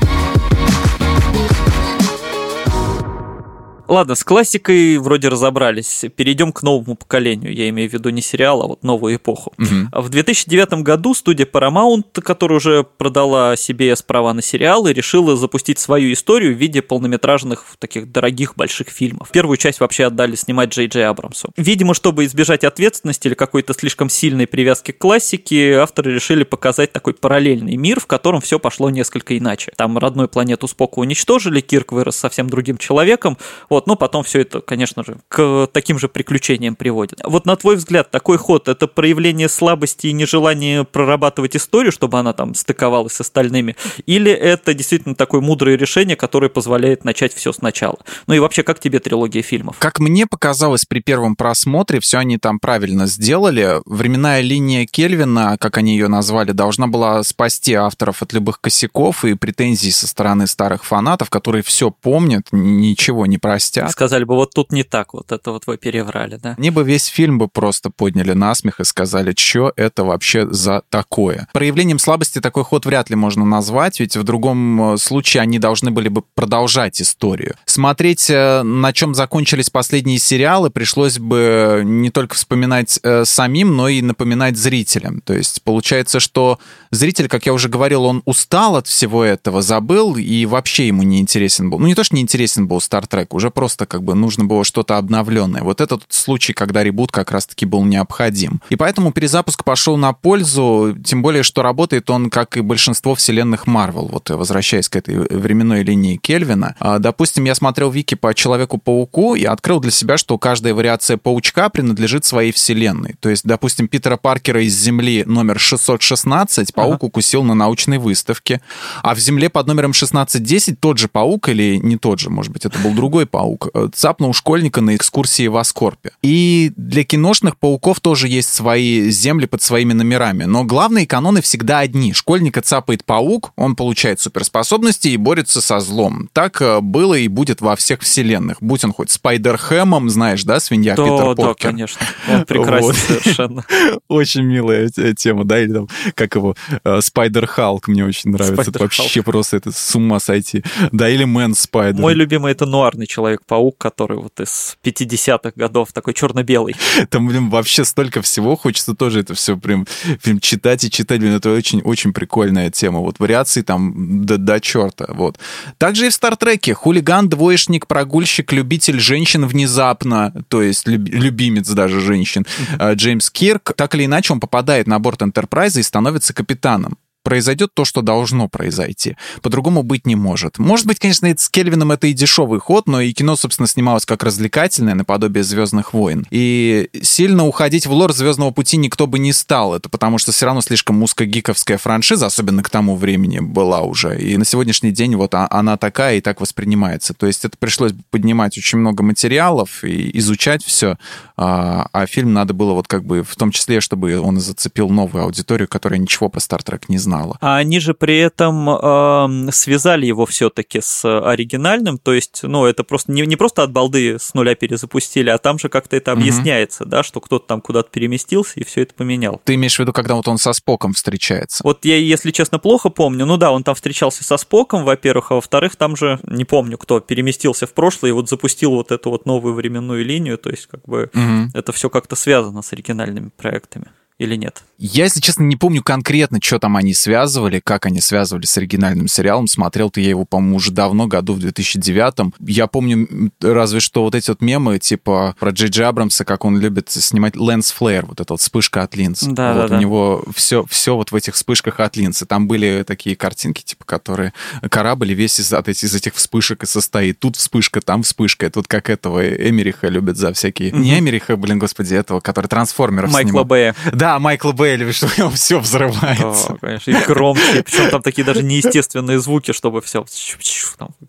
Ладно, с классикой вроде разобрались. Перейдем к новому поколению. Я имею в виду не сериал, а вот новую эпоху. Угу. В 2009 году студия Paramount, которая уже продала себе права на сериалы, решила запустить свою историю в виде полнометражных таких дорогих больших фильмов. Первую часть вообще отдали снимать Джей Джей Абрамсу. Видимо, чтобы избежать ответственности или какой-то слишком сильной привязки к классике, авторы решили показать такой параллельный мир, в котором все пошло несколько иначе. Там родную планету Спока уничтожили, Кирк вырос совсем другим человеком. Вот, вот, но потом все это, конечно же, к таким же приключениям приводит. Вот на твой взгляд, такой ход это проявление слабости и нежелание прорабатывать историю, чтобы она там стыковалась с остальными, или это действительно такое мудрое решение, которое позволяет начать все сначала? Ну и вообще, как тебе трилогия фильмов? Как мне показалось при первом просмотре, все они там правильно сделали. Временная линия Кельвина, как они ее назвали, должна была спасти авторов от любых косяков и претензий со стороны старых фанатов, которые все помнят, ничего не простят простят. Сказали бы, вот тут не так, вот это вот вы переврали, да? Они бы весь фильм бы просто подняли на смех и сказали, что это вообще за такое. Проявлением слабости такой ход вряд ли можно назвать, ведь в другом э, случае они должны были бы продолжать историю. Смотреть, э, на чем закончились последние сериалы, пришлось бы не только вспоминать э, самим, но и напоминать зрителям. То есть получается, что зритель, как я уже говорил, он устал от всего этого, забыл и вообще ему не интересен был. Ну не то, что не интересен был Star Trek, уже просто как бы нужно было что-то обновленное. Вот этот случай, когда ребут как раз-таки был необходим. И поэтому перезапуск пошел на пользу, тем более, что работает он, как и большинство вселенных Марвел. Вот возвращаясь к этой временной линии Кельвина. А, допустим, я смотрел вики по Человеку-пауку и открыл для себя, что каждая вариация паучка принадлежит своей вселенной. То есть, допустим, Питера Паркера из Земли номер 616 паук ага. укусил на научной выставке, а в Земле под номером 1610 тот же паук или не тот же, может быть, это был другой паук, паук э, цапнул школьника на экскурсии в Аскорпе. И для киношных пауков тоже есть свои земли под своими номерами. Но главные каноны всегда одни. Школьника цапает паук, он получает суперспособности и борется со злом. Так э, было и будет во всех вселенных. Будь он хоть Спайдерхэмом, знаешь, да, свинья да, Питер Поркер? Да, конечно. Он прекрасен вот. совершенно. *laughs* Очень милая тема, да, или там, как его, э, Spider-Hulk мне очень нравится. Вообще просто это с ума сойти. Да, или Man-Spider. Мой любимый это нуарный человек Человек-паук, который вот из 50-х годов, такой черно-белый. *laughs* Там, блин, вообще столько всего, хочется тоже это все прям, прям читать и читать, блин, это очень-очень прикольная тема. Вот вариации там до, до черта, вот. Также и в Стартреке хулиган, двоечник, прогульщик, любитель женщин внезапно, то есть люб, любимец даже женщин, mm-hmm. Джеймс Кирк, так или иначе он попадает на борт Энтерпрайза и становится капитаном произойдет то, что должно произойти. По-другому быть не может. Может быть, конечно, с Кельвином это и дешевый ход, но и кино, собственно, снималось как развлекательное, наподобие «Звездных войн». И сильно уходить в лор «Звездного пути» никто бы не стал. Это потому что все равно слишком узкогиковская франшиза, особенно к тому времени была уже. И на сегодняшний день вот а, она такая и так воспринимается. То есть это пришлось поднимать очень много материалов и изучать все. А, а фильм надо было вот как бы в том числе, чтобы он зацепил новую аудиторию, которая ничего про Star не знает знала. А они же при этом э, связали его все-таки с оригинальным, то есть, ну, это просто не, не просто от балды с нуля перезапустили, а там же как-то это объясняется, угу. да, что кто-то там куда-то переместился и все это поменял. Ты имеешь в виду, когда вот он со Споком встречается? Вот я, если честно, плохо помню. Ну да, он там встречался со Споком, во-первых, а во-вторых, там же, не помню, кто переместился в прошлое и вот запустил вот эту вот новую временную линию, то есть как бы угу. это все как-то связано с оригинальными проектами или нет? Я, если честно, не помню конкретно, что там они связывали, как они связывали с оригинальным сериалом. Смотрел-то я его, по-моему, уже давно, году в 2009. Я помню разве что вот эти вот мемы, типа про Джей Джей Абрамса, как он любит снимать лэнс флэр, вот эта вот вспышка от линз. Да, вот да, у него все, все вот в этих вспышках от линз. И там были такие картинки, типа, которые... Корабль весь из, от этих, из этих вспышек и состоит. Тут вспышка, там вспышка. Это вот как этого Эмериха любят за всякие... Mm-hmm. Не Эмериха, блин, господи, этого, который трансформеров Майкла снимал. Бэя. Да, да, Майкла Бейли, *laughs* что все взрывается. Да, конечно, и громкие, причем там такие даже *laughs* неестественные звуки, чтобы все...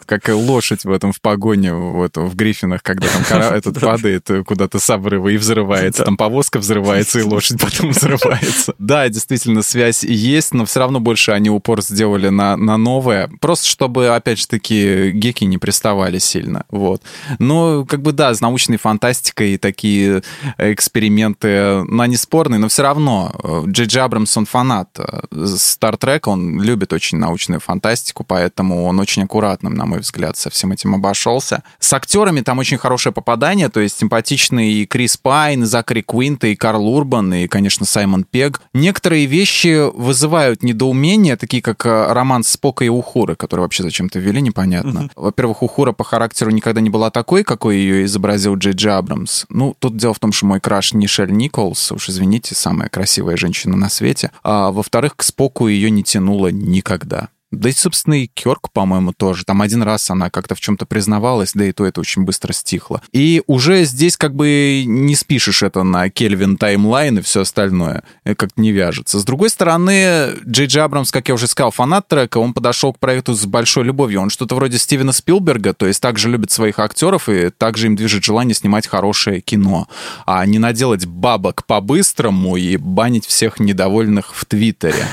Как лошадь в этом в погоне в, этом, в Гриффинах, когда там *laughs* этот падает куда-то с обрыва и взрывается. Там повозка взрывается, и лошадь потом взрывается. Да, действительно, связь есть, но все равно больше они упор сделали на, на новое. Просто чтобы, опять же таки, геки не приставали сильно. Вот. Но, как бы, да, с научной фантастикой такие эксперименты, ну, они спорные, но все равно равно э, Джей Абрамс, он фанат Стартрека, э, он любит очень научную фантастику, поэтому он очень аккуратным, на мой взгляд, со всем этим обошелся. С актерами там очень хорошее попадание, то есть симпатичный и Крис Пайн, и Закари Квинта, и Карл Урбан, и, конечно, Саймон Пег. Некоторые вещи вызывают недоумение, такие как э, роман Спока и Ухуры, который вообще зачем-то ввели, непонятно. Mm-hmm. Во-первых, Ухура по характеру никогда не была такой, какой ее изобразил Джей Абрамс. Ну, тут дело в том, что мой краш Нишель Николс, уж извините, самая самая красивая женщина на свете. А во-вторых, к Споку ее не тянуло никогда. Да и, собственно, и Кёрк, по-моему, тоже. Там один раз она как-то в чем-то признавалась, да и то это очень быстро стихло. И уже здесь как бы не спишешь это на Кельвин таймлайн и все остальное. Как-то не вяжется. С другой стороны, Джей Джей Абрамс, как я уже сказал, фанат трека, он подошел к проекту с большой любовью. Он что-то вроде Стивена Спилберга, то есть также любит своих актеров и также им движет желание снимать хорошее кино. А не наделать бабок по-быстрому и банить всех недовольных в Твиттере,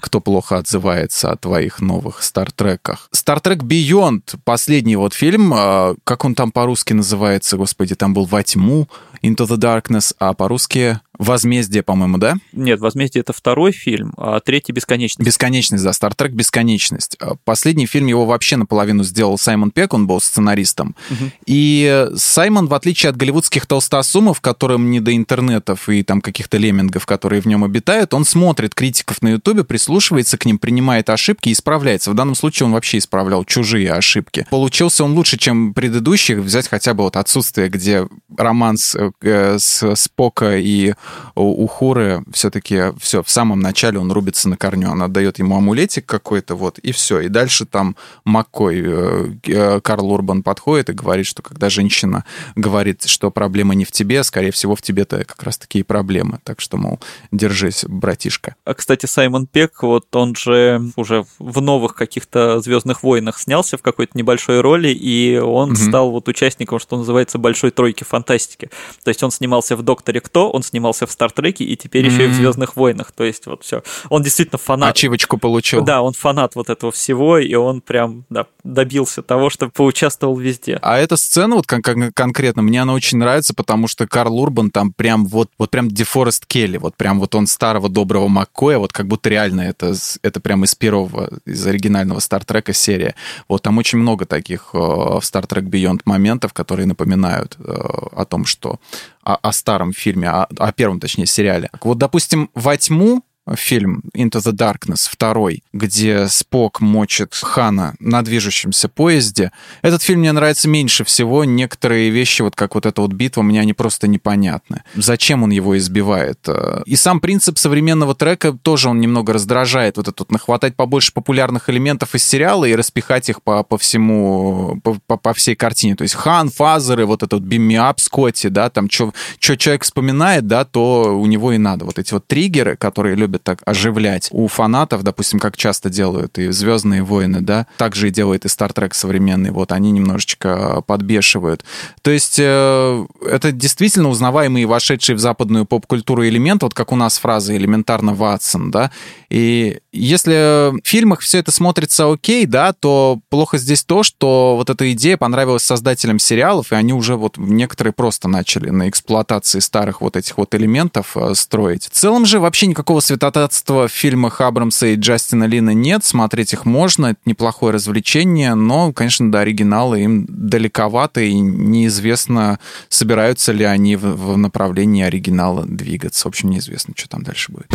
кто плохо отзывается о твоих новых Стартреках. Стартрек Beyond, последний вот фильм, а, как он там по-русски называется, господи, там был «Во тьму», Into the Darkness, а по-русски Возмездие, по-моему, да? Нет, Возмездие это второй фильм, а третий Бесконечность. Бесконечность, да, Стартрек Бесконечность. А последний фильм его вообще наполовину сделал Саймон Пек, он был сценаристом. Угу. И Саймон, в отличие от голливудских толстосумов, которым не до интернетов и там каких-то леммингов, которые в нем обитают, он смотрит критиков на Ютубе, прислушивается к ним, принимает ошибки и исправляется. В данном случае он вообще исправлял чужие ошибки. Получился он лучше, чем предыдущих. Взять хотя бы вот отсутствие, где романс э, с Спока и у Хуры все-таки все, в самом начале он рубится на корню. Она дает ему амулетик какой-то, вот, и все. И дальше там Маккой, э, э, Карл Урбан подходит и говорит, что когда женщина говорит, что проблема не в тебе, скорее всего, в тебе-то как раз такие проблемы. Так что, мол, держись, братишка. А, кстати, Саймон Пек, вот он же уже в новых каких-то Звездных войнах снялся в какой-то небольшой роли, и он угу. стал вот участником, что называется, большой тройки фантастики. То есть он снимался в Докторе Кто, он снимался снимался в Стартреке и теперь mm-hmm. еще и в Звездных войнах. То есть вот все. Он действительно фанат. Ачивочку получил. Да, он фанат вот этого всего, и он прям да, добился того, чтобы поучаствовал везде. А эта сцена вот кон- кон- конкретно, мне она очень нравится, потому что Карл Урбан там прям вот, вот прям Дефорест Келли, вот прям вот он старого доброго Маккоя, вот как будто реально это, это прям из первого, из оригинального Стартрека серия. Вот там очень много таких э, в Trek Beyond моментов, которые напоминают э, о том, что о, о старом фильме, о, о первом, точнее, сериале. Вот, допустим, «Во тьму» фильм Into the Darkness второй, где Спок мочит Хана на движущемся поезде. Этот фильм мне нравится меньше всего. Некоторые вещи, вот как вот эта вот битва, мне они просто непонятны. Зачем он его избивает? И сам принцип современного трека тоже он немного раздражает. Вот этот вот нахватать побольше популярных элементов из сериала и распихать их по, по всему, по, по, по всей картине. То есть Хан, Фазеры, вот этот Бимиап, Скотти, да, там что человек вспоминает, да, то у него и надо. Вот эти вот триггеры, которые любят любят так оживлять у фанатов, допустим, как часто делают и «Звездные войны», да, также и делает и «Стартрек» современный, вот, они немножечко подбешивают. То есть э, это действительно узнаваемый вошедший в западную поп-культуру элемент, вот как у нас фраза «элементарно Ватсон», да, и Если в фильмах все это смотрится окей, да, то плохо здесь то, что вот эта идея понравилась создателям сериалов, и они уже вот некоторые просто начали на эксплуатации старых вот этих вот элементов э, строить. В целом же вообще никакого святотатства в фильмах Абрамса и Джастина Лина нет, смотреть их можно, это неплохое развлечение, но, конечно, до оригинала им далековато, и неизвестно, собираются ли они в, в направлении оригинала двигаться. В общем, неизвестно, что там дальше будет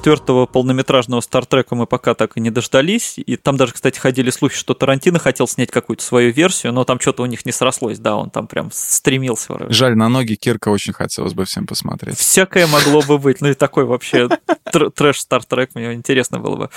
четвертого полнометражного Стартрека мы пока так и не дождались. И там даже, кстати, ходили слухи, что Тарантино хотел снять какую-то свою версию, но там что-то у них не срослось, да, он там прям стремился. Жаль, на ноги Кирка очень хотелось бы всем посмотреть. Всякое могло бы быть, ну и такой вообще трэш Стартрек, мне интересно было бы.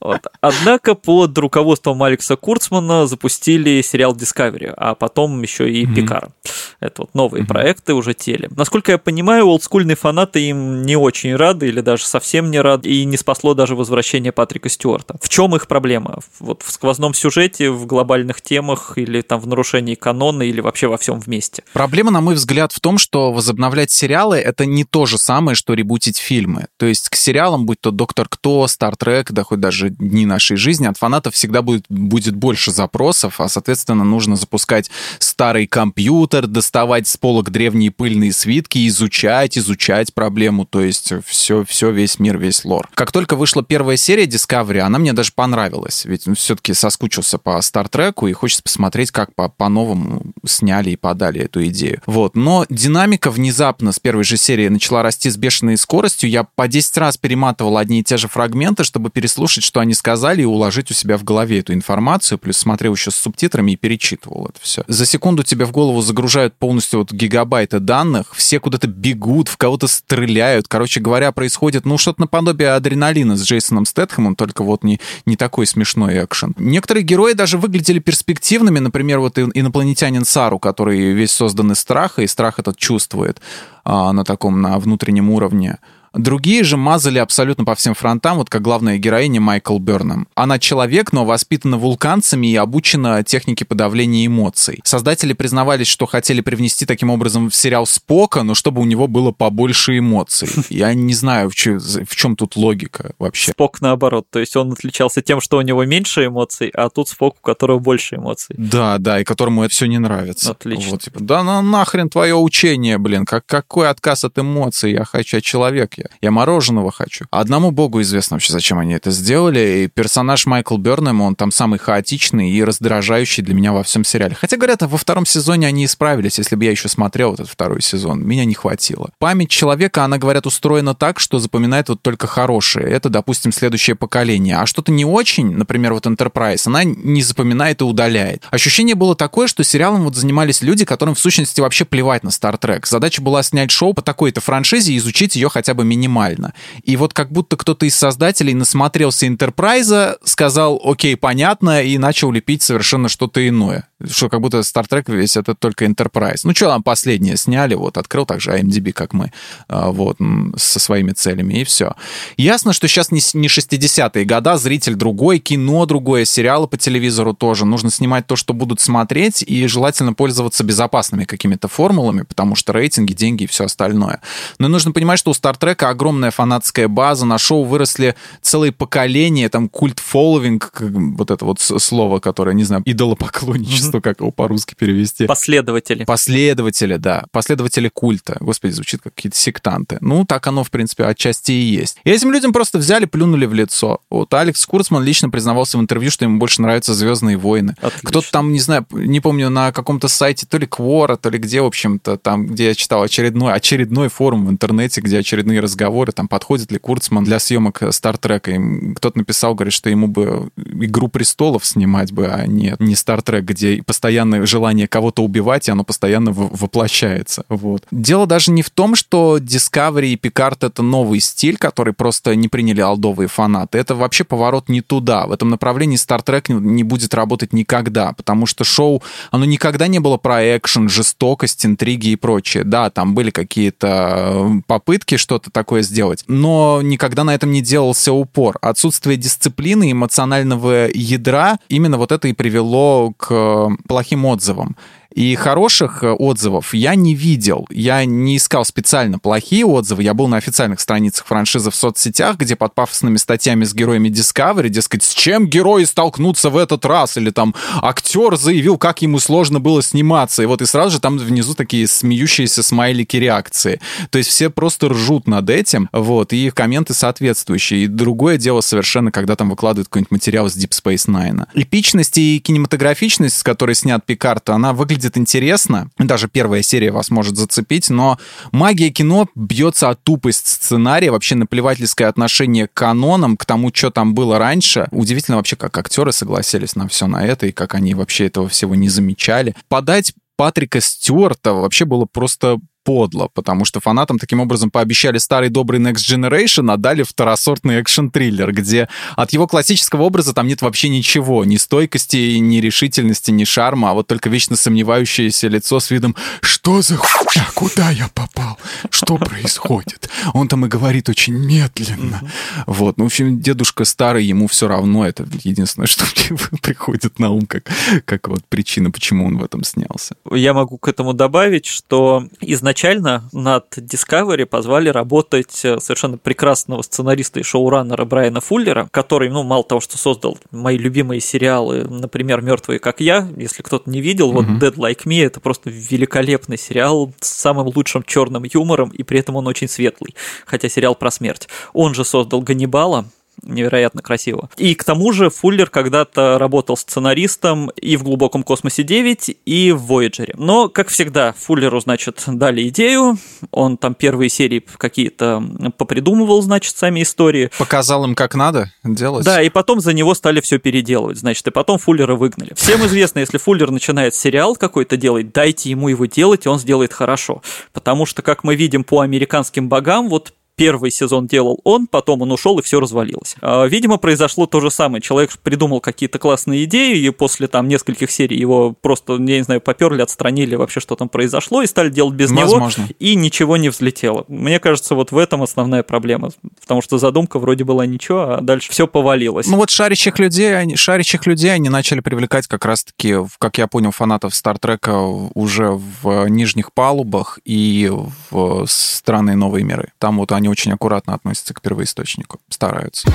Вот. Однако под руководством Алекса Курцмана запустили сериал Discovery, а потом еще и mm-hmm. Пикара. Это вот новые mm-hmm. проекты уже теле. Насколько я понимаю, олдскульные фанаты им не очень рады или даже совсем не рады, и не спасло даже возвращение Патрика Стюарта. В чем их проблема? Вот в сквозном сюжете, в глобальных темах или там в нарушении канона или вообще во всем вместе? Проблема, на мой взгляд, в том, что возобновлять сериалы — это не то же самое, что ребутить фильмы. То есть к сериалам, будь то «Доктор Кто», «Стартрек», да хоть даже дни нашей жизни, от фанатов всегда будет, будет больше запросов, а, соответственно, нужно запускать старый компьютер, доставать с полок древние пыльные свитки, изучать, изучать проблему, то есть все, все, весь мир, весь лор. Как только вышла первая серия Discovery, она мне даже понравилась, ведь ну, все-таки соскучился по Стартреку и хочется посмотреть, как по- по-новому сняли и подали эту идею. Вот, но динамика внезапно с первой же серии начала расти с бешеной скоростью, я по 10 раз перематывал одни и те же фрагменты, чтобы переслушать, что они сказали, и уложить у себя в голове эту информацию, плюс смотрел еще с субтитрами и перечитывал это все. За секунду тебе в голову загружают полностью вот гигабайты данных, все куда-то бегут, в кого-то стреляют. Короче говоря, происходит, ну, что-то наподобие адреналина с Джейсоном Стэтхэмом, только вот не, не такой смешной экшен. Некоторые герои даже выглядели перспективными, например, вот инопланетянин Сару, который весь создан из страха, и страх этот чувствует а, на таком, на внутреннем уровне. Другие же мазали абсолютно по всем фронтам, вот как главная героиня Майкл Берном. Она человек, но воспитана вулканцами и обучена технике подавления эмоций. Создатели признавались, что хотели привнести таким образом в сериал Спока, но чтобы у него было побольше эмоций. *laughs* Я не знаю, в, чем, в чем тут логика вообще. Спок наоборот, то есть он отличался тем, что у него меньше эмоций, а тут Спок, у которого больше эмоций. Да, да, и которому это все не нравится. Отлично. Вот, типа, да ну нахрен твое учение, блин, как, какой отказ от эмоций, я хочу, я человек, я. Я мороженого хочу. Одному богу известно вообще, зачем они это сделали. И персонаж Майкл Бернем, он там самый хаотичный и раздражающий для меня во всем сериале. Хотя, говорят, во втором сезоне они исправились, если бы я еще смотрел этот второй сезон. Меня не хватило. Память человека, она, говорят, устроена так, что запоминает вот только хорошее. Это, допустим, следующее поколение. А что-то не очень, например, вот Enterprise, она не запоминает и удаляет. Ощущение было такое, что сериалом вот занимались люди, которым в сущности вообще плевать на Star Trek. Задача была снять шоу по такой-то франшизе и изучить ее хотя бы минимально. И вот как будто кто-то из создателей насмотрелся Enterprise, сказал, окей, понятно, и начал лепить совершенно что-то иное что как будто Star Trek весь это только Enterprise. Ну, что там последнее сняли, вот, открыл также IMDb, как мы, а, вот, со своими целями, и все. Ясно, что сейчас не, не 60-е года, зритель другой, кино другое, сериалы по телевизору тоже. Нужно снимать то, что будут смотреть, и желательно пользоваться безопасными какими-то формулами, потому что рейтинги, деньги и все остальное. Но нужно понимать, что у Star Trek огромная фанатская база, на шоу выросли целые поколения, там, культ-фолловинг, вот это вот слово, которое, не знаю, идолопоклонничество, что как его по-русски перевести. Последователи. Последователи, да. Последователи культа. Господи, звучит как какие-то сектанты. Ну, так оно, в принципе, отчасти и есть. И этим людям просто взяли, плюнули в лицо. Вот Алекс Курцман лично признавался в интервью, что ему больше нравятся «Звездные войны». Кто-то там, не знаю, не помню, на каком-то сайте, то ли Квора, то ли где, в общем-то, там, где я читал очередной, очередной форум в интернете, где очередные разговоры, там, подходит ли Курцман для съемок Стартрека. Кто-то написал, говорит, что ему бы «Игру престолов» снимать бы, а не, не Стартрек, где постоянное желание кого-то убивать, и оно постоянно воплощается. Вот. Дело даже не в том, что Discovery и Picard — это новый стиль, который просто не приняли алдовые фанаты. Это вообще поворот не туда. В этом направлении Trek не будет работать никогда, потому что шоу, оно никогда не было про экшен, жестокость, интриги и прочее. Да, там были какие-то э, попытки что-то такое сделать, но никогда на этом не делался упор. Отсутствие дисциплины, эмоционального ядра, именно вот это и привело к плохим отзывам. И хороших э, отзывов я не видел. Я не искал специально плохие отзывы. Я был на официальных страницах франшизы в соцсетях, где под пафосными статьями с героями Discovery, дескать, с чем герои столкнутся в этот раз, или там актер заявил, как ему сложно было сниматься. И вот и сразу же там внизу такие смеющиеся смайлики реакции. То есть все просто ржут над этим, вот, и комменты соответствующие. И другое дело совершенно, когда там выкладывают какой-нибудь материал с Deep Space Nine. Эпичность и кинематографичность, с которой снят Пикард, она выглядит интересно. Даже первая серия вас может зацепить, но магия кино бьется от тупость сценария, вообще наплевательское отношение к канонам, к тому, что там было раньше. Удивительно вообще, как актеры согласились на все на это, и как они вообще этого всего не замечали. Подать Патрика Стюарта вообще было просто подло, потому что фанатам таким образом пообещали старый добрый Next Generation, а дали второсортный экшен-триллер, где от его классического образа там нет вообще ничего, ни стойкости, ни решительности, ни шарма, а вот только вечно сомневающееся лицо с видом «Что за хуйня? Куда я попал? Что происходит?» Он там и говорит очень медленно. Вот, ну, в общем, дедушка старый, ему все равно, это единственное, что мне *laughs* приходит на ум, как, как вот причина, почему он в этом снялся. Я могу к этому добавить, что изначально изначально над Discovery позвали работать э, совершенно прекрасного сценариста и шоураннера Брайана Фуллера, который, ну, мало того, что создал мои любимые сериалы, например, Мертвые как я, если кто-то не видел, вот Dead Like Me это просто великолепный сериал с самым лучшим черным юмором, и при этом он очень светлый, хотя сериал про смерть. Он же создал Ганнибала, невероятно красиво. И к тому же Фуллер когда-то работал сценаристом и в «Глубоком космосе 9», и в «Вояджере». Но, как всегда, Фуллеру, значит, дали идею, он там первые серии какие-то попридумывал, значит, сами истории. Показал им, как надо делать. Да, и потом за него стали все переделывать, значит, и потом Фуллера выгнали. Всем известно, если Фуллер начинает сериал какой-то делать, дайте ему его делать, и он сделает хорошо. Потому что, как мы видим по американским богам, вот первый сезон делал он, потом он ушел и все развалилось. А, видимо, произошло то же самое. Человек придумал какие-то классные идеи, и после там нескольких серий его просто, я не знаю, поперли, отстранили, вообще что там произошло, и стали делать без Возможно. него, и ничего не взлетело. Мне кажется, вот в этом основная проблема, потому что задумка вроде была ничего, а дальше все повалилось. Ну вот шарящих людей, они, шарящих людей они начали привлекать как раз-таки, как я понял, фанатов Стартрека уже в нижних палубах и в странные новые миры. Там вот они очень аккуратно относятся к первоисточнику, стараются.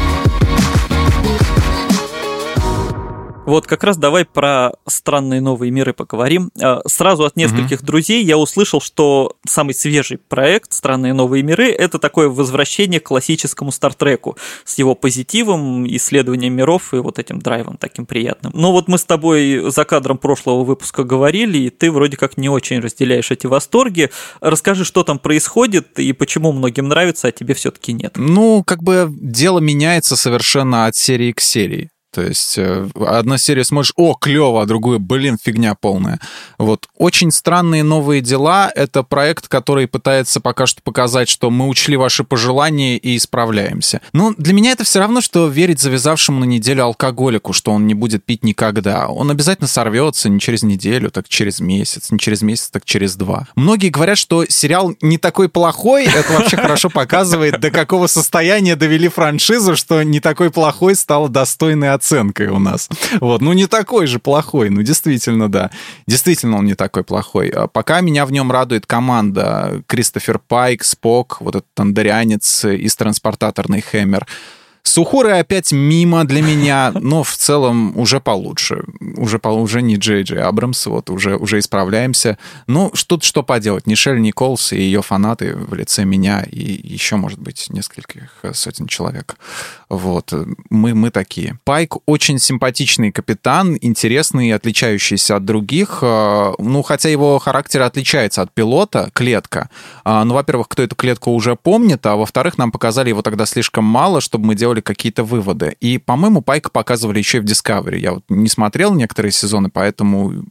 Вот как раз давай про странные новые миры поговорим. А, сразу от нескольких угу. друзей я услышал, что самый свежий проект «Странные новые миры» — это такое возвращение к классическому Стартреку с его позитивом, исследованием миров и вот этим драйвом таким приятным. Но вот мы с тобой за кадром прошлого выпуска говорили, и ты вроде как не очень разделяешь эти восторги. Расскажи, что там происходит и почему многим нравится, а тебе все-таки нет. Ну, как бы дело меняется совершенно от серии к серии. То есть э, одна серия смотришь, о, клево, а другую, блин, фигня полная. Вот. Очень странные новые дела. Это проект, который пытается пока что показать, что мы учли ваши пожелания и исправляемся. Но для меня это все равно, что верить завязавшему на неделю алкоголику, что он не будет пить никогда. Он обязательно сорвется не через неделю, так через месяц, не через месяц, так через два. Многие говорят, что сериал не такой плохой. Это вообще хорошо показывает, до какого состояния довели франшизу, что не такой плохой стала достойной оценкой оценкой у нас. Вот, ну не такой же плохой, ну действительно, да. Действительно он не такой плохой. А пока меня в нем радует команда Кристофер Пайк, Спок, вот этот тандарянец из транспортаторный Хэмер. Сухоры опять мимо для меня, но в целом уже получше. Уже, уже не Джей Джей Абрамс, вот уже, уже исправляемся. Ну, что что поделать. Нишель Николс и ее фанаты в лице меня и еще, может быть, нескольких сотен человек. Вот. Мы, мы такие. Пайк очень симпатичный капитан, интересный, отличающийся от других. А, ну, хотя его характер отличается от пилота, клетка. А, ну, во-первых, кто эту клетку уже помнит, а во-вторых, нам показали его тогда слишком мало, чтобы мы делали сделали какие-то выводы. И, по-моему, Пайка показывали еще и в Discovery. Я вот не смотрел некоторые сезоны, поэтому,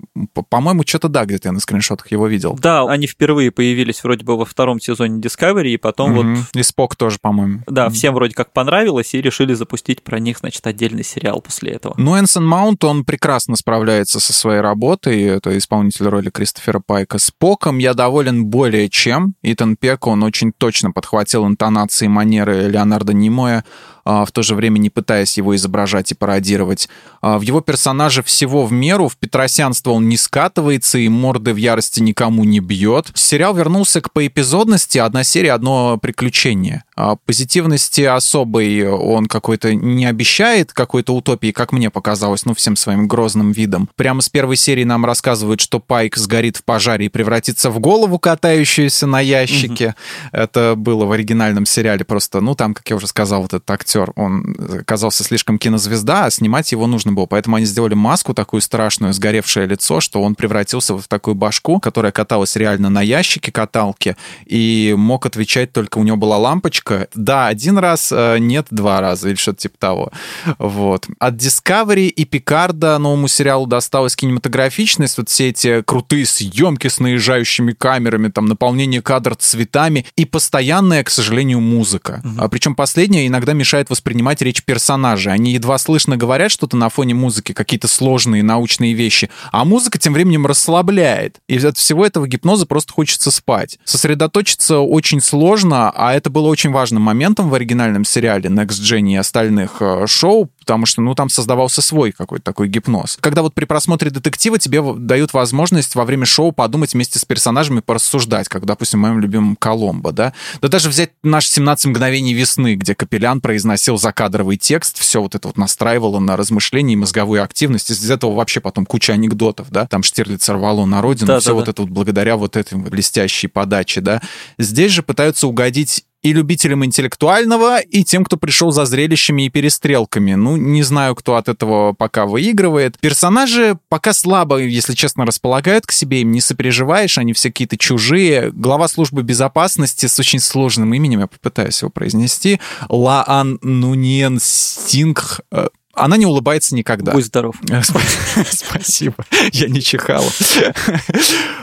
по-моему, что-то да, где-то я на скриншотах его видел. Да, они впервые появились вроде бы во втором сезоне Discovery, и потом mm-hmm. вот... И Спок тоже, по-моему. Да, mm-hmm. всем вроде как понравилось, и решили запустить про них, значит, отдельный сериал после этого. Ну, Энсон Маунт, он прекрасно справляется со своей работой, это исполнитель роли Кристофера Пайка. С Поком я доволен более чем. Итан Пек, он очень точно подхватил интонации, манеры Леонардо Немоя. А, в то же время не пытаясь его изображать и пародировать. А, в его персонаже всего в меру, в Петросянство он не скатывается и морды в ярости никому не бьет. Сериал вернулся к поэпизодности, одна серия, одно приключение. А позитивности особой он какой-то не обещает, какой-то утопии, как мне показалось, ну, всем своим грозным видом. Прямо с первой серии нам рассказывают, что Пайк сгорит в пожаре и превратится в голову, катающуюся на ящике. Mm-hmm. Это было в оригинальном сериале просто, ну, там, как я уже сказал, вот этот актер, он казался слишком кинозвезда, а снимать его нужно было. Поэтому они сделали маску такую страшную, сгоревшее лицо, что он превратился в такую башку, которая каталась реально на ящике каталки, и мог отвечать только, у него была лампочка, ошибка. Да, один раз, э, нет, два раза или что-то типа того. Вот. От Discovery и Пикарда новому сериалу досталась кинематографичность, вот все эти крутые съемки с наезжающими камерами, там, наполнение кадр цветами и постоянная, к сожалению, музыка. Угу. А, причем последняя иногда мешает воспринимать речь персонажей. Они едва слышно говорят что-то на фоне музыки, какие-то сложные научные вещи, а музыка тем временем расслабляет. И от всего этого гипноза просто хочется спать. Сосредоточиться очень сложно, а это было очень важным моментом в оригинальном сериале Next Gen и остальных э, шоу, потому что, ну, там создавался свой какой-то такой гипноз. Когда вот при просмотре детектива тебе дают возможность во время шоу подумать вместе с персонажами, порассуждать, как, допустим, в моем любимом Коломбо, да? Да даже взять наш 17 мгновений весны, где Капелян произносил закадровый текст, все вот это вот настраивало на размышления и мозговую активность. Из этого вообще потом куча анекдотов, да? Там Штирлиц рвало на родину, да, все да, вот да. это вот благодаря вот этой блестящей подаче, да? Здесь же пытаются угодить и любителям интеллектуального, и тем, кто пришел за зрелищами и перестрелками. Ну, не знаю, кто от этого пока выигрывает. Персонажи пока слабо, если честно, располагают к себе, им не сопереживаешь, они все какие-то чужие. Глава службы безопасности с очень сложным именем, я попытаюсь его произнести, Лаан Нуньен Стинг, э, она не улыбается никогда. Будь здоров. *laughs* Спасибо. Я не чихал. *laughs*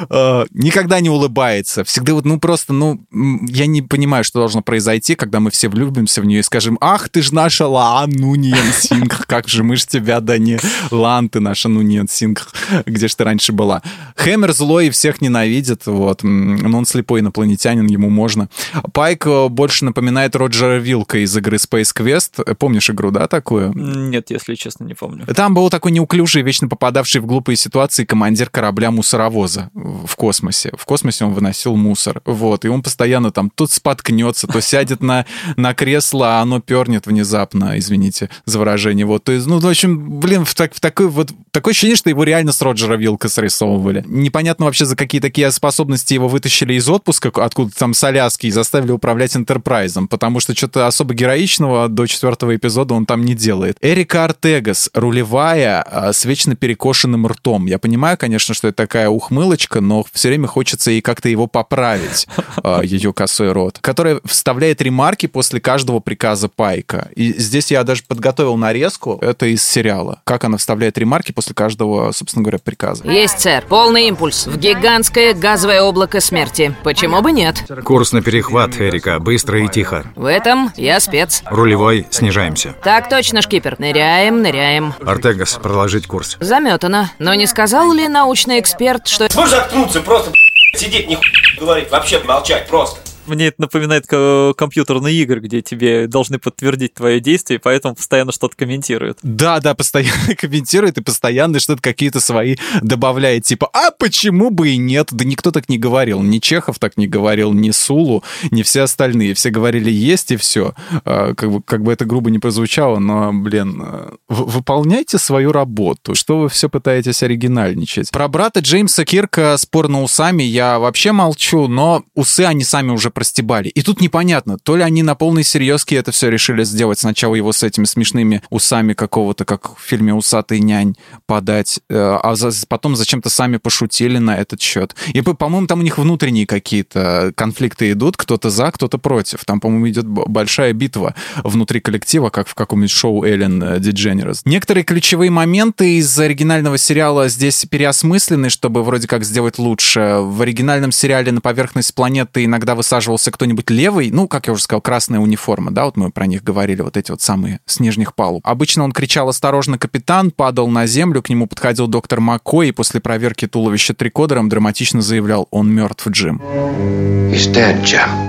Э, никогда не улыбается. Всегда вот, ну просто, ну, я не понимаю, что должно произойти, когда мы все влюбимся в нее и скажем, ах, ты ж наша Лаан Нуньен Синг, как же мы ж тебя, да не Лан, ты наша Нуньен Синг, где ж ты раньше была. Хэмер злой и всех ненавидит, вот, но он слепой инопланетянин, ему можно. Пайк э, больше напоминает Роджера Вилка из игры Space Quest. Помнишь игру, да, такую? Нет, нет, если честно, не помню. Там был такой неуклюжий, вечно попадавший в глупые ситуации командир корабля-мусоровоза в космосе. В космосе он выносил мусор. Вот, и он постоянно там тут споткнется, то сядет на, на кресло, а оно пернет внезапно, извините за выражение. Вот, то есть, ну, в общем, блин, в, так, в такой вот... Такое ощущение, что его реально с Роджера Вилка срисовывали. Непонятно вообще, за какие такие способности его вытащили из отпуска, откуда там с Аляски, и заставили управлять Энтерпрайзом, потому что что-то особо героичного до четвертого эпизода он там не делает. Эрик Эрика Артегас, рулевая а, с вечно перекошенным ртом. Я понимаю, конечно, что это такая ухмылочка, но все время хочется ей как-то его поправить, а, ее косой рот, которая вставляет ремарки после каждого приказа Пайка. И здесь я даже подготовил нарезку, это из сериала, как она вставляет ремарки после каждого, собственно говоря, приказа. Есть, сэр. Полный импульс. В гигантское газовое облако смерти. Почему бы нет? Курс на перехват, Эрика. Быстро и тихо. В этом я спец. Рулевой, снижаемся. Так точно, шкипер. Ныряй Ныряем, ныряем. Артегас, продолжить курс. Заметано. Но не сказал ли научный эксперт, что... Можешь заткнуться, просто сидеть, не говорить, вообще молчать, просто. Мне это напоминает компьютерные игры, где тебе должны подтвердить твое действие, поэтому постоянно что-то комментируют. Да, да, постоянно *laughs* комментирует и постоянно что-то какие-то свои добавляет. Типа, а почему бы и нет? Да никто так не говорил. Ни Чехов так не говорил, ни Сулу, ни все остальные. Все говорили есть и все. А, как бы, как бы это грубо не прозвучало, но, блин, а, выполняйте свою работу. Что вы все пытаетесь оригинальничать? Про брата Джеймса Кирка спор на усами я вообще молчу, но усы они сами уже простебали. И тут непонятно, то ли они на полной серьезке это все решили сделать, сначала его с этими смешными усами какого-то, как в фильме «Усатый нянь» подать, э, а потом зачем-то сами пошутили на этот счет. И, по-моему, там у них внутренние какие-то конфликты идут, кто-то за, кто-то против. Там, по-моему, идет большая битва внутри коллектива, как в каком-нибудь шоу Эллен Дидженерес. Некоторые ключевые моменты из оригинального сериала здесь переосмыслены, чтобы вроде как сделать лучше. В оригинальном сериале на поверхность планеты иногда высаживают присаживался кто-нибудь левый, ну, как я уже сказал, красная униформа, да, вот мы про них говорили, вот эти вот самые с нижних палуб. Обычно он кричал «Осторожно, капитан!», падал на землю, к нему подходил доктор Маккой и после проверки туловища трикодером драматично заявлял «Он мертв, Джим».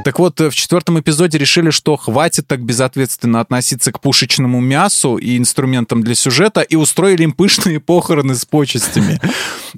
Так вот, в четвертом эпизоде решили, что хватит так безответственно относиться к пушечному мясу и инструментам для сюжета, и устроили им пышные похороны с почестями.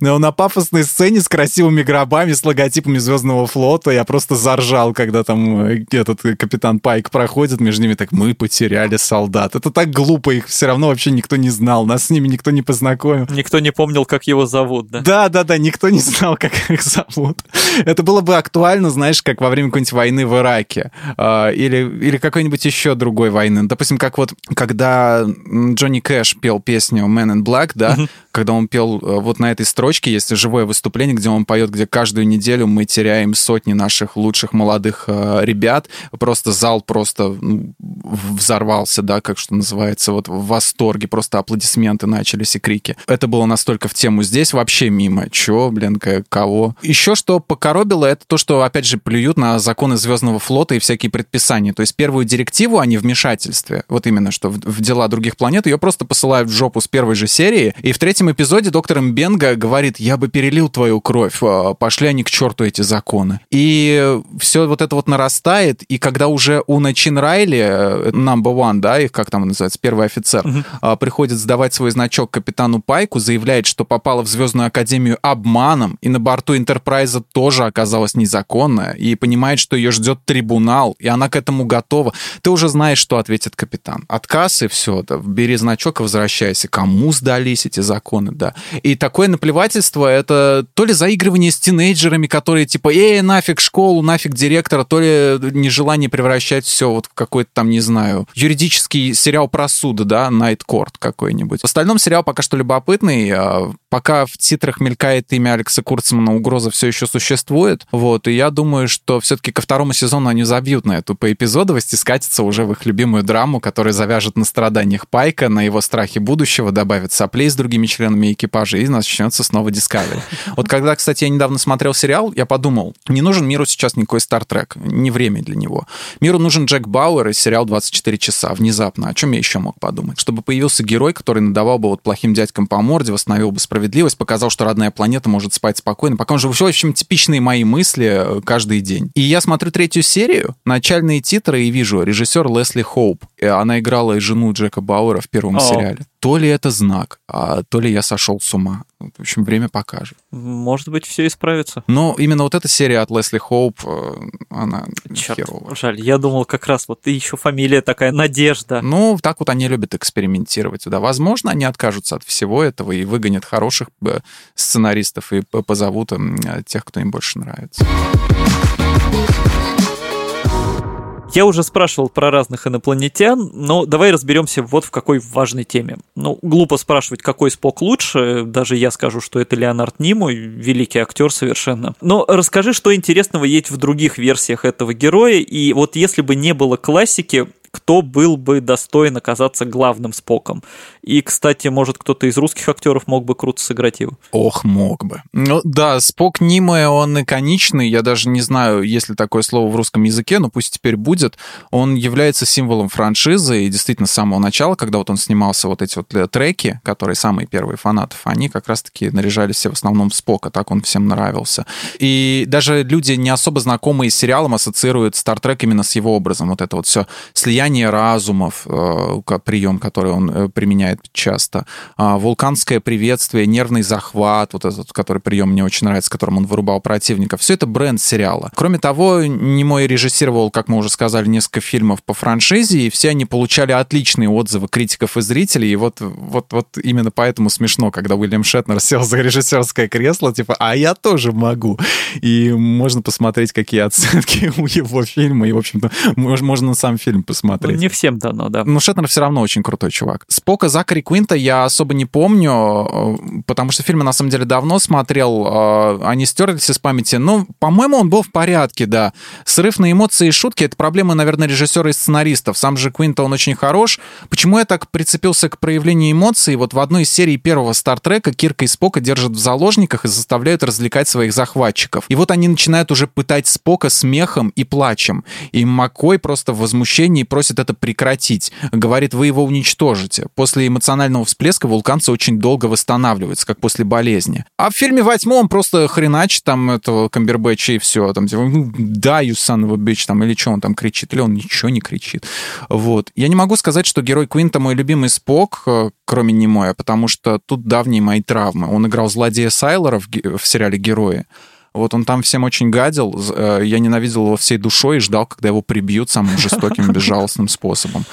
Но *laughs* на пафосной сцене с красивыми гробами, с логотипами Звездного флота я просто заржал, когда там э, этот капитан Пайк проходит между ними, так мы потеряли солдат. Это так глупо, их все равно вообще никто не знал, нас с ними никто не познакомил. Никто не помнил, как его зовут, да? Да, да, да, никто не знал, *laughs* как их зовут. Это было бы актуально, знаешь, как во время какой-нибудь войны в Ираке э, или, или какой-нибудь еще другой войны. Допустим, как вот, когда Джонни Кэш пел песню Man in Black, да, когда он пел э, вот на этой строчке, есть живое выступление, где он поет, где каждую неделю мы теряем сотни наших лучших молодых э, ребят, просто зал просто взорвался, да, как что называется, вот в восторге, просто аплодисменты начались и крики. Это было настолько в тему. Здесь вообще мимо. Чё, блин, кого? Еще что покоробило, это то, что, опять же, плюют на законы Звездного флота и всякие предписания. То есть первую директиву о невмешательстве, вот именно что в, в дела других планет, ее просто посылают в жопу с первой же серии. И в третьем эпизоде доктор Мбенга говорит, я бы перелил твою кровь, а, пошли они к черту эти законы. И все вот это вот нарастает, и когда уже Уна Чин Райли, э, number one, да, их как там называется, первый офицер, uh-huh. приходит сдавать свой значок капитану Пайку, заявляет, что попала в Звездную Академию обманом, и на борту Энтерпрайза тоже оказалась незаконная, и понимает, что ее ждет трибунал, и она к этому готова. Ты уже знаешь, что ответит капитан. Отказ и все, да, бери значок и возвращайся. Кому сдались эти законы, да. И такое наплевательство — это то ли заигрывание с тинейджерами, которые типа, эй, нафиг школу, нафиг директора, то ли нежелание превращать все вот в какой-то там, не знаю, юридический сериал про суд, да, Night Court какой-нибудь. В остальном сериал пока что любопытный, а пока в титрах мелькает имя Алекса Курцмана, угроза все еще существует, вот, и я думаю, что все-таки ко второму сезону они забьют на эту поэпизодовость и скатятся уже в их любимую драму, которая завяжет на страданиях Пайка, на его страхе будущего, добавит соплей с другими членами экипажа, и начнется снова Discovery. Вот когда, кстати, я недавно смотрел сериал, я подумал, не нужен миру сейчас никакой Стартрек, не время для него. Миру нужен Джек Бауэр и сериал «24 часа». Внезапно. О чем я еще мог подумать? Чтобы появился герой, который надавал бы вот плохим дядькам по морде, восстановил бы справедливость, показал, что родная планета может спать спокойно. Пока он же, в общем, типичные мои мысли э, каждый день. И я смотрю третью серию, начальные титры и вижу режиссер Лесли Хоуп. Она играла и жену Джека Бауэра в первом О. сериале. То ли это знак, а то ли я сошел с ума. В общем, время покажет. Может быть, все исправится. Но именно вот эта серия от Лесли Хоуп, э, она Черт, херовая. Жаль, я думал как раз вот еще фамилия такая Надежда. Ну, так вот они любят экспериментировать. Да, возможно, они откажутся от всего этого и выгонят хороших э, сценаристов и позовут тех, кто им больше нравится. Я уже спрашивал про разных инопланетян, но давай разберемся вот в какой важной теме. Ну, глупо спрашивать, какой Спок лучше, даже я скажу, что это Леонард Нимой, великий актер совершенно. Но расскажи, что интересного есть в других версиях этого героя, и вот если бы не было классики, кто был бы достоин оказаться главным Споком. И, кстати, может, кто-то из русских актеров мог бы круто сыграть его. Ох, мог бы. Ну да, Спок Нимэ, он иконичный, я даже не знаю, есть ли такое слово в русском языке, но пусть теперь будет. Он является символом франшизы, и действительно с самого начала, когда вот он снимался вот эти вот э, треки, которые самые первые фанатов, они как раз-таки наряжались все в основном в Спока, так он всем нравился. И даже люди, не особо знакомые с сериалом, ассоциируют Стартрек именно с его образом. Вот это вот все слияние слияние разумов, э, прием, который он э, применяет часто, а, вулканское приветствие, нервный захват, вот этот, который прием мне очень нравится, которым он вырубал противников. Все это бренд сериала. Кроме того, Немой режиссировал, как мы уже сказали, несколько фильмов по франшизе, и все они получали отличные отзывы критиков и зрителей. И вот, вот, вот именно поэтому смешно, когда Уильям Шетнер сел за режиссерское кресло, типа, а я тоже могу. И можно посмотреть, какие оценки *laughs* у его фильма, и, в общем-то, можно сам фильм посмотреть смотреть. Ну, не всем дано, да. Ну, Шетнер все равно очень крутой чувак. Спока Закари Квинта я особо не помню, э, потому что фильмы на самом деле давно смотрел, э, они стерлись из памяти. Ну, по-моему, он был в порядке, да. Срыв на эмоции и шутки — это проблема, наверное, режиссера и сценаристов. Сам же Квинта, он очень хорош. Почему я так прицепился к проявлению эмоций? Вот в одной из серий первого Стартрека Кирка и Спока держат в заложниках и заставляют развлекать своих захватчиков. И вот они начинают уже пытать Спока смехом и плачем. И Маккой просто в возмущении просит это прекратить. Говорит, вы его уничтожите. После эмоционального всплеска вулканцы очень долго восстанавливаются, как после болезни. А в фильме «Восьмом» просто хреначит там этого Камбербэтча и все. Там, типа, ну, да, you son of там, или что он там кричит, или он ничего не кричит. Вот. Я не могу сказать, что герой Квинта мой любимый Спок, э, кроме Немоя, потому что тут давние мои травмы. Он играл злодея Сайлора в, в сериале «Герои». Вот он там всем очень гадил. Э, я ненавидел его всей душой и ждал, когда его прибьют самым жестоким, безжалостным способом.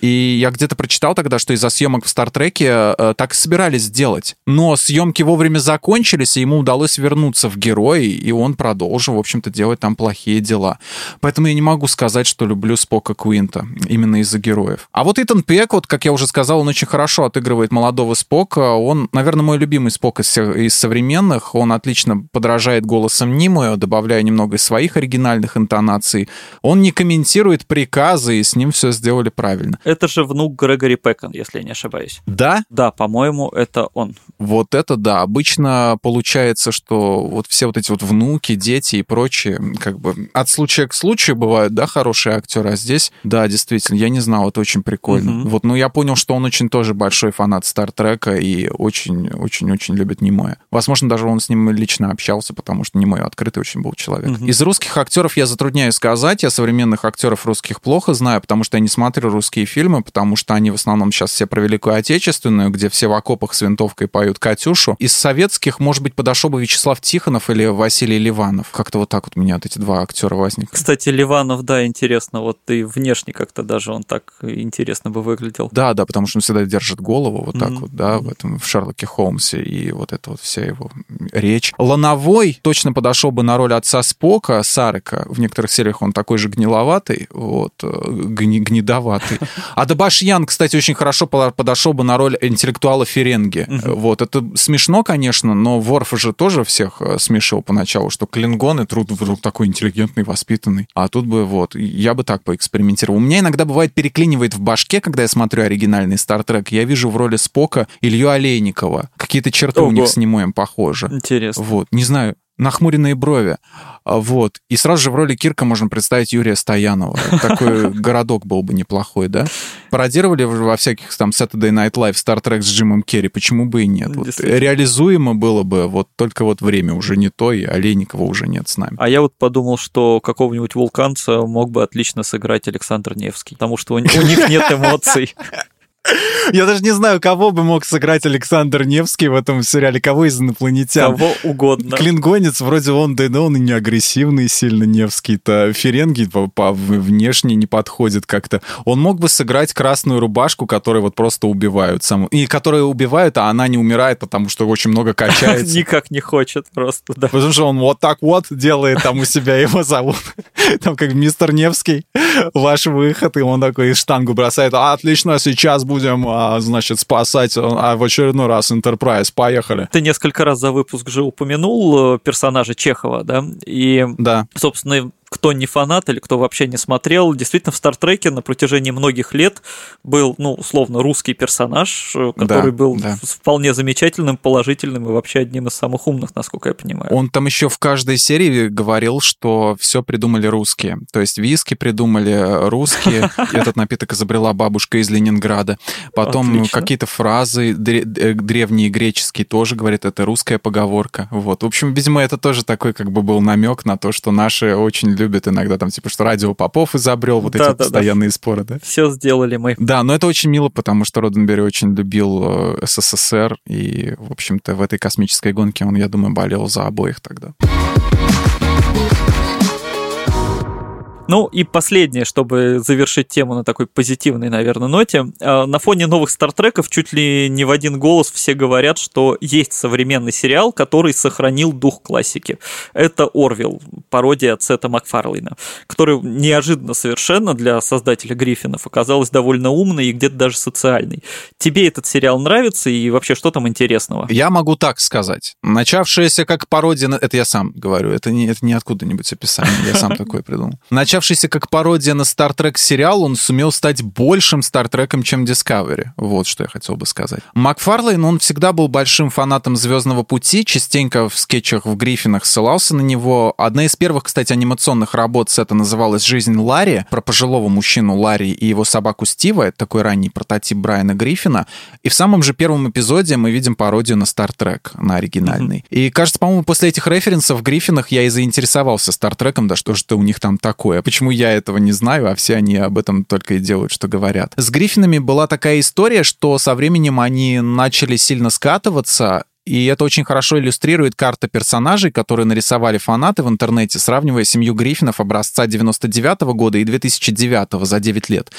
И я где-то прочитал тогда, что из-за съемок в Стартреке э, так и собирались сделать. Но съемки вовремя закончились, и ему удалось вернуться в герои, и он продолжил, в общем-то, делать там плохие дела. Поэтому я не могу сказать, что люблю Спока Квинта именно из-за героев. А вот Итан Пек, вот, как я уже сказал, он очень хорошо отыгрывает молодого Спока. Он, наверное, мой любимый Спок из, из современных. Он отлично подражает голосу голосом Нимуэ, добавляя немного своих оригинальных интонаций. Он не комментирует приказы, и с ним все сделали правильно. Это же внук Грегори Пэкон, если я не ошибаюсь. Да? Да, по-моему, это он. Вот это да. Обычно получается, что вот все вот эти вот внуки, дети и прочие, как бы от случая к случаю бывают, да, хорошие актеры, а здесь, да, действительно, я не знал, это очень прикольно. Угу. Вот, ну, я понял, что он очень тоже большой фанат Стартрека и очень-очень-очень любит Немоя. Возможно, даже он с ним лично общался, потому что не мой открытый очень был человек. Угу. Из русских актеров я затрудняюсь сказать, я современных актеров русских плохо знаю, потому что я не смотрю русские фильмы, потому что они в основном сейчас все про Великую Отечественную, где все в окопах с винтовкой поют «Катюшу». Из советских, может быть, подошел бы Вячеслав Тихонов или Василий Ливанов. Как-то вот так вот у меня вот эти два актера возникли. Кстати, Ливанов, да, интересно, вот и внешне как-то даже он так интересно бы выглядел. Да, да, потому что он всегда держит голову вот так mm-hmm. вот, да, в этом, в Шерлоке Холмсе, и вот это вот вся его речь. Лановой точно отлично подошел бы на роль отца Спока, Сарика. В некоторых сериях он такой же гниловатый, вот, э, гни, гнедоватый. А Дабашьян, кстати, очень хорошо подошел бы на роль интеллектуала Ференги. Вот, это смешно, конечно, но Ворф же тоже всех э, смешил поначалу, что клингоны труд вдруг такой интеллигентный, воспитанный. А тут бы вот, я бы так поэкспериментировал. У меня иногда бывает переклинивает в башке, когда я смотрю оригинальный Стартрек, я вижу в роли Спока Илью Олейникова. Какие-то черты Ого. у них с Немоем похожи. Интересно. Вот, не знаю, нахмуренные брови. А, вот. И сразу же в роли Кирка можно представить Юрия Стоянова. Такой *laughs* городок был бы неплохой, да? Пародировали во всяких там Saturday Night Live Star Trek с Джимом Керри, почему бы и нет? Вот, реализуемо было бы, вот только вот время уже не то, и Олейникова уже нет с нами. А я вот подумал, что какого-нибудь вулканца мог бы отлично сыграть Александр Невский, потому что у них нет *laughs* эмоций. Я даже не знаю, кого бы мог сыграть Александр Невский в этом сериале, кого из инопланетян. Кого угодно. Клингонец вроде он, да, но он и не агрессивный сильно Невский-то. Ференги по, по внешне не подходит как-то. Он мог бы сыграть красную рубашку, которую вот просто убивают. Саму, и которую убивают, а она не умирает, потому что очень много качается. *laughs* Никак не хочет просто, да. Потому что он вот так вот делает, там у себя его зовут. Там как мистер Невский, ваш выход, и он такой штангу бросает. А, отлично, сейчас будем, а, значит, спасать а, в очередной раз Enterprise. Поехали. Ты несколько раз за выпуск же упомянул э, персонажа Чехова, да? И, да. собственно, кто не фанат или кто вообще не смотрел, действительно в Стартреке на протяжении многих лет был, ну, условно, русский персонаж, э, который да, был да. вполне замечательным, положительным и вообще одним из самых умных, насколько я понимаю. Он там еще в каждой серии говорил, что все придумали русские. То есть виски придумали русские, *laughs* этот напиток изобрела бабушка из Ленинграда. Потом какие-то фразы э, древние греческие тоже говорит, это русская поговорка. Вот. В общем, видимо, это тоже такой как бы был намек на то, что наши очень любят иногда там, типа, что радио Попов изобрел вот да, эти да, постоянные да. споры, да? Все сделали мы. Да, но это очень мило, потому что Роденберри очень любил э, СССР, и, в общем-то, в этой космической гонке он, я думаю, болел за обоих тогда. Ну и последнее, чтобы завершить тему на такой позитивной, наверное, ноте. А, на фоне новых Стартреков чуть ли не в один голос все говорят, что есть современный сериал, который сохранил дух классики. Это Орвилл, пародия от Сета Макфарлейна, который неожиданно совершенно для создателя Гриффинов оказалась довольно умной и где-то даже социальной. Тебе этот сериал нравится и вообще что там интересного? Я могу так сказать. Начавшаяся как пародия... Это я сам говорю, это не, это не откуда-нибудь описание, я сам *laughs* такое придумал. Начавшийся как пародия на Star Trek сериал, он сумел стать большим Star Trek, чем Discovery. Вот что я хотел бы сказать. Макфарлейн, он всегда был большим фанатом «Звездного пути», частенько в скетчах в Гриффинах ссылался на него. Одна из первых, кстати, анимационных работ это называлась «Жизнь Ларри», про пожилого мужчину Ларри и его собаку Стива. Это такой ранний прототип Брайана Гриффина. И в самом же первом эпизоде мы видим пародию на Star Trek, на оригинальный. Mm-hmm. И кажется, по-моему, после этих референсов в Гриффинах я и заинтересовался Star Trek, да что же у них там такое. Почему я этого не знаю, а все они об этом только и делают, что говорят. С Гриффинами была такая история, что со временем они начали сильно скатываться, и это очень хорошо иллюстрирует карта персонажей, которые нарисовали фанаты в интернете, сравнивая семью Гриффинов образца 99 -го года и 2009 за 9 лет.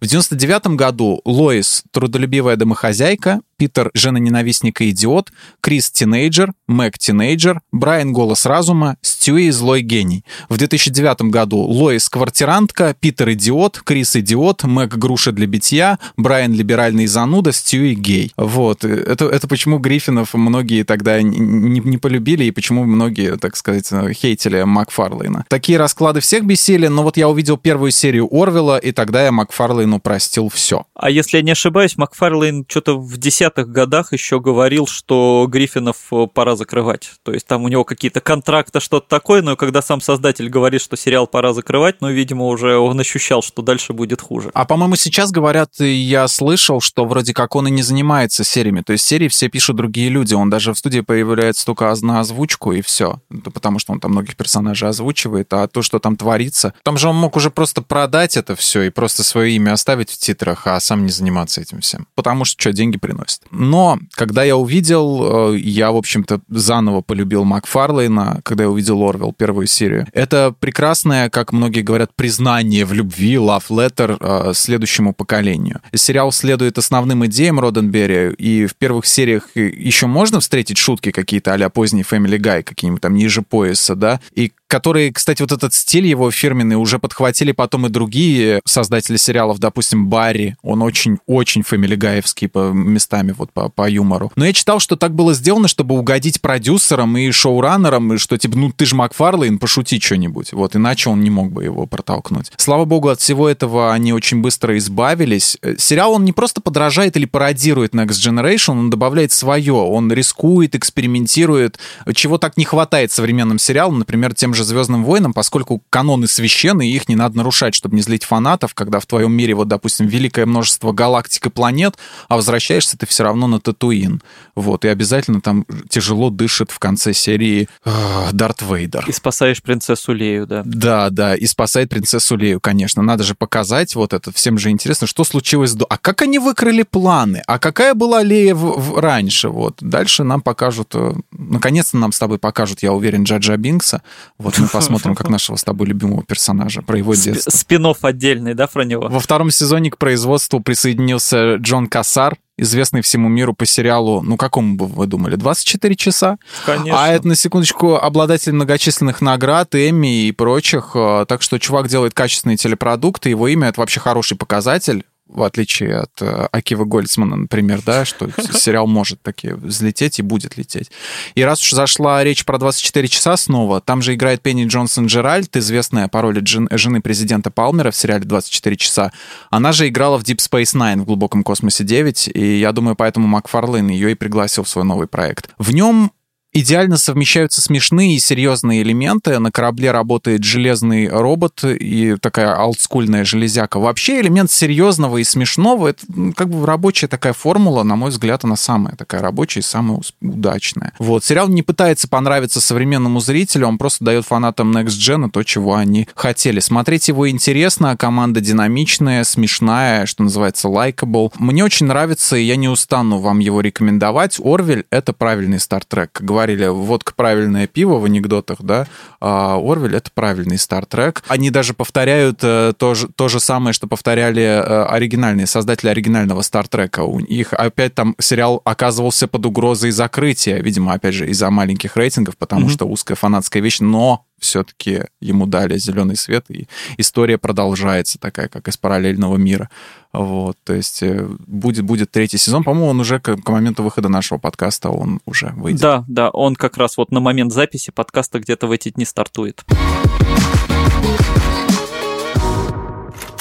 В 99 году Лоис — трудолюбивая домохозяйка, Питер — жена-ненавистник и идиот, Крис — тинейджер, Мэг — тинейджер, Брайан — голос разума, Стюи — злой гений. В 2009 году Лоис — квартирантка, Питер — идиот, Крис — идиот, Мэг — груша для битья, Брайан — либеральный зануда, Стюи — гей. Вот. Это, это почему Гриффинов многие тогда не, не полюбили и почему многие, так сказать, хейтили Макфарлейна. Такие расклады всех бесили, но вот я увидел первую серию Орвела, и тогда я Макфарлейну простил все. А если я не ошибаюсь, Макфарлейн что-то в 10 70-х годах еще говорил, что Гриффинов э, пора закрывать. То есть там у него какие-то контракты, что-то такое, но когда сам создатель говорит, что сериал пора закрывать, ну, видимо, уже он ощущал, что дальше будет хуже. А, по-моему, сейчас говорят, я слышал, что вроде как он и не занимается сериями. То есть серии все пишут другие люди. Он даже в студии появляется только на озвучку, и все. Потому что он там многих персонажей озвучивает, а то, что там творится... Там же он мог уже просто продать это все и просто свое имя оставить в титрах, а сам не заниматься этим всем. Потому что что, деньги приносят текст. Но, когда я увидел, э, я, в общем-то, заново полюбил Макфарлейна, когда я увидел Орвел первую серию. Это прекрасное, как многие говорят, признание в любви, love letter э, следующему поколению. Сериал следует основным идеям Роденберри, и в первых сериях еще можно встретить шутки какие-то а-ля поздний Family Guy, какие-нибудь там ниже пояса, да, и которые, кстати, вот этот стиль его фирменный уже подхватили потом и другие создатели сериалов, допустим, Барри, он очень-очень фамилигаевский по местами, вот по, по юмору. Но я читал, что так было сделано, чтобы угодить продюсерам и шоураннерам, и что, типа, ну ты же Макфарлейн, пошути что-нибудь, вот, иначе он не мог бы его протолкнуть. Слава богу, от всего этого они очень быстро избавились. Э, сериал, он не просто подражает или пародирует Next Generation, он добавляет свое, он рискует, экспериментирует, чего так не хватает современным сериалам, например, тем же же Звездным войнам, поскольку каноны священны, и их не надо нарушать, чтобы не злить фанатов, когда в твоем мире, вот, допустим, великое множество галактик и планет, а возвращаешься ты все равно на Татуин. Вот, и обязательно там тяжело дышит в конце серии э, Дарт Вейдер. И спасаешь принцессу Лею, да. Да, да, и спасает принцессу Лею, конечно. Надо же показать вот это. Всем же интересно, что случилось до... А как они выкрыли планы? А какая была Лея в, в... раньше? Вот. Дальше нам покажут... Э, наконец-то нам с тобой покажут, я уверен, Джаджа Бинкса. Вот мы *laughs* посмотрим, как нашего с тобой любимого персонажа, про его детство. Спинов отдельный, да, про него? Во втором сезоне к производству присоединился Джон Кассар, известный всему миру по сериалу, ну, какому бы вы думали, 24 часа? Конечно. А это, на секундочку, обладатель многочисленных наград, Эмми и прочих. Э, так что чувак делает качественные телепродукты, его имя — это вообще хороший показатель в отличие от э, Акива Гольцмана, например, да, что *laughs* сериал может таки взлететь и будет лететь. И раз уж зашла речь про 24 часа снова, там же играет Пенни Джонсон Джеральд, известная по роли джен, жены президента Палмера в сериале 24 часа. Она же играла в Deep Space Nine в глубоком космосе 9, и я думаю, поэтому Макфарлейн ее и пригласил в свой новый проект. В нем идеально совмещаются смешные и серьезные элементы. На корабле работает железный робот и такая олдскульная железяка. Вообще элемент серьезного и смешного — это как бы рабочая такая формула, на мой взгляд, она самая такая рабочая и самая удачная. Вот. Сериал не пытается понравиться современному зрителю, он просто дает фанатам Next Gen то, чего они хотели. Смотреть его интересно, команда динамичная, смешная, что называется, likable. Мне очень нравится, и я не устану вам его рекомендовать. Орвель — это правильный стартрек. Как говорили, водка правильное пиво в анекдотах, да, а Орвель это правильный Стартрек. Они даже повторяют э, то, же, то же самое, что повторяли э, оригинальные создатели оригинального Стартрека. У них опять там сериал оказывался под угрозой закрытия, видимо, опять же, из-за маленьких рейтингов, потому mm-hmm. что узкая фанатская вещь, но все-таки ему дали зеленый свет, и история продолжается такая, как из параллельного мира. Вот, то есть э, будет, будет третий сезон. По-моему, он уже к, к моменту выхода нашего подкаста он уже выйдет. Да, да, он как раз вот на момент записи подкаста где-то в эти дни стартует.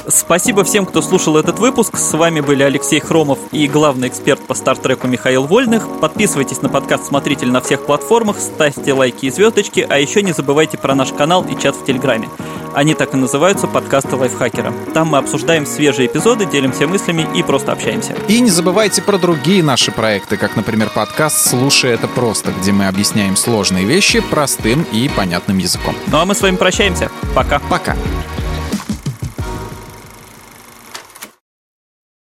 Спасибо всем, кто слушал этот выпуск. С вами были Алексей Хромов и главный эксперт по стартреку Михаил Вольных. Подписывайтесь на подкаст «Смотритель» на всех платформах, ставьте лайки и звездочки, а еще не забывайте про наш канал и чат в Телеграме. Они так и называются подкасты лайфхакера. Там мы обсуждаем свежие эпизоды, делимся мыслями и просто общаемся. И не забывайте про другие наши проекты, как, например, подкаст «Слушай это просто», где мы объясняем сложные вещи простым и понятным языком. Ну а мы с вами прощаемся. Пока. Пока.